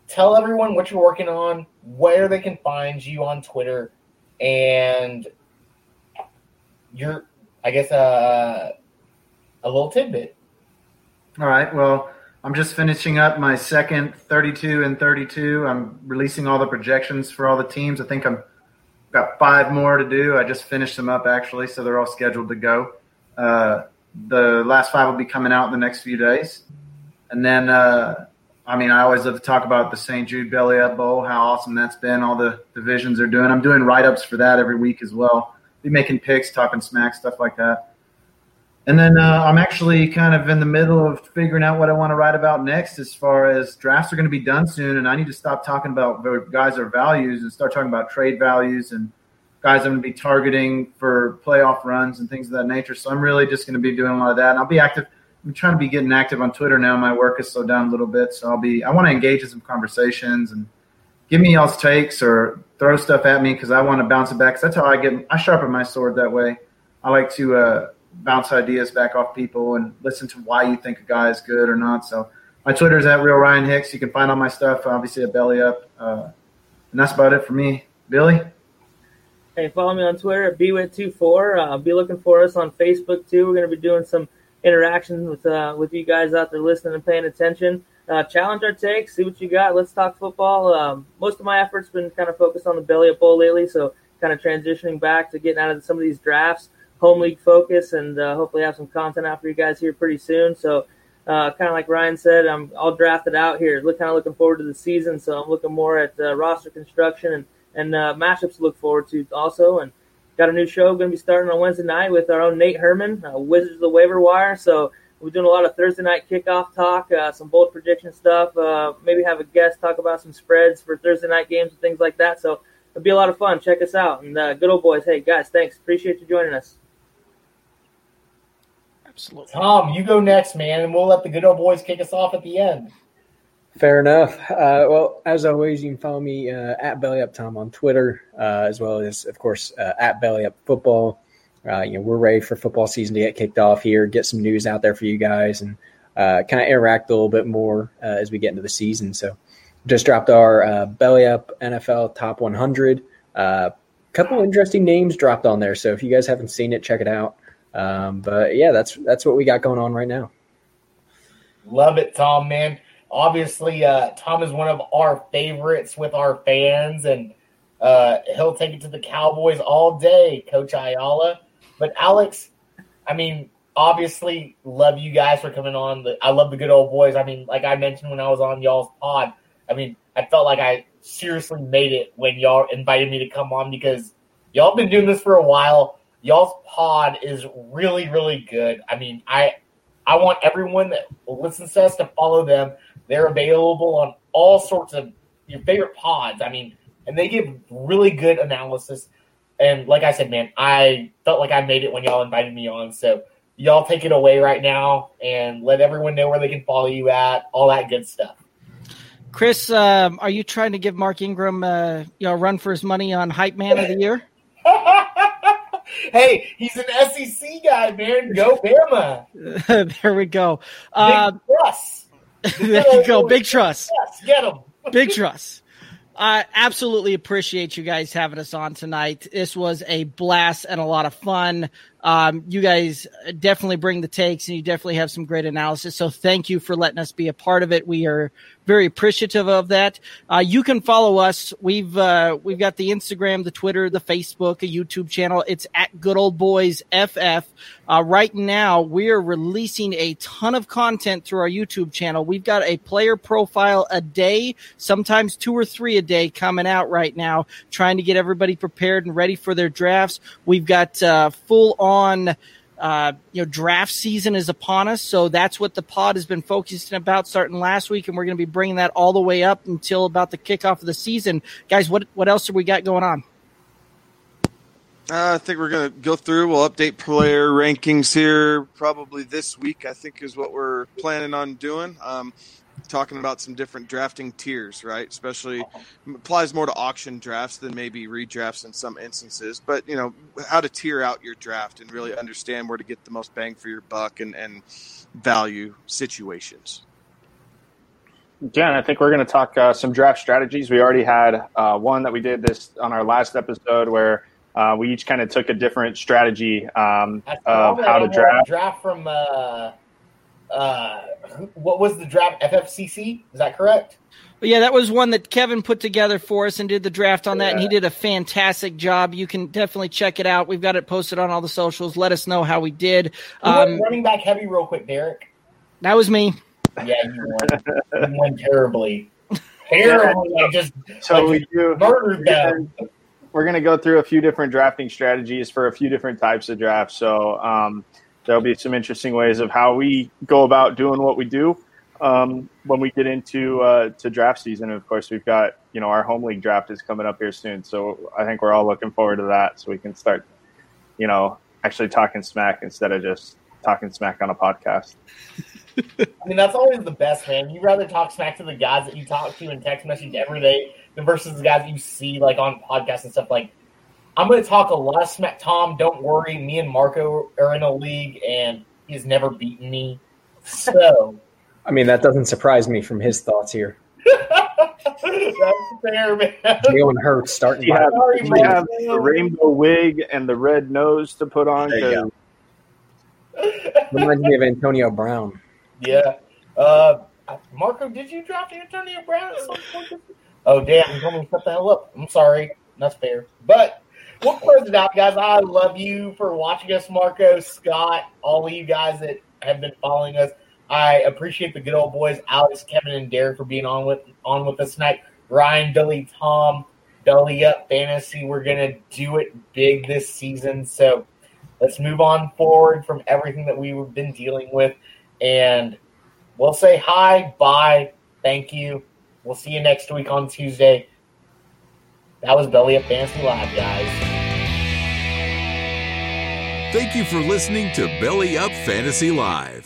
Tell everyone what you're working on, where they can find you on Twitter, and your, I guess, uh, a little tidbit. All right. Well, I'm just finishing up my second 32 and 32. I'm releasing all the projections for all the teams. I think I'm got five more to do. I just finished them up actually, so they're all scheduled to go. Uh, the last five will be coming out in the next few days, and then uh, I mean, I always love to talk about the St. Jude Belly Up Bowl, how awesome that's been, all the divisions are doing. I'm doing write ups for that every week as well. Be making picks, talking smack, stuff like that. And then uh, I'm actually kind of in the middle of figuring out what I want to write about next as far as drafts are going to be done soon. And I need to stop talking about guys or values and start talking about trade values and guys I'm going to be targeting for playoff runs and things of that nature. So I'm really just going to be doing a lot of that. And I'll be active. I'm trying to be getting active on Twitter now. My work is slowed down a little bit. So I'll be, I want to engage in some conversations and give me y'all's takes or throw stuff at me because I want to bounce it back. Cause that's how I get, I sharpen my sword that way. I like to, uh, bounce ideas back off people and listen to why you think a guy is good or not. So my Twitter is at real Ryan Hicks. You can find all my stuff, obviously at Belly Up, uh, and that's about it for me. Billy. Hey, follow me on Twitter at bwit24. Uh, be looking for us on Facebook too. We're going to be doing some interactions with uh, with you guys out there listening and paying attention. Uh, challenge our takes, see what you got. Let's talk football. Um, most of my efforts been kind of focused on the Belly Up Bowl lately, so kind of transitioning back to getting out of some of these drafts home league focus and uh, hopefully have some content out for you guys here pretty soon. So, uh, kind of like Ryan said, I'm all drafted out here. Look, kind of looking forward to the season. So I'm looking more at uh, roster construction and and uh, matchups to look forward to also. And got a new show going to be starting on Wednesday night with our own Nate Herman, uh, Wizards of the Waiver Wire. So we're doing a lot of Thursday night kickoff talk, uh, some bold prediction stuff. Uh, maybe have a guest talk about some spreads for Thursday night games and things like that. So it'll be a lot of fun. Check us out. And uh, good old boys, hey guys, thanks. Appreciate you joining us. Absolutely. Tom, you go next, man, and we'll let the good old boys kick us off at the end. Fair enough. Uh, well, as always, you can follow me uh, at Belly Up Tom on Twitter, uh, as well as, of course, uh, at Belly Up Football. Uh, you know, we're ready for football season to get kicked off here, get some news out there for you guys, and uh, kind of interact a little bit more as we get into the season. So, just dropped our Belly Up NFL Top 100. A couple interesting names dropped on there. So, if you guys haven't seen it, check it out. Um, but yeah, that's that's what we got going on right now. Love it, Tom. Man, obviously, uh, Tom is one of our favorites with our fans, and uh, he'll take it to the Cowboys all day, Coach Ayala. But Alex, I mean, obviously, love you guys for coming on. The, I love the good old boys. I mean, like I mentioned when I was on y'all's pod, I mean, I felt like I seriously made it when y'all invited me to come on because y'all been doing this for a while y'all's pod is really, really good. I mean, I I want everyone that listens to us to follow them. They're available on all sorts of your favorite pods. I mean, and they give really good analysis. And like I said, man, I felt like I made it when y'all invited me on. So y'all take it away right now and let everyone know where they can follow you at, all that good stuff. Chris, um, are you trying to give Mark Ingram, uh, you know, a run for his money on Hype Man of the Year? hey, he's an SEC guy, man. Go Bama. there we go. Uh, trust. there you go. Big trust. Yes, get him. Big trust. I absolutely appreciate you guys having us on tonight. This was a blast and a lot of fun. Um, you guys definitely bring the takes and you definitely have some great analysis. So thank you for letting us be a part of it. We are very appreciative of that. Uh, you can follow us. We've uh, we've got the Instagram, the Twitter, the Facebook, a YouTube channel. It's at Good Old Boys FF. Uh, right now, we are releasing a ton of content through our YouTube channel. We've got a player profile a day, sometimes two or three a day coming out right now, trying to get everybody prepared and ready for their drafts. We've got uh, full on uh, you know, draft season is upon us. So that's what the pod has been focusing about starting last week. And we're going to be bringing that all the way up until about the kickoff of the season. Guys, what, what else have we got going on? Uh, I think we're going to go through. We'll update player rankings here probably this week, I think is what we're planning on doing. Um, talking about some different drafting tiers, right? Especially applies more to auction drafts than maybe redrafts in some instances. But you know how to tier out your draft and really understand where to get the most bang for your buck and, and value situations. Yeah, and I think we're going to talk uh, some draft strategies. We already had uh, one that we did this on our last episode where uh, we each kind of took a different strategy um, of how to draft. Draft from uh, what was the draft? FFCC, is that correct? But yeah, that was one that Kevin put together for us and did the draft on that, yeah. and he did a fantastic job. You can definitely check it out. We've got it posted on all the socials. Let us know how we did. Um, running back heavy, real quick, Derek. That was me. Yeah, you won. you won terribly. Terribly. Like just So like, we do. murdered them. We're going to go through a few different drafting strategies for a few different types of drafts. So um, there'll be some interesting ways of how we go about doing what we do um, when we get into uh, to draft season. Of course, we've got you know our home league draft is coming up here soon. So I think we're all looking forward to that. So we can start, you know, actually talking smack instead of just talking smack on a podcast. I mean, that's always the best, man. You rather talk smack to the guys that you talk to in text message every day than versus the guys that you see like on podcasts and stuff. Like, I'm going to talk a lot of smack. Tom, don't worry. Me and Marco are in a league, and he's never beaten me. So I mean, that doesn't surprise me from his thoughts here. that's fair, man. Jalen Hurts starting. You have, Sorry, you have the rainbow wig and the red nose to put on. There you 'cause- Reminds me of Antonio Brown. Yeah. Uh, Marco, did you draft Antonio Brown at some point? Oh, damn. You told me to shut the hell up. I'm sorry. That's fair. But we'll close it out, guys. I love you for watching us, Marco, Scott, all of you guys that have been following us. I appreciate the good old boys, Alex, Kevin, and Derek, for being on with on with us tonight. Ryan, Dully, Tom, Dully Up Fantasy. We're gonna do it big this season. So let's move on forward from everything that we've been dealing with, and we'll say hi, bye, thank you. We'll see you next week on Tuesday. That was Belly Up Fantasy Live, guys. Thank you for listening to Belly Up Fantasy Live.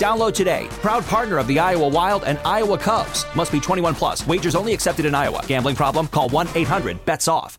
Download today. Proud partner of the Iowa Wild and Iowa Cubs. Must be 21 plus. Wagers only accepted in Iowa. Gambling problem? Call 1 800 BETS OFF.